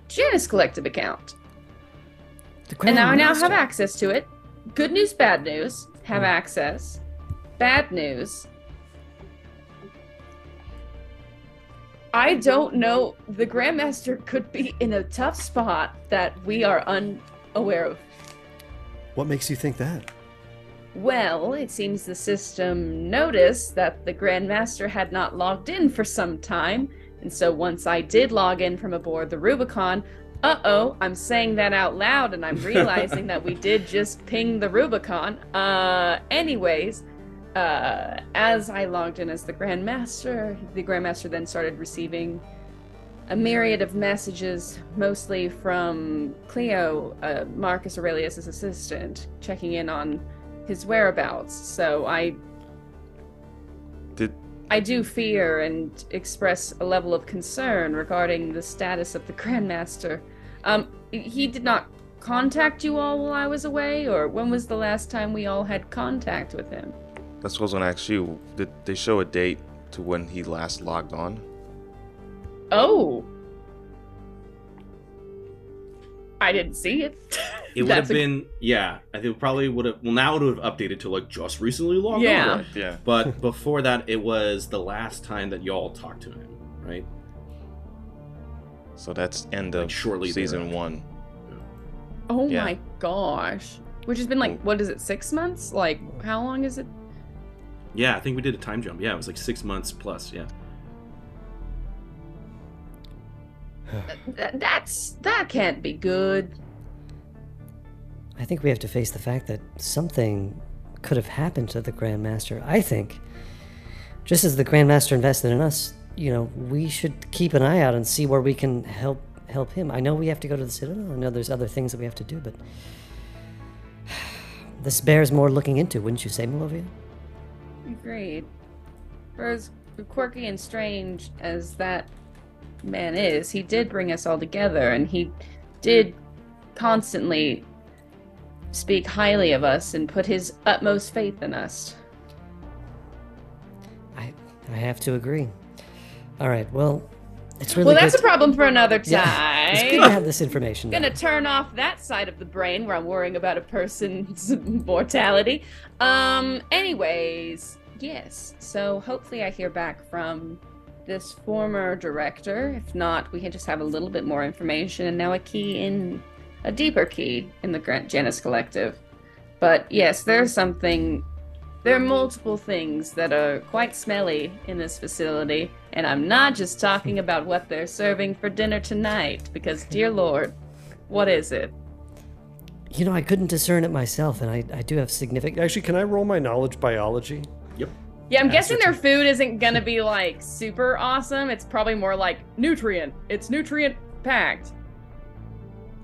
Janus Collective account, and now I now have access to it. Good news, bad news. Have hmm. access. Bad news. I don't know. The Grandmaster could be in a tough spot that we are unaware of. What makes you think that? Well, it seems the system noticed that the Grandmaster had not logged in for some time, and so once I did log in from aboard the Rubicon, uh oh, I'm saying that out loud and I'm realizing that we did just ping the Rubicon. Uh, anyways, uh, as I logged in as the Grandmaster, the Grandmaster then started receiving a myriad of messages, mostly from Cleo, uh, Marcus Aurelius' assistant, checking in on his whereabouts. So I Did I do fear and express a level of concern regarding the status of the *laughs* Grandmaster. Um, he did not contact you all while I was away, or when was the last time we all had contact with him? that's what I was gonna ask you. Did they show a date to when he last logged on? Oh. I didn't see it. it *laughs* would have a- been yeah i think it probably would have well now it would have updated to like just recently logged Yeah. on Right, yeah. but *laughs* before that it was the last time that y'all talked to him right So that's end Like of shortly season thereafter. one. Oh Yeah. my gosh. Which has been like, what is it, six months? Like, how long is it? yeah i think we did a time jump yeah it was like six months plus yeah Th- that's, that can't be good. I think we have to face the fact that something could have happened to the Grandmaster. I think, just as the Grandmaster invested in us, you know, we should keep an eye out and see where we can help help him. I know we have to go to the Citadel. I know there's other things that we have to do, but *sighs* this bears more looking into, wouldn't you say, Malovia? Agreed. For as quirky and strange as that man is, he did bring us all together, and he did constantly speak highly of us and put his utmost faith in us. I I have to agree. All right, well, it's really well, that's a problem for another time. Yeah, it's good to have this information. gonna turn off that side of the brain where I'm worrying about a person's *laughs* mortality. Um, anyways, yes. So hopefully I hear back from this former director. If not, we can just have a little bit more information and now a key in a deeper key in the Grant Janus Collective. But yes, there's something there are multiple things that are quite smelly in this facility, and I'm not just talking about what they're serving for dinner tonight, because, dear Lord, what is it? You know, I couldn't discern it myself, and I, I do have significant. Actually, can I roll my knowledge biology? Yep. Yeah, I'm guessing their food isn't gonna be like super awesome. It's probably more like nutrient. It's nutrient packed.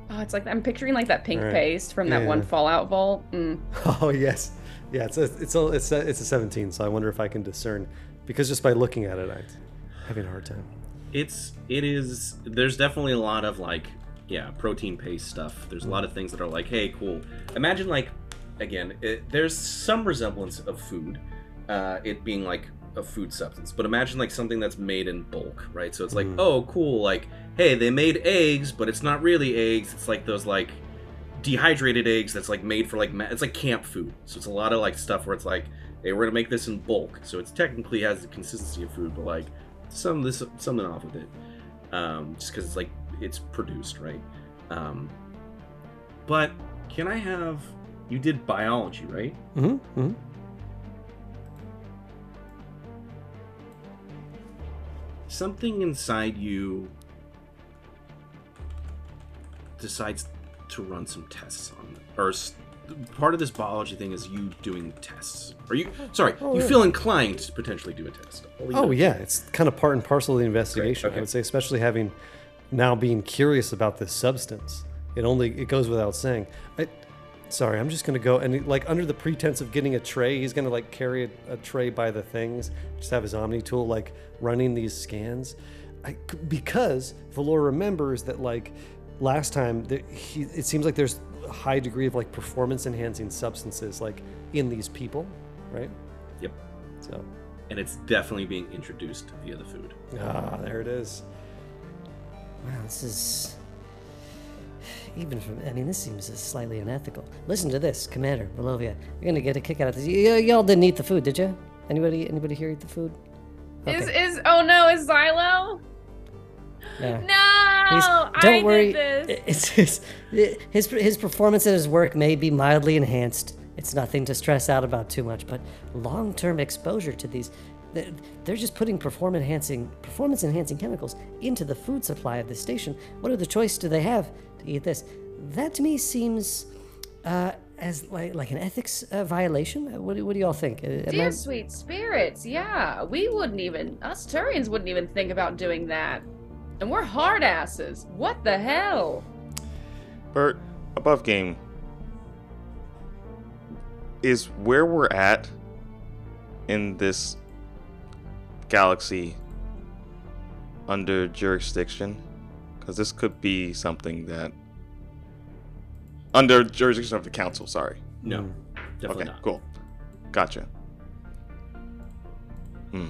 Oh, it's like I'm picturing like that pink Right. paste from that one Fallout vault. Mm. *laughs* Oh yes, yeah. It's a it's a it's a, it's a 17. So I wonder if I can discern because just by looking at it, I'm having a hard time. It's it is. There's definitely a lot of like yeah protein paste stuff. There's a lot of things that are like hey cool. Imagine like again it, there's some resemblance of food, uh, it being like a food substance. But imagine like something that's made in bulk, right? So it's like Mm. oh cool like hey they made eggs, but it's not really eggs. It's like those like dehydrated eggs that's like made for like ma- it's like camp food. So it's a lot of like stuff where it's like hey we're gonna make this in bulk. So it's technically has the consistency of food, but like some this something off with it um, just because it's like it's produced right um, but can i have you did biology right Mm-hmm. mm-hmm. Something inside you decides to run some tests on it or part of this biology thing is you doing tests are you sorry Oh, you yeah. feel inclined to potentially do a test Oh yeah, it's kind of part and parcel of the investigation. okay. I would say, especially having now being curious about this substance. It only it goes without saying. I, sorry, I'm just gonna go and like under the pretense of getting a tray, he's gonna like carry a, a tray by the things, just have his Omni tool like running these scans. I, because Valor remembers that like last time there, he, it seems like there's a high degree of like performance enhancing substances like in these people, right? Yep. So and it's definitely being introduced via the food ah, there it is. Wow, this is. Even from. I mean, this seems slightly unethical. Listen to this, Commander Malovia. You're gonna get a kick out of this. Y- y- y'all didn't eat the food, did you? Anybody? Anybody here eat the food? Is Okay. is oh no, is Xylo? Yeah. No, He's- I don't worry. did this. It's his, his his performance at his work may be mildly enhanced. It's nothing to stress out about too much, but long-term exposure to these, they're, just putting performance enhancing performance enhancing chemicals into the food supply of the station. What other choice do they have to eat this? That to me seems uh, as like like an ethics uh, violation. Uh, What, do- what do y'all think? Uh, am I- Dear sweet spirits, yeah, we wouldn't even us Turians wouldn't even think about doing that, and we're hard asses. What the hell? Bert, above game, is where we're at in this galaxy under jurisdiction? Because this could be something that. Under jurisdiction of the council, sorry. no definitely okay, not cool. Gotcha. Hmm.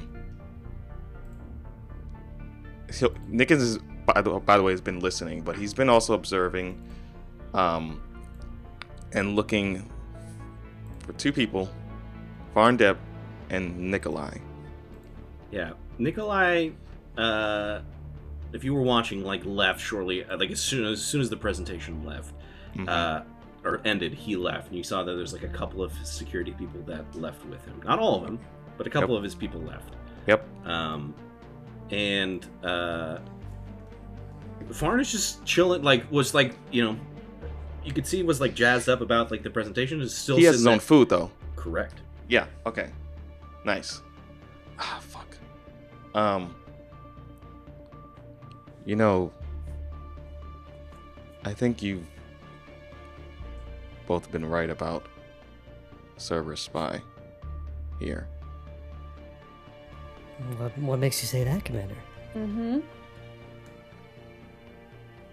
So Nickens is by the, by the way has been listening, but he's been also observing, um, and looking for two people, Varndep and Nikolai. Yeah, Nikolai. Uh, if you were watching, like left shortly, uh, like as soon as, as soon as the presentation left, Mhm. uh, or ended, he left, and you saw that there's like a couple of security people that left with him. Not all of them, but a couple of his people left. Yep. Um, and uh, Farn is just chilling. Like was like you know, you could see he was like jazzed up about like the presentation. Is still He has his own food though. Correct. Yeah. Okay. Nice. Ah, fuck. Um. You know, I think you've both been right about Cerberus spy here. What, what makes you say that, Commander? Mm-hmm.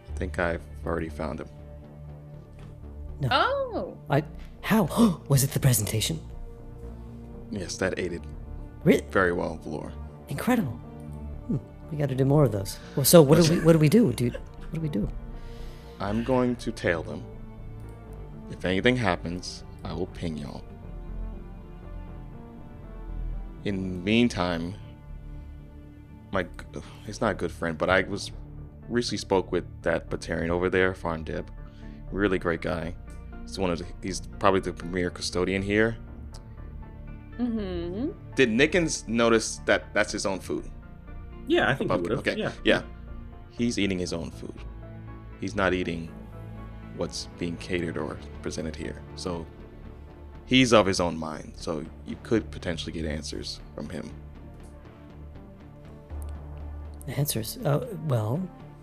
I think I've already found him. No. Oh. I how *gasps* was it the presentation? Yes, that aided Really very well, Valor. incredible. Hmm, we got to do more of those. Well, so what do we what do we do, dude? What do we do? I'm going to tail them. If anything happens, I will ping y'all. In the meantime, my it's not a good friend, but I was recently spoke with that Batarian over there, Farn Dib. Really great guy. He's one of the, he's probably the premier custodian here. Mm-hmm. Did Nickens notice that that's his own food? Yeah, I think you Above- would have. okay, Yeah. yeah. He's eating his own food. He's not eating what's being catered or presented here. So he's of his own mind. So you could potentially get answers from him. Answers. Oh well,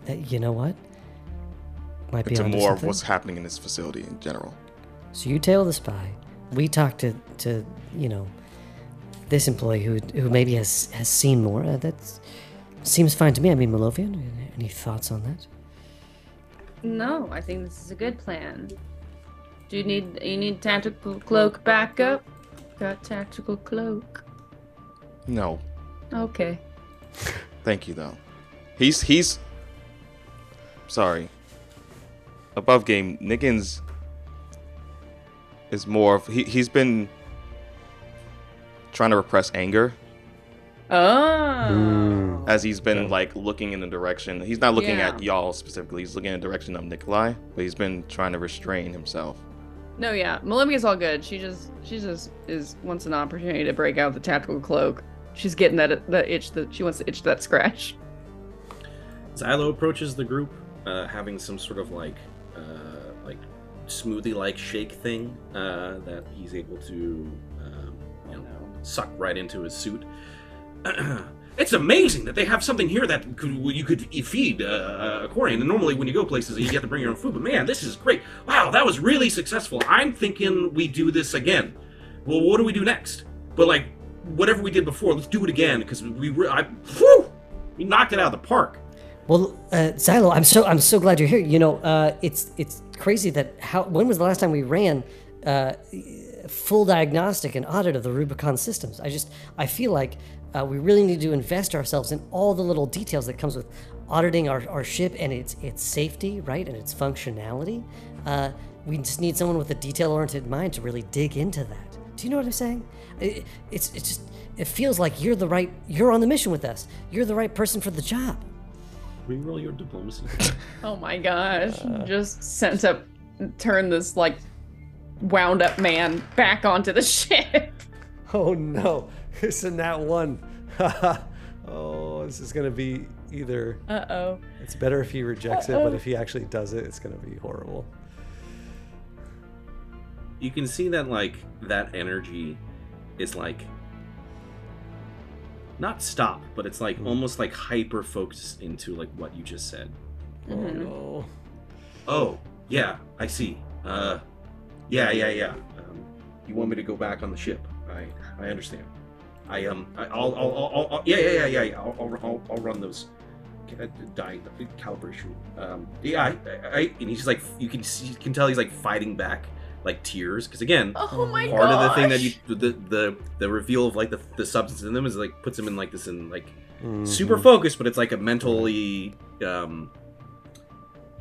uh, you know what? Might be onto more of what's happening in this facility in general. So you tail the spy. We talk to to you know this employee who who maybe has has seen more. Uh, that seems fine to me. I mean, Malovian, any thoughts on that? No, I think this is a good plan. Do you need you need tactical cloak backup? Got tactical cloak. No, Okay. *laughs* thank you though. He's he's sorry. Above game, Nickens is more of he he's been trying to repress anger Oh. as he's been Okay. like looking in the direction. He's not looking at y'all specifically. He's looking in the direction of Nikolai, but he's been trying to restrain himself. No, yeah, Millennia's all good. She just she just is wants an opportunity to break out the tactical cloak. She's getting that that itch that she wants to itch that scratch. Xylo approaches the group, uh, having some sort of like, uh, like smoothie-like shake thing uh, that he's able to, um, you know, suck right into his suit. *clears throat* it's amazing that they have something here that could, you could feed uh, a Quarian. And normally, when you go places, you have to bring your own food. But man, this is great! Wow, that was really successful. I'm thinking we do this again. Well, what do we do next? But like, whatever we did before, let's do it again because we, re- I, whew, we knocked it out of the park. Well, uh, I'm so I'm so glad you're here. You know, uh, it's it's crazy that how when was the last time we ran uh, full diagnostic and audit of the Rubicon systems? I just I feel like uh, we really need to invest ourselves in all the little details that comes with auditing our, our ship and its its safety, right, and its functionality. Uh, we just need someone with a detail-oriented mind to really dig into that. Do you know what I'm saying? It, it's it's just it feels like you're the right you're on the mission with us. You're the right person for the job. Reroll your diplomacy. *laughs* Oh my gosh! just sent up, turn this like wound up man back onto the *laughs* ship. Oh no, isn't that one? *laughs* oh, this is gonna be either. Uh oh. It's better if he rejects it, but if he actually does it, it's gonna be horrible. you can see that like that energy is like not stop, but it's like almost like hyper focused into like what you just said. Oh no. Oh, yeah, I see. Uh, yeah, yeah, yeah. Um, you want me to go back on the ship? I, I understand. I um, I, I'll, I'll, I'll, I'll, yeah, yeah, yeah, yeah, yeah. I'll, I'll, I'll, I'll run those ca- die calibration. Um, yeah, I, I, I, and he's like, you can see, you can tell he's like fighting back, like tears, because again, Oh my part of the thing that you, the, the, the reveal of like the, the substance in them is like puts him in like this in like Mhm. super focused, but it's like a mentally, um,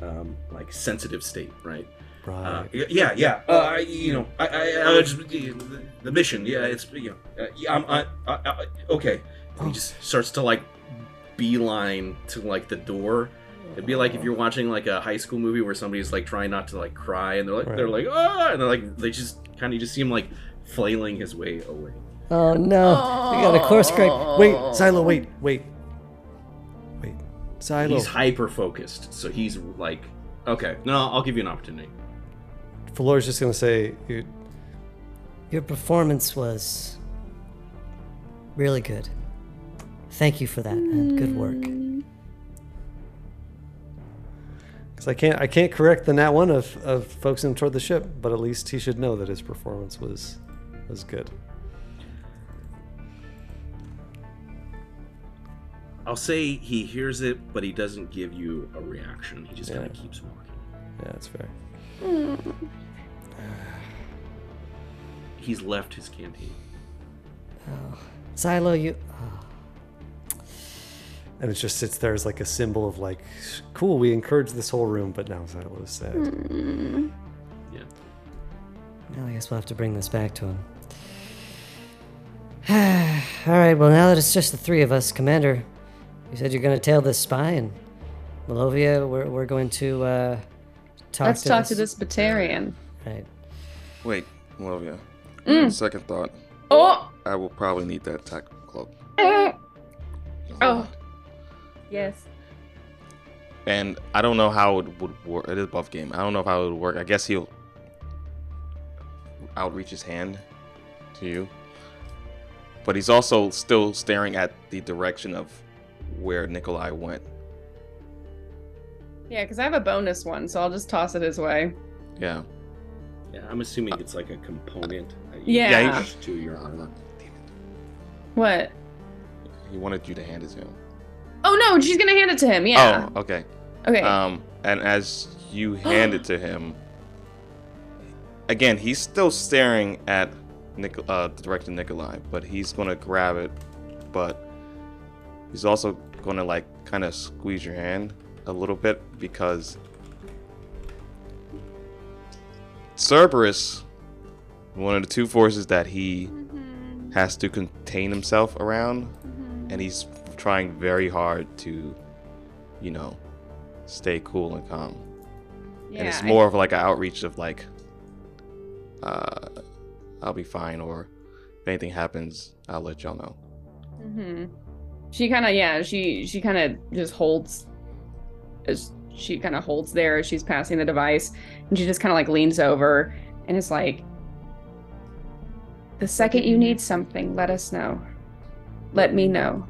um, like sensitive state, right? Uh, yeah, yeah. Uh, I, you know, I, I, I just the, the mission. Yeah, it's you know, uh, yeah, I'm, I, I, I, okay. And he just starts to like beeline to like the door. It'd be like if you're watching like a high school movie where somebody's like trying not to like cry, and they're like they're like ah, and they're like they just kind of just see him like flailing his way away. Oh no, we got a course correct. Wait, Xylo, wait, wait. Wait. Xylo. He's hyper focused, so he's like, okay, no, I'll give you an opportunity. Valor's just gonna say, you- Your performance was really good. Thank you for that, and good work. Mm. Because I can't, I can't correct the nat one of, of focusing toward the ship, but at least he should know that his performance was was good. I'll say he hears it, but he doesn't give you a reaction. He just kind of keeps walking. Yeah, that's fair. *sighs* He's left his canteen. Oh. Xylo, you. And it just sits there as like a symbol of like, cool, we encouraged this whole room, but now Xylo's sad. Yeah. Well, I guess we'll have to bring this back to him. *sighs* All right. Well, now that it's just the three of us, Commander, you said you're going to tail this spy, and Malovia, we're, we're going to uh, talk Let's to talk to this Batarian. Right. Wait, Malovia. Mm. Second thought, Oh! I will probably need that tactical cloak. Oh. Yes. And I don't know how it would work. It is buff game. I don't know how it would work. I guess he'll outreach his hand to you. But he's also still staring at the direction of where Nikolai went. Yeah, because I have a bonus one, so I'll just toss it his way. Yeah. Yeah, I'm assuming it's like a component. that you Yeah. attach to your armor. What? He wanted you to hand it to him. Oh no, she's gonna hand it to him. Yeah. Oh, okay. okay. Um, and as you hand it to him, again, he's still staring at Nik- uh, the director Nikolai, but he's gonna grab it, but he's also gonna like kind of squeeze your hand a little bit because Cerberus, one of the two forces that he has to contain himself around, and he's trying very hard to, you know, stay cool and calm. yeah. and it's I- more of like an outreach of like, uh, I'll be fine, or if anything happens, I'll let y'all know. hmm She kind of yeah. She she kind of just holds. As she kind of holds there as she's passing the device, and she just kind of like leans over and is like, "The second you need something, let us know. Let me know."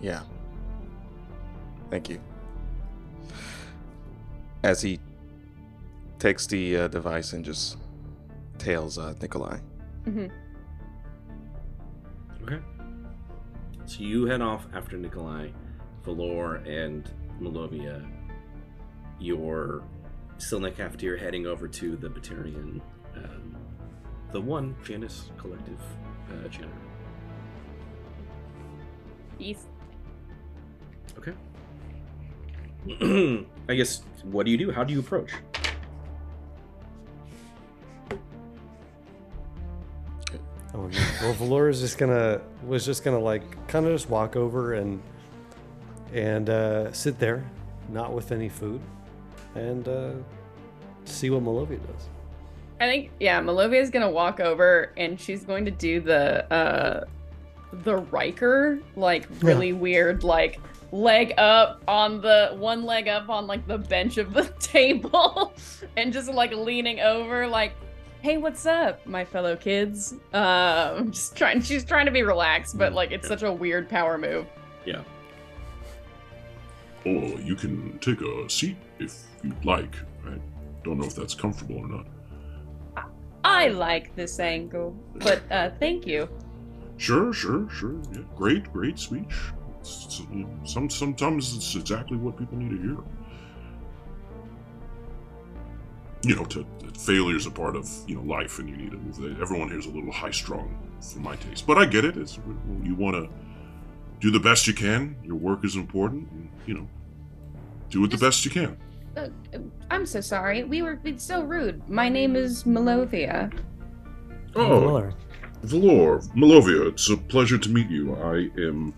Yeah. Thank you. As he takes the uh, device and just tails uh, Nikolai. hmm Okay. So you head off after Nikolai, Valor, and Malovia. You're still in the cafeteria heading over to the Batarian, um, the one Janus Collective uh, channel. East. Okay. *clears throat* I guess, what do you do? How do you approach? Oh, no. well, Valora's just gonna was just gonna like kind of just walk over and and uh, sit there, not with any food, and uh, see what Malovia does. I think yeah, Malovia is gonna walk over and she's going to do the uh the Riker, like really weird, like leg up on the one leg up on like the bench of the *laughs* table and just like leaning over like hey what's up my fellow kids um just trying she's trying to be relaxed but like it's such a weird power move Yeah. Or you can take a seat if you'd like. I don't know if that's comfortable or not. i like this angle but uh thank you Sure, sure, sure. Yeah, great, great speech. It's, it's- some sometimes it's exactly what people need to hear. You know, to, that failure's a part of you know life, and you need to move. Everyone here's a little high strung for my taste, but I get it. It's you want to do the best you can. Your work is important, and you know, do it the best you can. uh, i'm so sorry we were being so rude my name is Malovia Oh, Valor. Valor, Malovia, it's a pleasure to meet you. I am.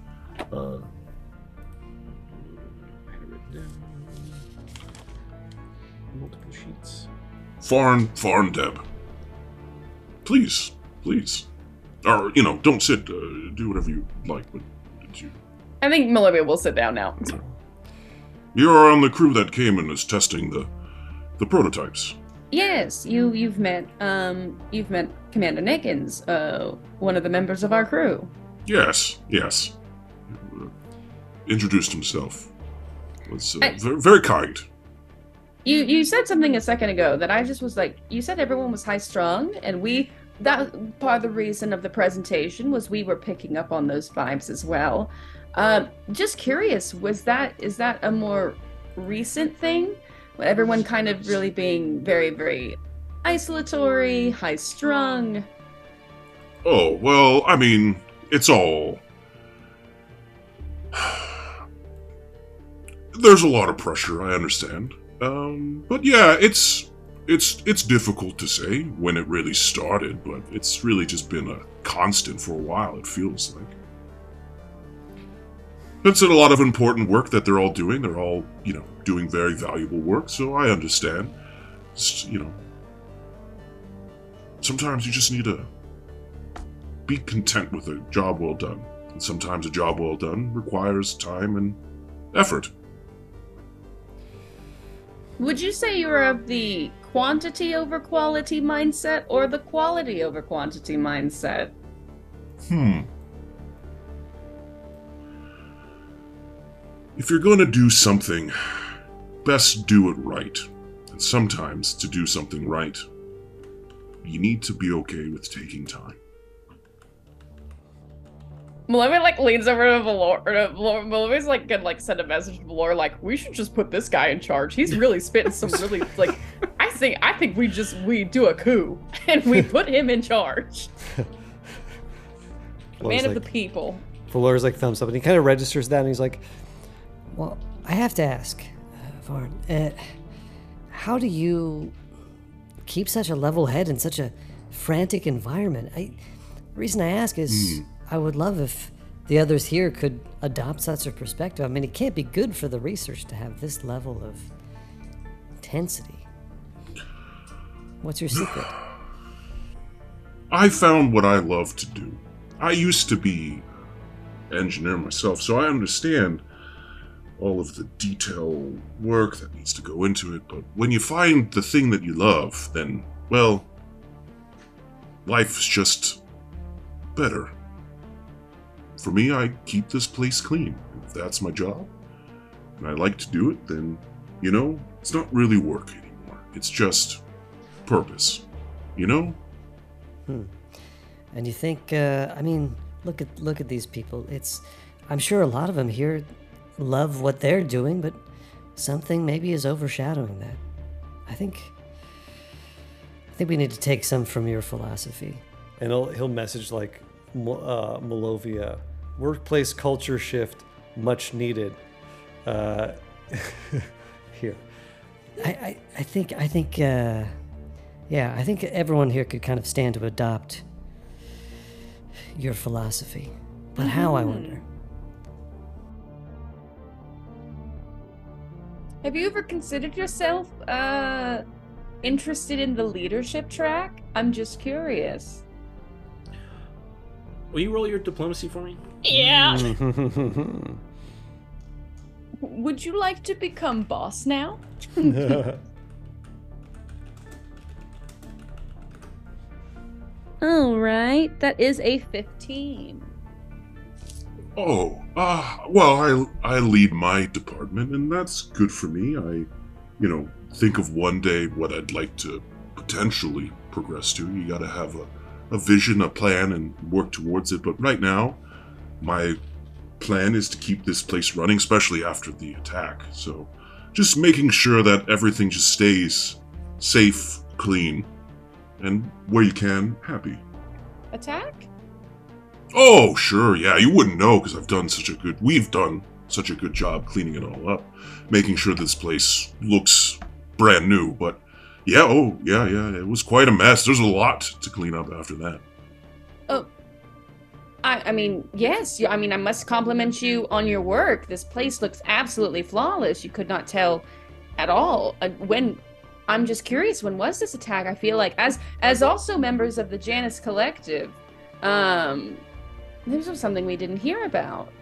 Uh, I had it written down. Multiple sheets. Farn, Farn Deb. Please, please. Or, you know, don't sit. Uh, do whatever you like, but it's you. I think Malovia will sit down now You're on the crew that came and is testing the the prototypes. Yes, you you've met um you've met Commander Nickens, uh one of the members of our crew. Yes, yes. Uh, introduced himself. Was uh, I- very, very kind. You you said something a second ago that I just was like, you said everyone was high strung, and we that part of the reason of the presentation was we were picking up on those vibes as well. Um, just curious, was that is that a more recent thing? Everyone kind of really being very very isolatory, high strung. Oh, well, I mean, it's all. *sighs* There's a lot of pressure, I understand. Um, but yeah, it's it's it's difficult to say when it really started, but it's really just been a constant for a while, it feels like. It's a lot of important work that they're all doing. They're all, you know, doing very valuable work, so I understand. It's, you know, sometimes you just need to be content with a job well done. And sometimes a job well done requires time and effort. Would you say you're of the quantity over quality mindset or the quality over quantity mindset? Hmm. If you're going to do something, best do it right. And sometimes, to do something right, you need to be okay with taking time. Malloy like leans over to Valor. Or uh, Valor Malloy's like gonna like send a message to Valor like we should just put this guy in charge. He's really spitting some really *laughs* like. I think I think we just we do a coup *laughs* and we put him in charge. *laughs* Man of like, the people. Valor's like thumbs up, and he kind of registers that, and he's like, Well, I have to ask, uh, Varn, uh, how do you keep such a level head in such a frantic environment? I, the reason I ask is I would love if the others here could adopt such a perspective. I mean, it can't be good for the research to have this level of intensity. What's your secret? *sighs* I found what I love to do. I used to be engineer myself, so I understand all of the detail work that needs to go into it, but when you find the thing that you love, then, well, life's just better. For me, I keep this place clean. If that's my job, and I like to do it, then, you know, it's not really work anymore. It's just purpose. You know? And you think, uh, I mean, look at look at these people. It's, I'm sure a lot of them here love what they're doing, but something maybe is overshadowing that. I think, I think we need to take some from your philosophy. and he'll he'll message like Mo- uh, Malovia, workplace culture shift, much needed. Uh, *laughs* here, I, I, I think, I think, uh, yeah, I think everyone here could kind of stand to adopt your philosophy. But how, I wonder? Have you ever considered yourself uh interested in the leadership track? I'm just curious. Will you roll your diplomacy for me? Yeah. *laughs* Would you like to become boss now? *laughs* *laughs* All right, that is a 15. Oh, uh, well, I I lead my department, and that's good for me. I, you know, think of one day what I'd like to potentially progress to. You got to have a, a vision, a plan, and work towards it. But right now, my plan is to keep this place running, especially after the attack. So, just making sure that everything just stays safe, clean, and where you can, happy. Attack? Oh, sure, yeah. You wouldn't know because I've done such a good. We've done such a good job cleaning it all up, making sure this place looks brand new. But yeah, oh yeah, yeah. It was quite a mess. There's a lot to clean up after that. Oh. I, I mean, yes. I mean, I must compliment you on your work. This place looks absolutely flawless. You could not tell at all. Uh, when I'm just curious, when was this attack? I feel like, as as also members of the Janus Collective, um, this was something we didn't hear about.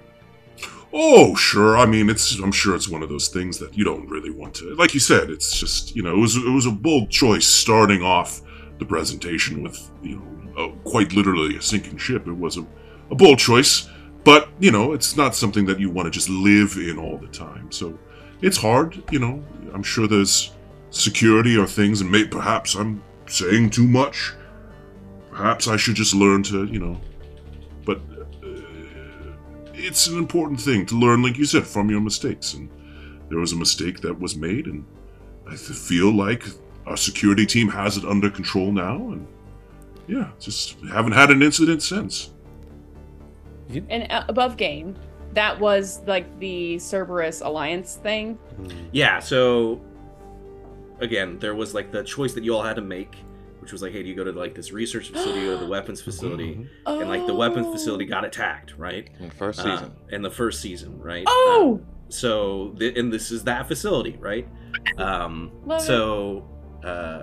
Oh, sure. I mean, it's. I'm sure it's one of those things that you don't really want to. Like you said, it's just you know, it was it was a bold choice starting off the presentation with you know, uh, quite literally a sinking ship. It was a, a bold choice, but you know, it's not something that you want to just live in all the time. So it's hard. You know, I'm sure there's security or things, and may, perhaps I'm saying too much. Perhaps I should just learn to, you know. But it's an important thing to learn, like you said, from your mistakes. And there was a mistake that was made, and I feel like our security team has it under control now. And yeah, just haven't had an incident since. And uh, above game, that was like the Cerberus alliance thing. Yeah, so again, there was like the choice that you all had to make, which was like, hey, do you go to like this research facility or the *gasps* weapons facility? And like the weapons facility got attacked, right? In the first Uh, season. in the first season, right? Oh, Uh, so th- and this is that facility, right? Um, Love it. so, uh,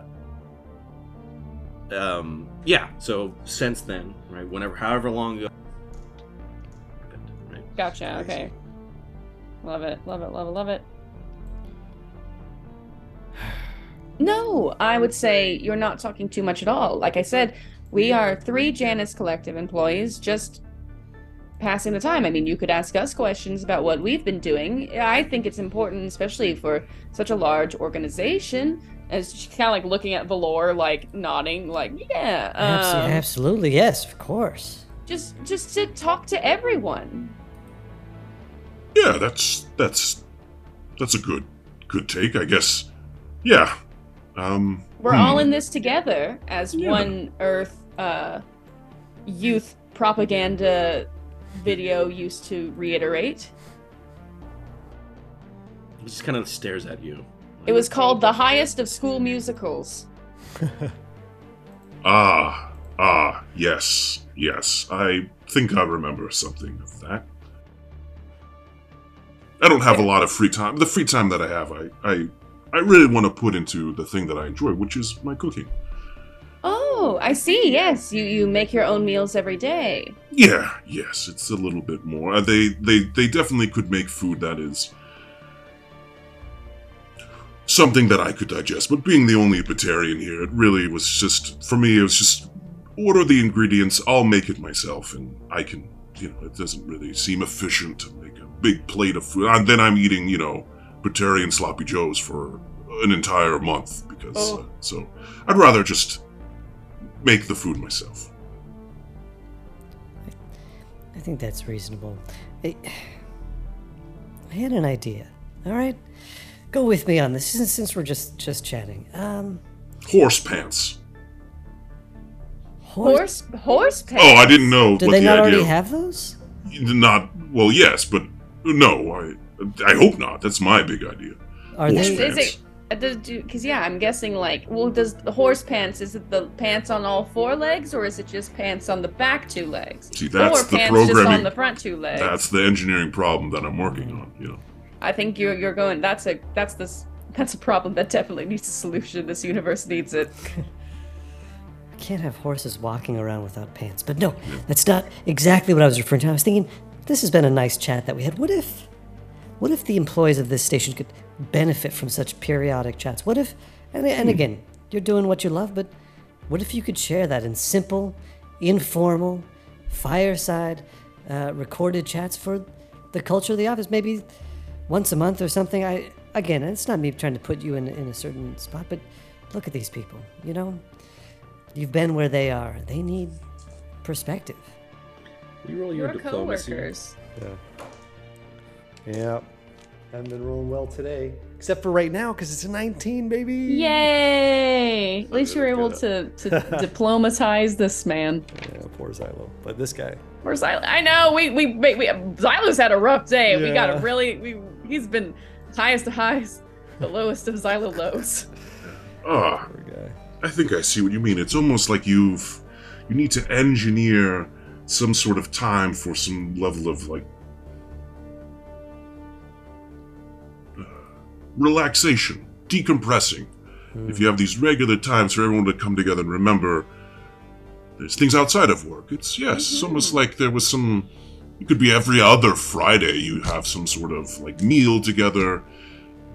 um, yeah. So since then, right? Whenever, however long ago, happened, right? gotcha. Okay. Love it. Love it. Love it. Love it. *sighs* *sighs* No, I would say you're not talking too much at all. Like I said, we are three Janus Collective employees just passing the time. I mean, you could ask us questions about what we've been doing. I think it's important, especially for such a large organization. As *laughs* she's kind of like looking at Valor, like nodding, like yeah, Abso- um, absolutely, yes, of course. just just to talk to everyone. Yeah, that's that's that's a good good take, I guess. Yeah. Um We're hmm. all in this together as Yeah. one Earth uh, youth propaganda video used to reiterate. He just kind of stares at you. It was called the highest of school musicals. *laughs* Ah, ah, yes, yes. I think I remember something of that. I don't have a lot of free time. The free time that I have, I I I really want to put into the thing that I enjoy, which is my cooking. Oh, I see. Yes, you you make your own meals every day. Yeah, yes, it's a little bit more. Uh, they they they definitely could make food that is something that I could digest. But being the only vegetarian here, it really was just for me. It was just order the ingredients. I'll make it myself, and I can. You know, it doesn't really seem efficient to make a big plate of food. And then I'm eating, you know, vegetarian sloppy joes for an entire month because. Oh. Uh, so I'd rather just make the food myself. I think that's reasonable. I, I had an idea. All right, go with me on this since, since we're just just chatting. Um, Horse pants. horse. Horse horse pants. Oh, I didn't know Do what they the not idea. already have those? Not well, yes, but no. I I hope not. That's my big idea. Are Horse Is, they? is pants. it? Uh, because yeah, I'm guessing like, well, does the horse pants? Is it the pants on all four legs, or is it just pants on the back two legs? See, that's or the pants just on programming. the front two legs? That's the engineering problem that I'm working on. You know. I think you're you're going. That's a that's this that's a problem that definitely needs a solution. This universe needs it. I *laughs* can't have horses walking around without pants. But no, that's not exactly what I was referring to. I was thinking this has been a nice chat that we had. What if, what if the employees of this station could benefit from such periodic chats? What if, and, and again, you're doing what you love, but what if you could share that in simple, informal, fireside, uh, recorded chats for the culture of the office? Maybe once a month or something. I again, it's not me trying to put you in in a certain spot, but look at these people. You know, you've been where they are. They need perspective. You roll your We're diplomacy. coworkers. Yeah. Yeah. Haven't been rolling well today, except for right now because it's a 19, baby. Yay! At least you were able to *laughs* to diplomatize this man. Yeah, poor Xylo. But this guy. Poor Xylo. I know we we we, we Xylo's had a rough day. We got a really we he's been highest of highs, the lowest of Xylo lows. Ah, Poor. I think I see what you mean. It's almost like you've you need to engineer some sort of time for some level of like relaxation, decompressing. If you have these regular times for everyone to come together and remember there's things outside of work. It's yes, it's mm-hmm. almost like there was some it could be every other Friday you have some sort of like meal together.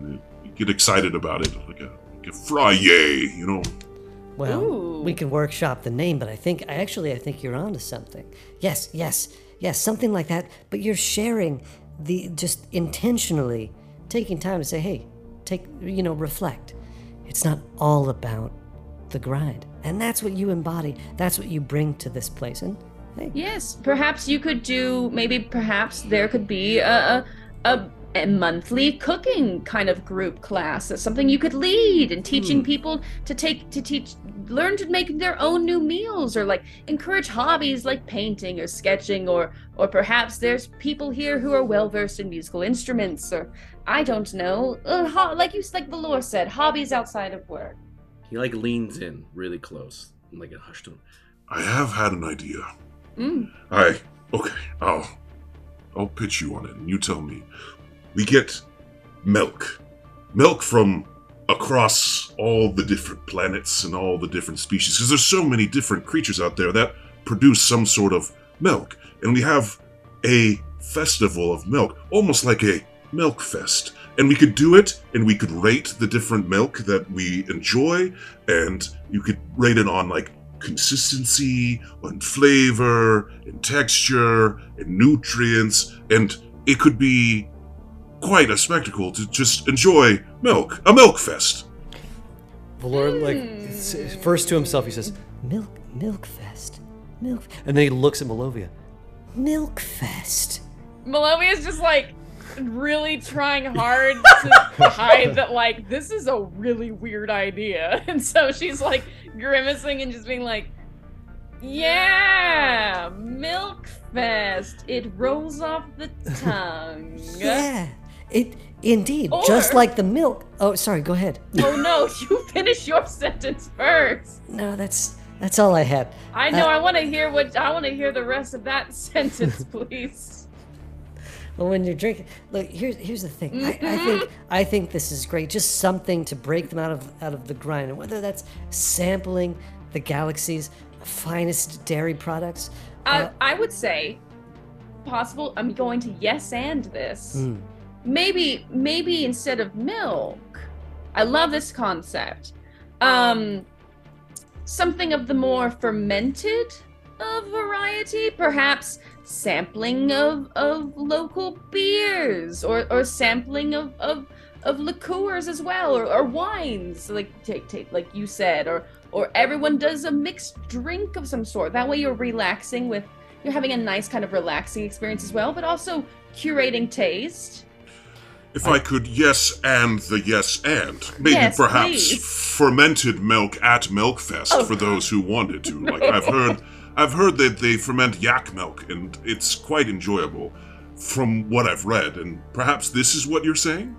You get excited about it, like a like a Friday, you know. Well, Ooh. we can workshop the name, but I think actually I think you're onto something. Yes, yes, yes, something like that. But you're sharing the just intentionally taking time to say, hey, take you know, reflect. It's not all about the grind. And that's what you embody. That's what you bring to this place. And hey, Yes, perhaps you could do. Maybe perhaps there could be a a, a, a monthly cooking kind of group class. That's something you could lead and teaching hmm. people to take to teach, learn to make their own new meals, or like encourage hobbies like painting or sketching, or or perhaps there's people here who are well versed in musical instruments, or I don't know, uh, ho- like you like Valor said, hobbies outside of work. He like leans in really close, in like a hushed tone. I have had an idea. Mm. I okay. I'll I'll pitch you on it, and you tell me. We get milk, milk from across all the different planets and all the different species, because there's so many different creatures out there that produce some sort of milk, and we have a festival of milk, almost like a milk fest. And we could do it, and we could rate the different milk that we enjoy, and you could rate it on like consistency and flavor and texture and nutrients and it could be quite a spectacle to just enjoy milk a milk fest Valor, like, first to himself, he says, Milk, Milk Fest. Milk, and then he looks at Malovia. Milk Fest. Malovia's just like really trying *laughs* hard to hide that like this is a really weird idea. *laughs* And so she's like grimacing and just being like, Yeah, Milk Fest. It rolls off the tongue. *laughs* Yeah, it indeed, just like the milk. Oh, sorry. Go ahead. Oh no, you finish your sentence first. No, that's that's all I had. I know, Uh, I wanna hear what I wanna hear the rest of that sentence, please. Well, when you're drinking, look here's here's the thing. I, I Mm-hmm. think I think this is great. Just something to break them out of out of the grind, and whether that's sampling the galaxy's finest dairy products. Uh, I would say possible. I'm going to yes and this. Hmm. Maybe, maybe instead of milk. I love this concept. Um, something of the more fermented of variety, perhaps sampling of of local beers or or sampling of of of liqueurs as well or, or wines like take take like you said or or everyone does a mixed drink of some sort that way you're relaxing with you're having a nice kind of relaxing experience as well but also curating taste if i could yes and the yes and maybe Yes, perhaps please. fermented milk at milkfest Oh. for those who wanted to like i've heard *laughs* i've heard that they ferment yak milk and it's quite enjoyable from what i've read and perhaps this is what you're saying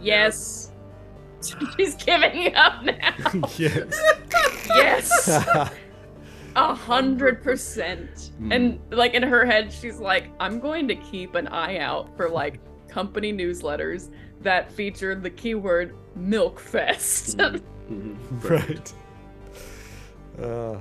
Yes. *laughs* She's giving up now. *laughs* yes. Yes. *laughs* A hundred percent. And like in her head, she's like, I'm going to keep an eye out for like company newsletters that feature the keyword milk fest. Mhm. right. Uh,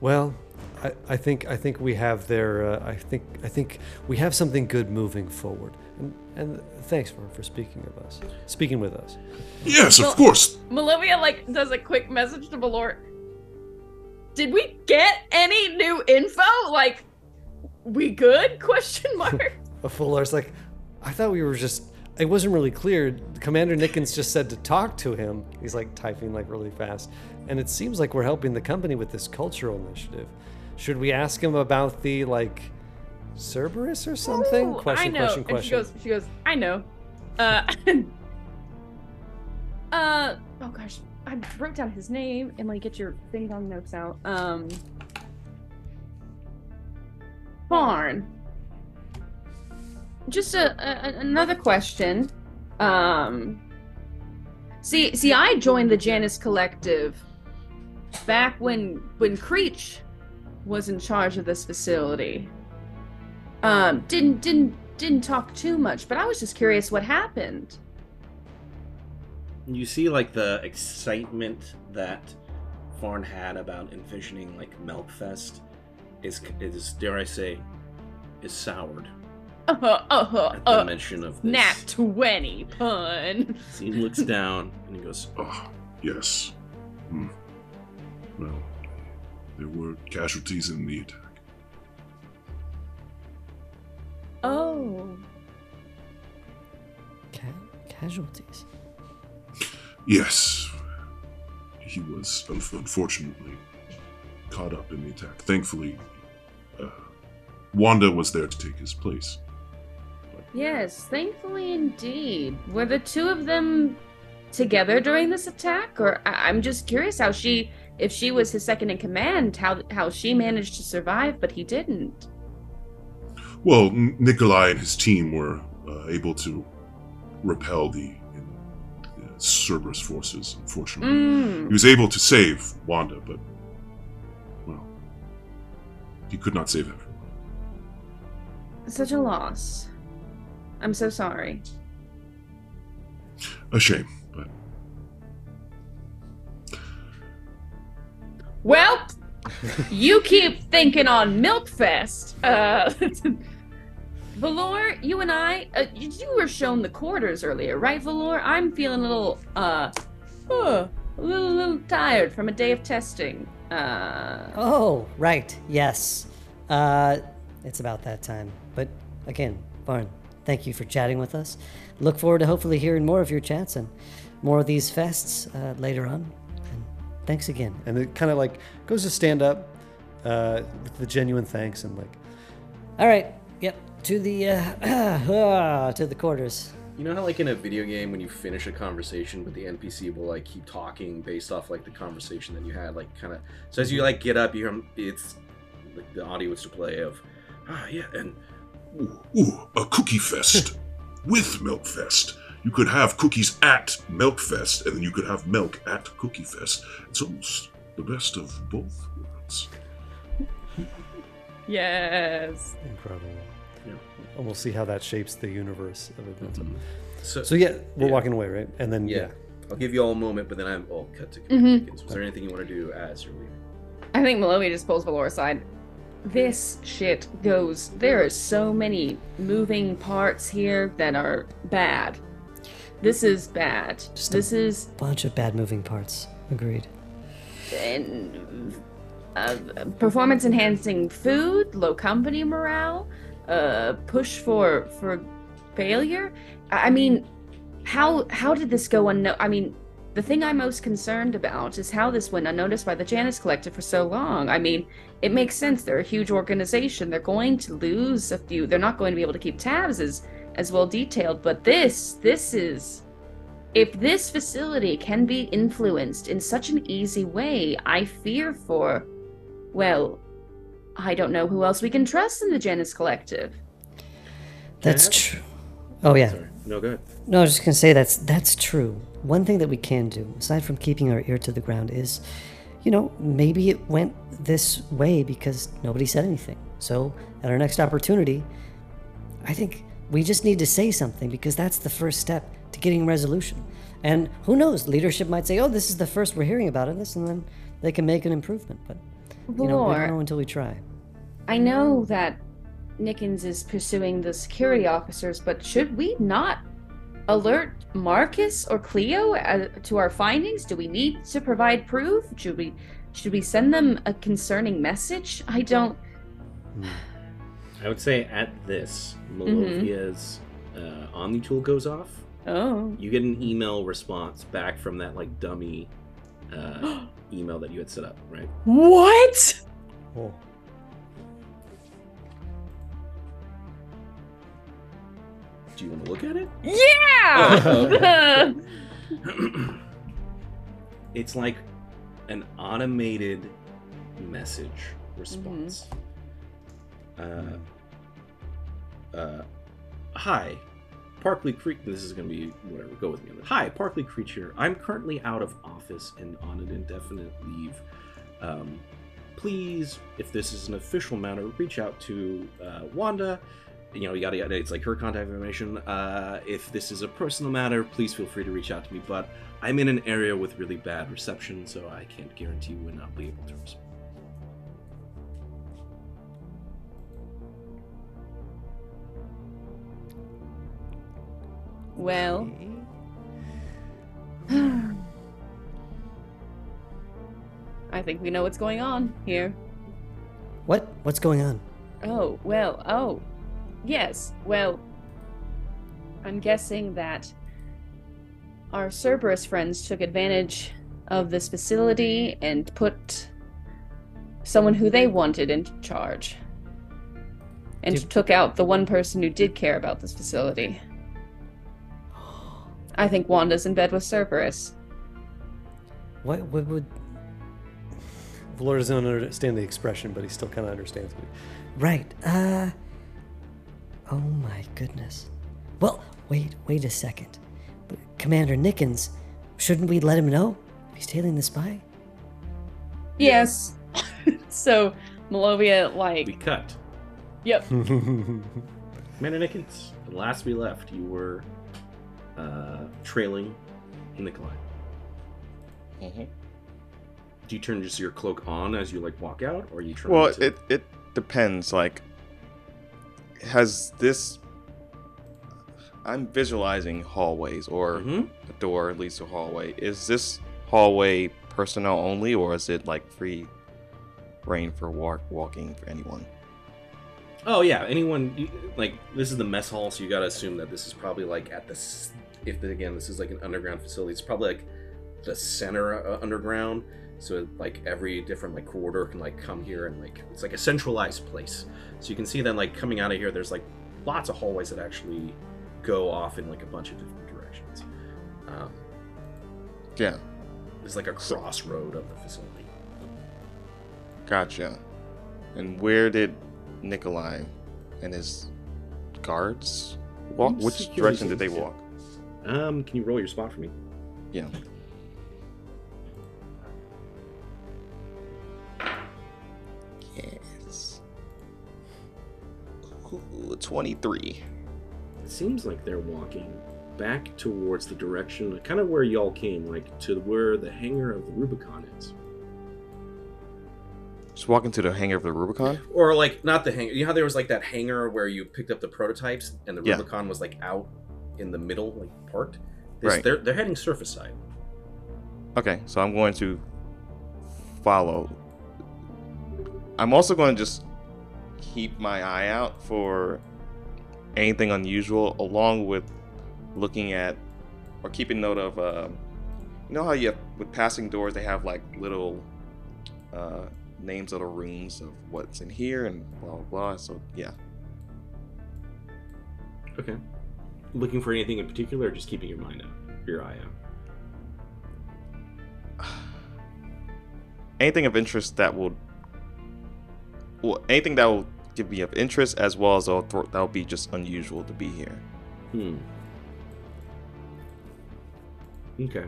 well, I, I think I think we have their uh, I think I think we have something good moving forward. And, and thanks for, for speaking of us, speaking with us. yes Well- of course Malovia like does a quick message to Valor. Did we get any new info? Like, we good? *laughs* Question mark. A Fuller's like, I thought we were just. It wasn't really clear. Commander Nickens just said to talk to him. He's like typing like really fast, and it seems like we're helping the company with this cultural initiative. Should we ask him about the like Cerberus or something? Ooh, question, I know. question, and question. she goes, she goes, I know. Uh, *laughs* uh, oh gosh, I wrote down his name and like get your ding dong notes out. Um, Barn. Just a, a another question. Um see see i joined the janus collective back when when creech was in charge of this facility. Um didn't didn't didn't talk too much but i was just curious what happened. You see, like the excitement that Farn had about envisioning like Milkfest is is dare I say is soured uh, uh, at the uh, mention of this. nat twenty pun. So *laughs* he looks *laughs* down and he goes, oh yes hmm. well there were casualties in the attack oh Ca- casualties. Yes. He was un- unfortunately caught up in the attack. Thankfully, uh, Wanda was there to take his place. Yes, thankfully indeed. Were the two of them together during this attack, or I- I'm just curious how she, if she was his second in command, how how she managed to survive, but he didn't. Well, N- Nikolai and his team were uh, able to repel the, Cerberus forces, unfortunately. Mm. He was able to save Wanda, but, well, he could not save everyone. Such a loss. I'm so sorry. A shame, but Well, you keep thinking on Milkfest. Uh, *laughs* Valor, you and I, uh, you, you were shown the quarters earlier, right, Valor? I'm feeling a little, uh, uh, a little, little tired from a day of testing. Uh, Oh, right. Yes. Uh, it's about that time. But again, Barn, thank you for chatting with us. Look forward to hopefully hearing more of your chats and more of these fests uh, later on. And thanks again. And it kind of like goes to stand up uh, with the genuine thanks and like, All right. Yep. To the uh, *clears throat* to the quarters. You know how like in a video game when you finish a conversation but the NPC will like keep talking based off like the conversation that you had like kind of so as you like get up you hear 'em- it's like, the audio is to play of ah yeah and ooh, ooh, a cookie fest *laughs* with Milk Fest. You could have cookies at Milk Fest, and then you could have milk at Cookie Fest. It's almost the best of both worlds. *laughs* yes. incredible. Yeah. And we'll see how that shapes the universe of Adventum. so, So yeah, we're Yeah. walking away, right? And then yeah I'll give you all a moment but then I'm all cut to Mhm. communicate. Was there anything you want to do as you're leaving? I think Malovia just pulls Valor aside. This shit goes. There are so many moving parts here that are bad. This is bad. Just this is Bunch of bad moving parts. Agreed. and, uh, performance enhancing food, low company morale, uh, push for for failure. I mean, how how did this go unno- I mean, the thing I'm most concerned about is how this went unnoticed by the Janus Collective for so long. I mean, it makes sense. They're a huge organization. They're going to lose a few. They're not going to be able to keep tabs as as well detailed. But this this is if this facility can be influenced in such an easy way, I fear for, well, I don't know who else we can trust in the Janus Collective. That's true. Oh yeah. Sorry. No good. No, I was just gonna say that's that's true. One thing that we can do, aside from keeping our ear to the ground, is, you know, maybe it went this way because nobody said anything. So at our next opportunity, I think we just need to say something because that's the first step to getting resolution. And who knows, leadership might say, "Oh, this is the first we're hearing about it, this," and then they can make an improvement. But you know, we don't know until we try. I know that Nickens is pursuing the security officers, but should we not alert Marcus or Cleo uh, to our findings? Do we need to provide proof? Should we should we send them a concerning message? I don't. I would say at this, Malovia's uh, Omni tool goes off. Oh. You get an email response back from that like dummy uh, *gasps* email that you had set up, right? What? Oh. Do you want to look at it? Yeah. Oh, *laughs* it's like an automated message response. Uh, uh, hi, Parkley Creek. This is going to be whatever. Go with me on this. Hi, Parkley Creature. I'm currently out of office and on an indefinite leave. Um, please, if this is an official matter, reach out to uh, Wanda. You know, yada yada. It's like her contact information. Uh, if this is a personal matter, please feel free to reach out to me. But I'm in an area with really bad reception, so I can't guarantee when I'll be able to respond. Well. *sighs* I think we know what's going on here. What? What's going on? Oh, well, oh. Yes, well. I'm guessing that our Cerberus friends took advantage of this facility and put someone who they wanted in charge. And Did- took out the one person who did care about this facility. I think Wanda's in bed with Cerberus. What, what would. Valor doesn't understand the expression, but he still kind of understands me. Right, uh. Oh my goodness. Well, wait, wait a second. But Commander Nickens, shouldn't we let him know if he's tailing the spy? Yes. *laughs* so Malovia like We cut. Yep. *laughs* Commander Nickens, the last we left, you were uh, trailing Nikolai. Mhm. Do you turn just your cloak on as you like walk out, or are you trying Well, to? it it depends. Like, has this? I'm visualizing hallways or Mhm. a door leads to a hallway. Is this hallway personnel only, or is it like free reign for walk walking for anyone? Oh yeah, anyone like this is the mess hall, so you gotta assume that this is probably like at the if the, again this is like an underground facility. It's probably like the center uh, underground, so like every different like corridor can like come here and like it's like a centralized place. So you can see then like coming out of here, there's like lots of hallways that actually go off in like a bunch of different directions. Um, Yeah, it's like a crossroad of the facility. gotcha. And where did Nikolai and his guards walk? Which direction did they walk? Um, can you roll your spot for me? Yeah. Ooh, 23. It seems like they're walking back towards the direction, kind of where y'all came, like to where the hangar of the Rubicon is. Just walking to the hangar of the Rubicon? Or like not the hangar. You know how there was like that hangar where you picked up the prototypes and the Yeah. Rubicon was like out in the middle, like parked. This, Right. They're they're heading surface side. Okay, so I'm going to follow. I'm also going to just keep my eye out for anything unusual, along with looking at or keeping note of. Uh, you know how you have with passing doors, they have like little uh, names of the rooms of what's in here and blah blah blah. So yeah, Okay. Looking for anything in particular, or just keeping your mind out, your eye out. *sighs* anything of interest that will, well, anything that will give me of interest as well as that'll thro- that'll be just unusual to be here. Hmm. Okay.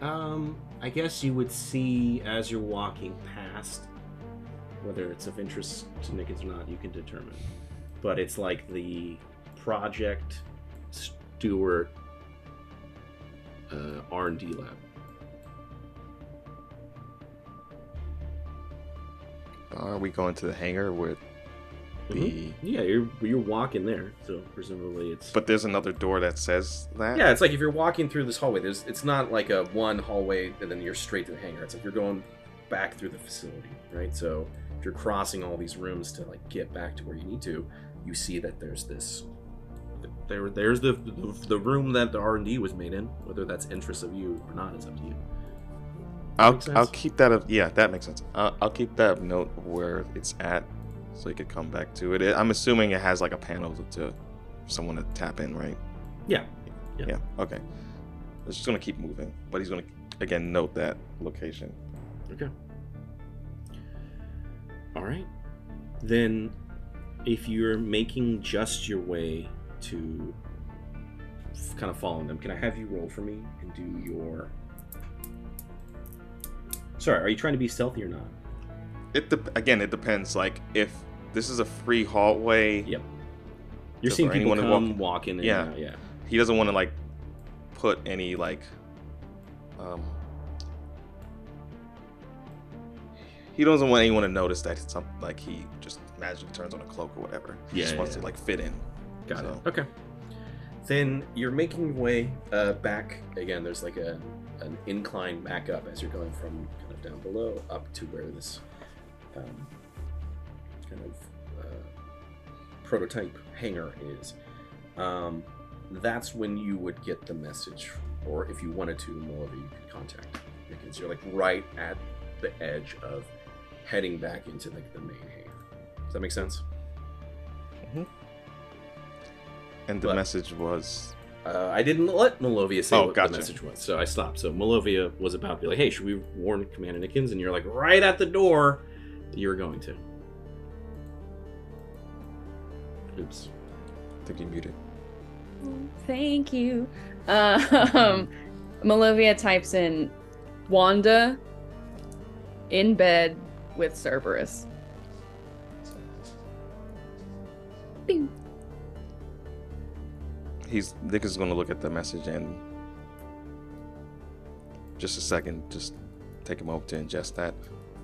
Um, I guess you would see as you're walking past whether it's of interest to Nickens or not, you can determine. But it's like the project Stewart uh, R&D lab. Are we going to the hangar with the? Yeah, you're you're walking there, so presumably it's. But there's another door that says that. yeah, it's like if you're walking through this hallway, there's it's not like a one hallway and then you're straight to the hangar. It's like you're going back through the facility, right? So if you're crossing all these rooms to like get back to where you need to, you see that there's this. There, there's the, the the room that the R and D was made in. Whether that's interest of you or not, it's up to you. I'll I'll keep that of yeah that makes sense. I'll, I'll keep that note of where it's at, so you could come back to it. I'm assuming it has like a panel to, to someone to tap in, right? Yeah. Yeah. Yeah. Okay. It's just gonna keep moving, but he's gonna again note that location. Okay. All right. Then, if you're making just your way to f- kind of following them, can I have you roll for me and do your. Sorry, are you trying to be stealthy or not? It de- again, it depends. Like if this is a free hallway, Yep. You're seeing people anyone to come walk- walking in. Yeah. and out, yeah. he doesn't want to like put any like um he doesn't want anyone to notice that it's something like he just magically turns on a cloak or whatever. He Yeah, just yeah, wants yeah. to like fit in. Got So- it. Okay. then you're making your way uh, back again. There's like a an incline back up as you're going from kind of down below up to where this um, kind of uh, prototype hangar is. Um, that's when you would get the message, or if you wanted to, more, Malovia, you could contact Nickens. You're like right at the edge of heading back into like the main hangar. Does that make sense? And the But- message was Uh, I didn't let Malovia say Oh, what gotcha. the message was, so I stopped. So Malovia was about to be like, "Hey, should we warn Commander Nickens?" And you're like, right at the door, you're going to. Oops. I think you muted. Thank you. Um, Malovia types in Wanda in bed with Cerberus. Bing. He's Nick is gonna look at the message and just a second, just take a moment to ingest that.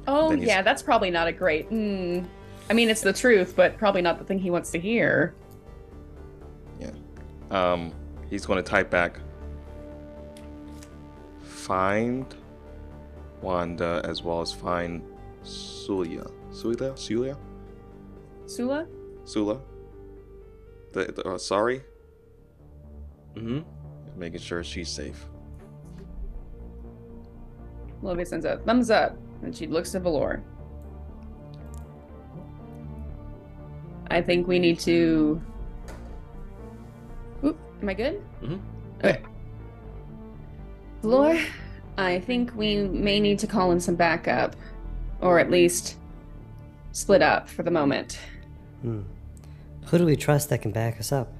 Oh yeah, that's probably not a great. Mm, I mean, it's the truth, but probably not the thing he wants to hear. Yeah. Um, he's going to type back. Find Wanda as well as find Sulia. Sulia? Sulia? Sula. Sula? The, the uh, sorry, Mm-hmm. making sure she's safe. Malovia sends a thumbs up, and she looks to Valor. I think we need to. Oop, am I good? Mm-hmm. Okay. Valor, I think we may need to call in some backup, or at least split up for the moment. Hmm. Who do we trust that can back us up?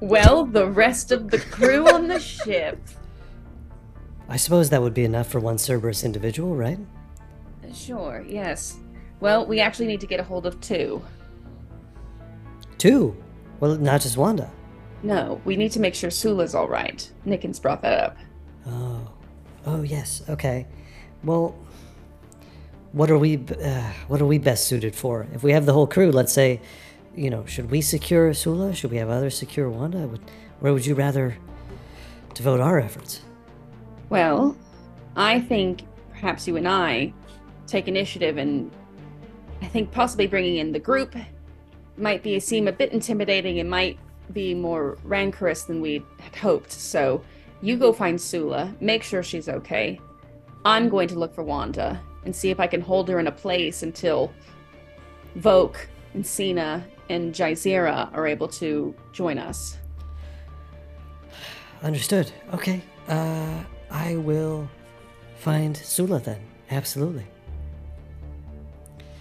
Well, the rest of the crew on the *laughs* ship. I suppose that would be enough for one Cerberus individual, right? Sure, yes. Well, we actually need to get a hold of two. Two. Well, not just Wanda. No, we need to make sure Sula's all right. Nickens brought that up. Oh. Oh yes. Okay. Well, what are we? Uh, what are we best suited for? If we have the whole crew, let's say, you know, should we secure Sula? Should we have others secure Wanda? Would, where would you rather devote our efforts? Well, I think perhaps you and I take initiative and I think possibly bringing in the group might be seem a bit intimidating and might be more rancorous than we had hoped. So you go find Sula, make sure she's okay. I'm going to look for Wanda and see if I can hold her in a place until Voke and Cena and Jaizira are able to join us. Understood. Okay. Uh, I will find Sula then. Absolutely.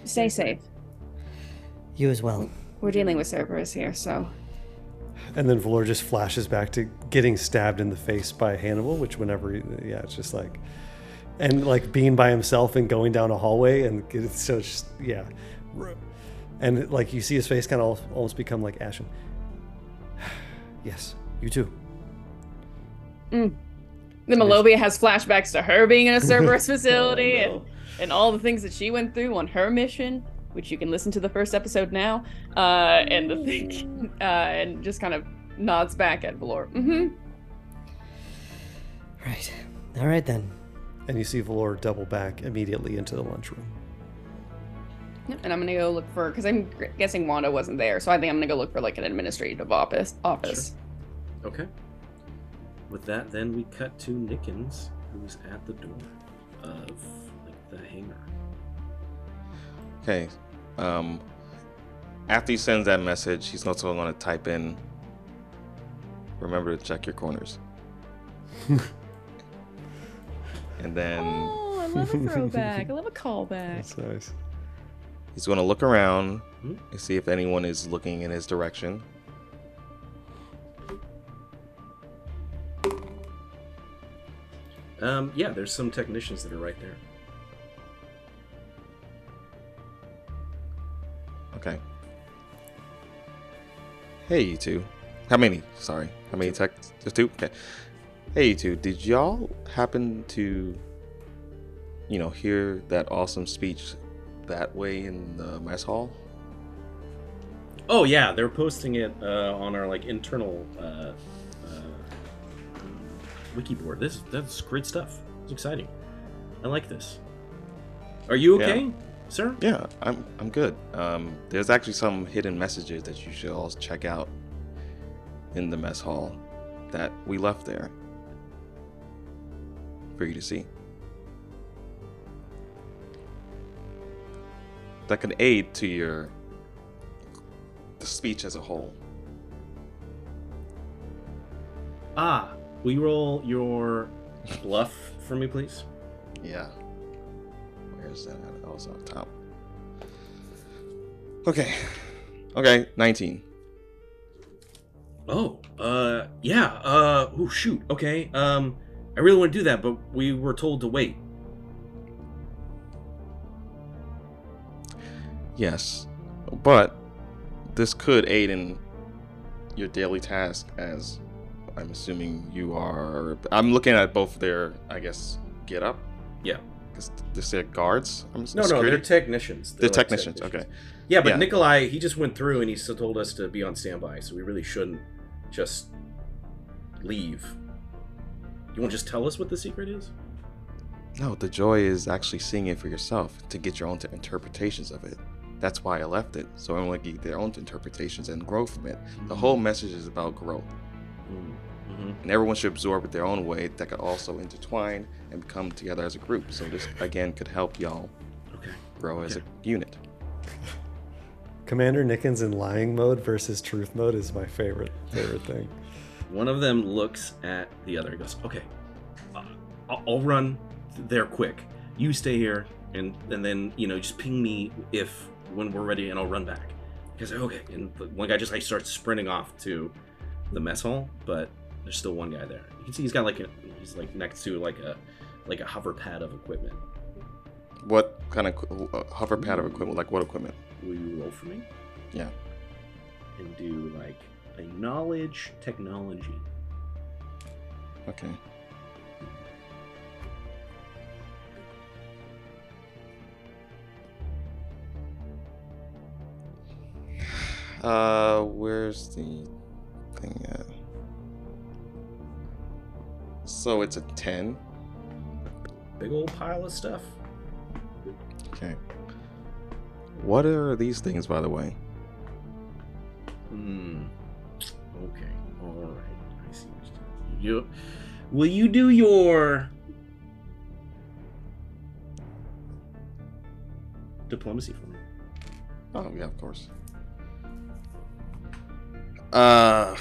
Stay safe. You as well. We're dealing with Cerberus here, so And then Valor just flashes back to getting stabbed in the face by Hannibal, which whenever, he, yeah, it's just like, and like being by himself and going down a hallway, and it's so it's just yeah, and like you see his face kind of almost become like ashen. *sighs* yes, you too. Mm. The Malovia has flashbacks to her being in a Cerberus facility *laughs* Oh, no. and, and all the things that she went through on her mission, which you can listen to the first episode now. Uh, and the thing, *laughs* uh, and just kind of nods back at Valor. Mm-hmm. Right. All right then. And you see Valor double back immediately into the lunchroom. Yep. And I'm gonna go look for because I'm guessing Wanda wasn't there, so I think I'm gonna go look for like an administrative office. Office. Okay. With that, then we cut to Nickens, who's at the door of like the hangar. Okay. Um, after he sends that message, he's also going to type in. Remember to check your corners. *laughs* and then Oh, I love a throwback. I love a callback. That's nice. he's going to look around Hmm? and see if anyone is looking in his direction. Um, yeah, there's some technicians that are right there. Okay. Hey, you two. How many? Sorry. How many tech? Just two? Okay. Hey, you two. Did y'all happen to, you know, hear that awesome speech that way in the mess hall? Oh yeah, they're posting it uh, on our like internal uh, uh, wiki board. This that's great stuff. It's exciting. I like this. Are you Yeah. Sir? Yeah, I'm I'm good. Um, there's actually some hidden messages that you should all check out in the mess hall that we left there for you to see. That can aid to your the speech as a whole. Ah, will you roll your bluff for me, please? Yeah. That? at? Oh, it's on top. Okay. Okay, 19. Oh, uh, yeah. Uh, oh shoot. Okay. Um, I really want to do that, but we were told to wait. Yes, but this could aid in your daily task as I'm assuming you are. I'm looking at both their, I guess, get up. Yeah. Because they guards. I'm No, no, security? they're technicians. They're like technicians. Okay. Yeah, but Yeah. Nikolai, he just went through and he still told us to be on standby, so we really shouldn't just leave. You want to just tell us what the secret is? No, the joy is actually seeing it for yourself to get your own interpretations of it. That's why I left it, so everyone can get their own interpretations and grow from it. The whole message is about growth, hmm. Mm-hmm. and everyone should absorb it their own way. That could also intertwine and come together as a group. So this again could help y'all Okay. grow as a unit. Commander Nickens in lying mode versus truth mode is my favorite favorite thing. *laughs* One of them looks at the other and goes, "Okay, uh, I'll, I'll run there quick. You stay here, and and then you know just ping me if when we're ready, and I'll run back." Because okay, and the one guy just like starts sprinting off to the mess hall, but there's still one guy there. You can see he's got like a he's like next to like a like a hover pad of equipment. What kind of uh, hover pad of equipment? Like what equipment? Will you roll for me? Yeah. And do like a knowledge technology. Okay. *sighs* Uh, where's the thing at? So it's a 10. Big old pile of stuff. Okay. What are these things, by the way? Hmm. Okay. All right. I see what. You, will you do your diplomacy for me? Oh, yeah, of course. Uh,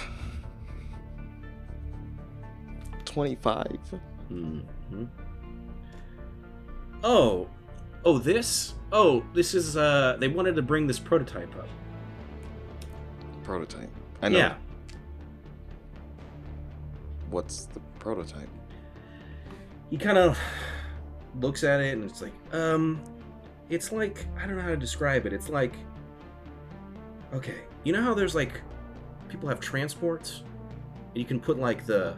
25. hmm Oh, oh, this. Oh, this is. Uh, they wanted to bring this prototype up. Prototype. I know. Yeah. What's the prototype? he kind of looks at it and it's like um it's like i don't know how to describe it it's like okay you know how there's like people have transports and you can put like the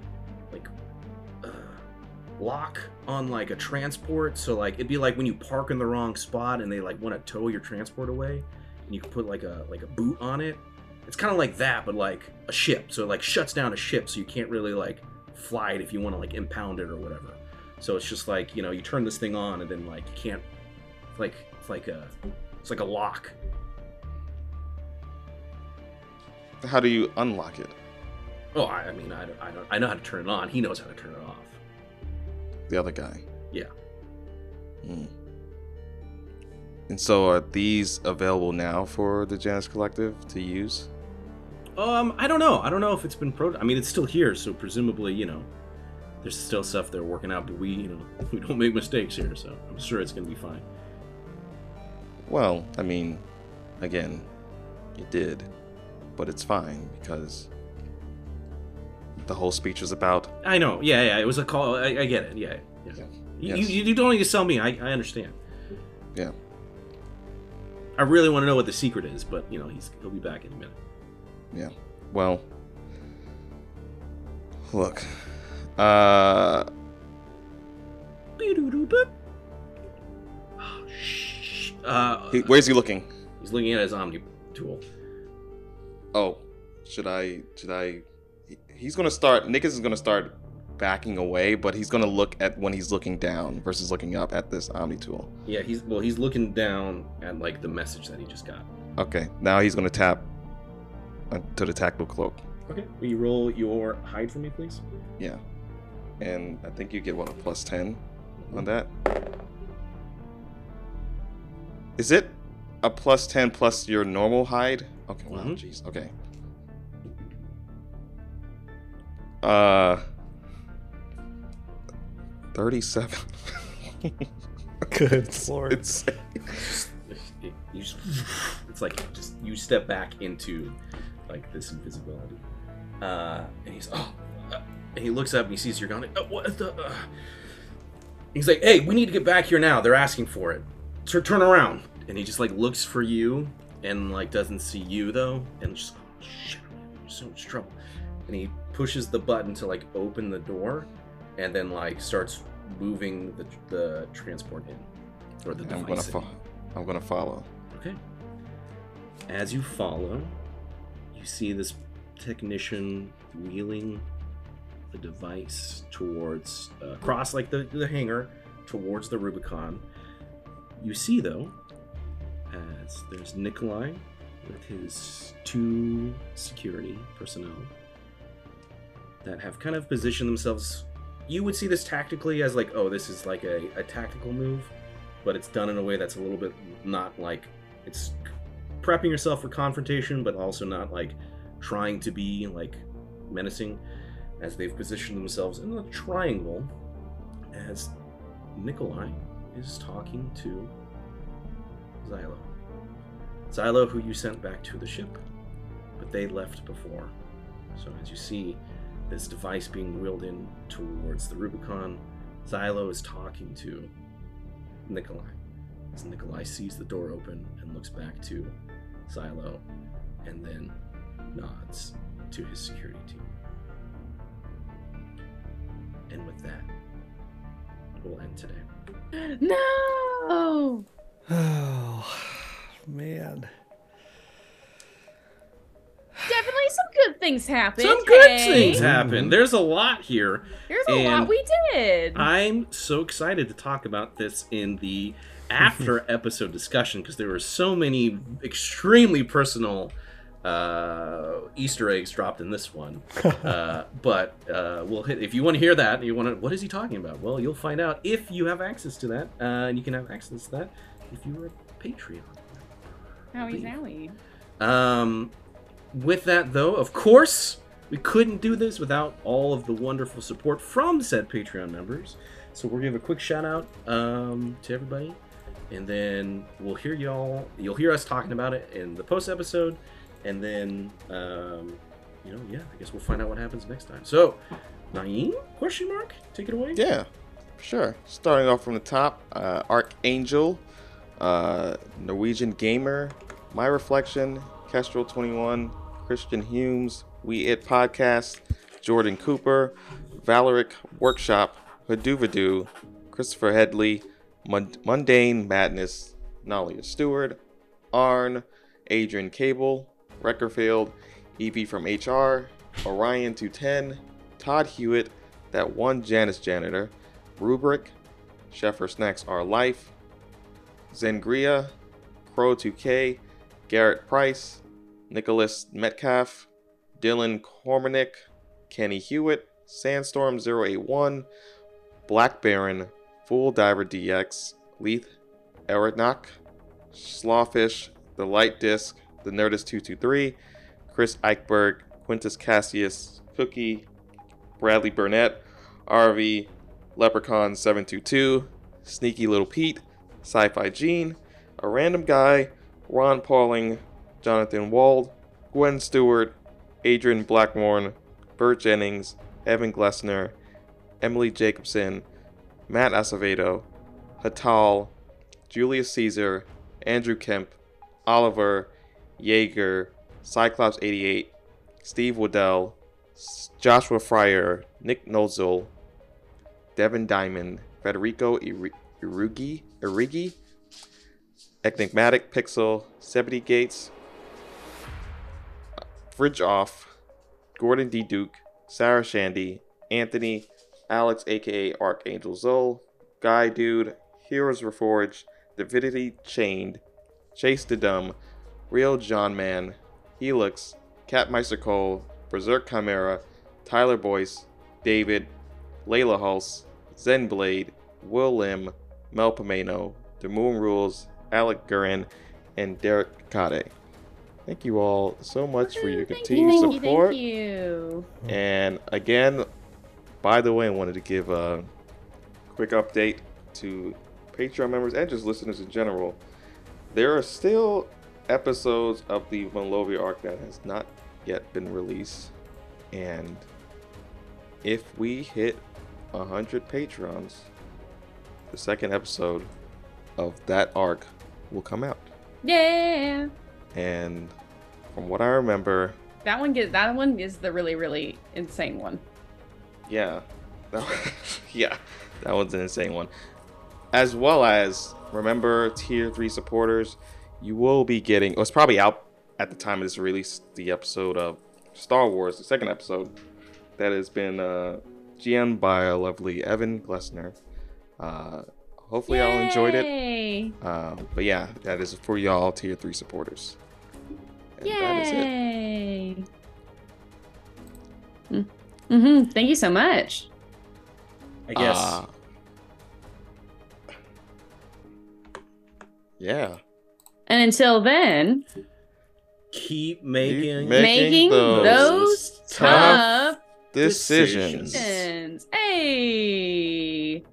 lock on like a transport. So like it'd be like when you park in the wrong spot and they like want to tow your transport away and you can put like a like a boot on it. It's kind of like that but like a ship. So it like shuts down a ship so you can't really like fly it if you want to like impound it or whatever. So it's just like you know you turn this thing on and then like you can't it's like it's like a it's like a lock. How do you unlock it? oh i, I mean I, don't, I don't i know how to turn it on. He knows how to turn it off The other guy. Yeah. Hmm. And so are these available now for the Janus Collective to use? um i don't know i don't know if it's been pro i mean it's still here so presumably you know there's still stuff they're working out but we you know *laughs* we don't make mistakes here so i'm sure it's gonna be fine Well, I mean, again, it did, but it's fine because the whole speech was about. i know yeah yeah it was a call i, I get it yeah, yeah. Yeah. You, Yes. you, you don't need to sell me I, I understand Yeah. i really want to know what the secret is but you know he's he'll be back in a minute Yeah. Well, look. Uh, Uh, he, where's he looking? he's looking at his Omni tool. Oh, should I? Should I? He- He's gonna start. Nick is gonna start backing away, but he's gonna look at when he's looking down versus looking up at this Omni tool. Yeah, he's well. He's looking down at like the message that he just got. Okay, now he's gonna tap uh, to the tactical cloak. Okay, will you roll your hide for me, please? Yeah, and I think you get what a plus ten on that. Is it a plus ten plus your normal hide? Okay, wow, Mhm. jeez. Okay. Uh, thirty-seven. *laughs* Good lord. it's just, it's like just you step back into like this invisibility, uh, and he's oh, uh, and he looks up and he sees you're gone. Uh, what the? Uh. He's like, hey, we need to get back here now. They're asking for it. Tur- turn around. And he just like looks for you and like doesn't see you though, and just oh, shit, so much trouble. And he pushes the button to like open the door, and then like starts moving the the transport in or the I'm gonna device. fo- I'm gonna follow. Okay. As you follow, you see this technician wheeling the device towards uh, across like the, the hangar towards the Rubicon. You see though, as there's Nikolai with his two security personnel that have kind of positioned themselves. You would see this tactically as like, oh, this is like a, a tactical move, but it's done in a way that's a little bit not like it's prepping yourself for confrontation, but also not like trying to be like menacing as they've positioned themselves in a triangle as Nikolai is talking to Xylo. Xylo, who you sent back to the ship, but they left before. So as you see this device being wheeled in towards the Rubicon, Xylo is talking to Nikolai. As Nikolai sees the door open and looks back to Xylo and then nods to his security team. And with that, we'll end today. No. Oh *sighs* man. Definitely some good things happened. Some good hey? things happen. There's a lot here. There's a And lot we did. I'm so excited to talk about this in the after *laughs* episode discussion because there were so many extremely personal uh, Easter eggs dropped in this one. *laughs* uh, but uh, we'll hit if you want to hear that. You want to what is he talking about? Well, you'll find out if you have access to that, uh, and you can have access to that if you are a Patreon. Howie zowie. Um, with that, though, of course, we couldn't do this without all of the wonderful support from said Patreon members. So we'll give a quick shout out um, to everybody, and then we'll hear y'all. You'll hear us talking about it in the post episode, and then um, you know, yeah, I guess we'll find out what happens next time. So, Naeem? Question mark? Take it away. Yeah, sure. Starting off from the top, uh, Archangel, uh, Norwegian Gamer, My Reflection, Kestrel 21, Christian Humes, We It Podcast, Jordan Cooper, Valoric Workshop, Haduvadu, Christopher Headley, Mun- Mundane Madness, Nalia Stewart, Arn, Adrian Cable, Reckerfield, Evie from HR, Orion 210, Todd Hewitt, That One Janice Janitor, Rubric, Sheffer Snacks Our Life, Zengria, Crow 2K, Garrett Price, Nicholas Metcalf, Dylan Cormanick, Kenny Hewitt, Sandstorm 081, Black Baron, Fool Diver DX, Leith Eridnock, Slawfish, The Light Disc, The Nerdist 223, Chris Eichberg, Quintus Cassius, Cookie, Bradley Burnett, RV, Leprechaun 722, Sneaky Little Pete, Sci Fi Gene, A Random Guy, Ron Pauling, Jonathan Wald, Gwen Stewart, Adrian Blackmore, Bert Jennings, Evan Glessner, Emily Jacobson, Matt Acevedo, Hatal, Julius Caesar, Andrew Kemp, Oliver, Jaeger, Cyclops 88, Steve Waddell, Joshua Fryer, Nick Nozel, Devin Diamond, Federico Irugi, Irigi, Enigmatic Pixel, Zebedee Gates, Fridge Off, Gordon D. Duke, Sarah Shandy, Anthony, Alex aka Archangel Zol, Guy Dude, Heroes Reforged, Divinity Chained, Chase the Dumb, Real John Man, Helix, Catmeister Cole, Berserk Chimera, Tyler Boyce, David, Layla Hulse, Zen Blade, Will Lim, Mel Pomeno, The Moon Rules, Alec Gurin, and Derek Kade. Thank you all so much for your continued you, support. Thank you. And again, by the way, I wanted to give a quick update to Patreon members and just listeners in general. There are still episodes of the Malovia arc that has not yet been released. And if we hit 100 patrons, the second episode of that arc will come out. Yeah. And from what I remember, That one get that one is the really really insane one. Yeah. *laughs* *laughs* yeah. That one's an insane one. As well as, remember, tier 3 supporters, you will be getting, oh, it's probably out at the time of this release, the episode of Star Wars, the second episode, that has been uh, GM by a lovely Evan Glessner. Uh, hopefully, y'all enjoyed it. Uh, but yeah, that is for y'all tier 3 supporters. And that is it. Yay. Mm-hmm. Thank you so much. I guess. Uh, yeah. And until then, Keep making Making making those those tough tough Decisions. decisions. decisions. Hey.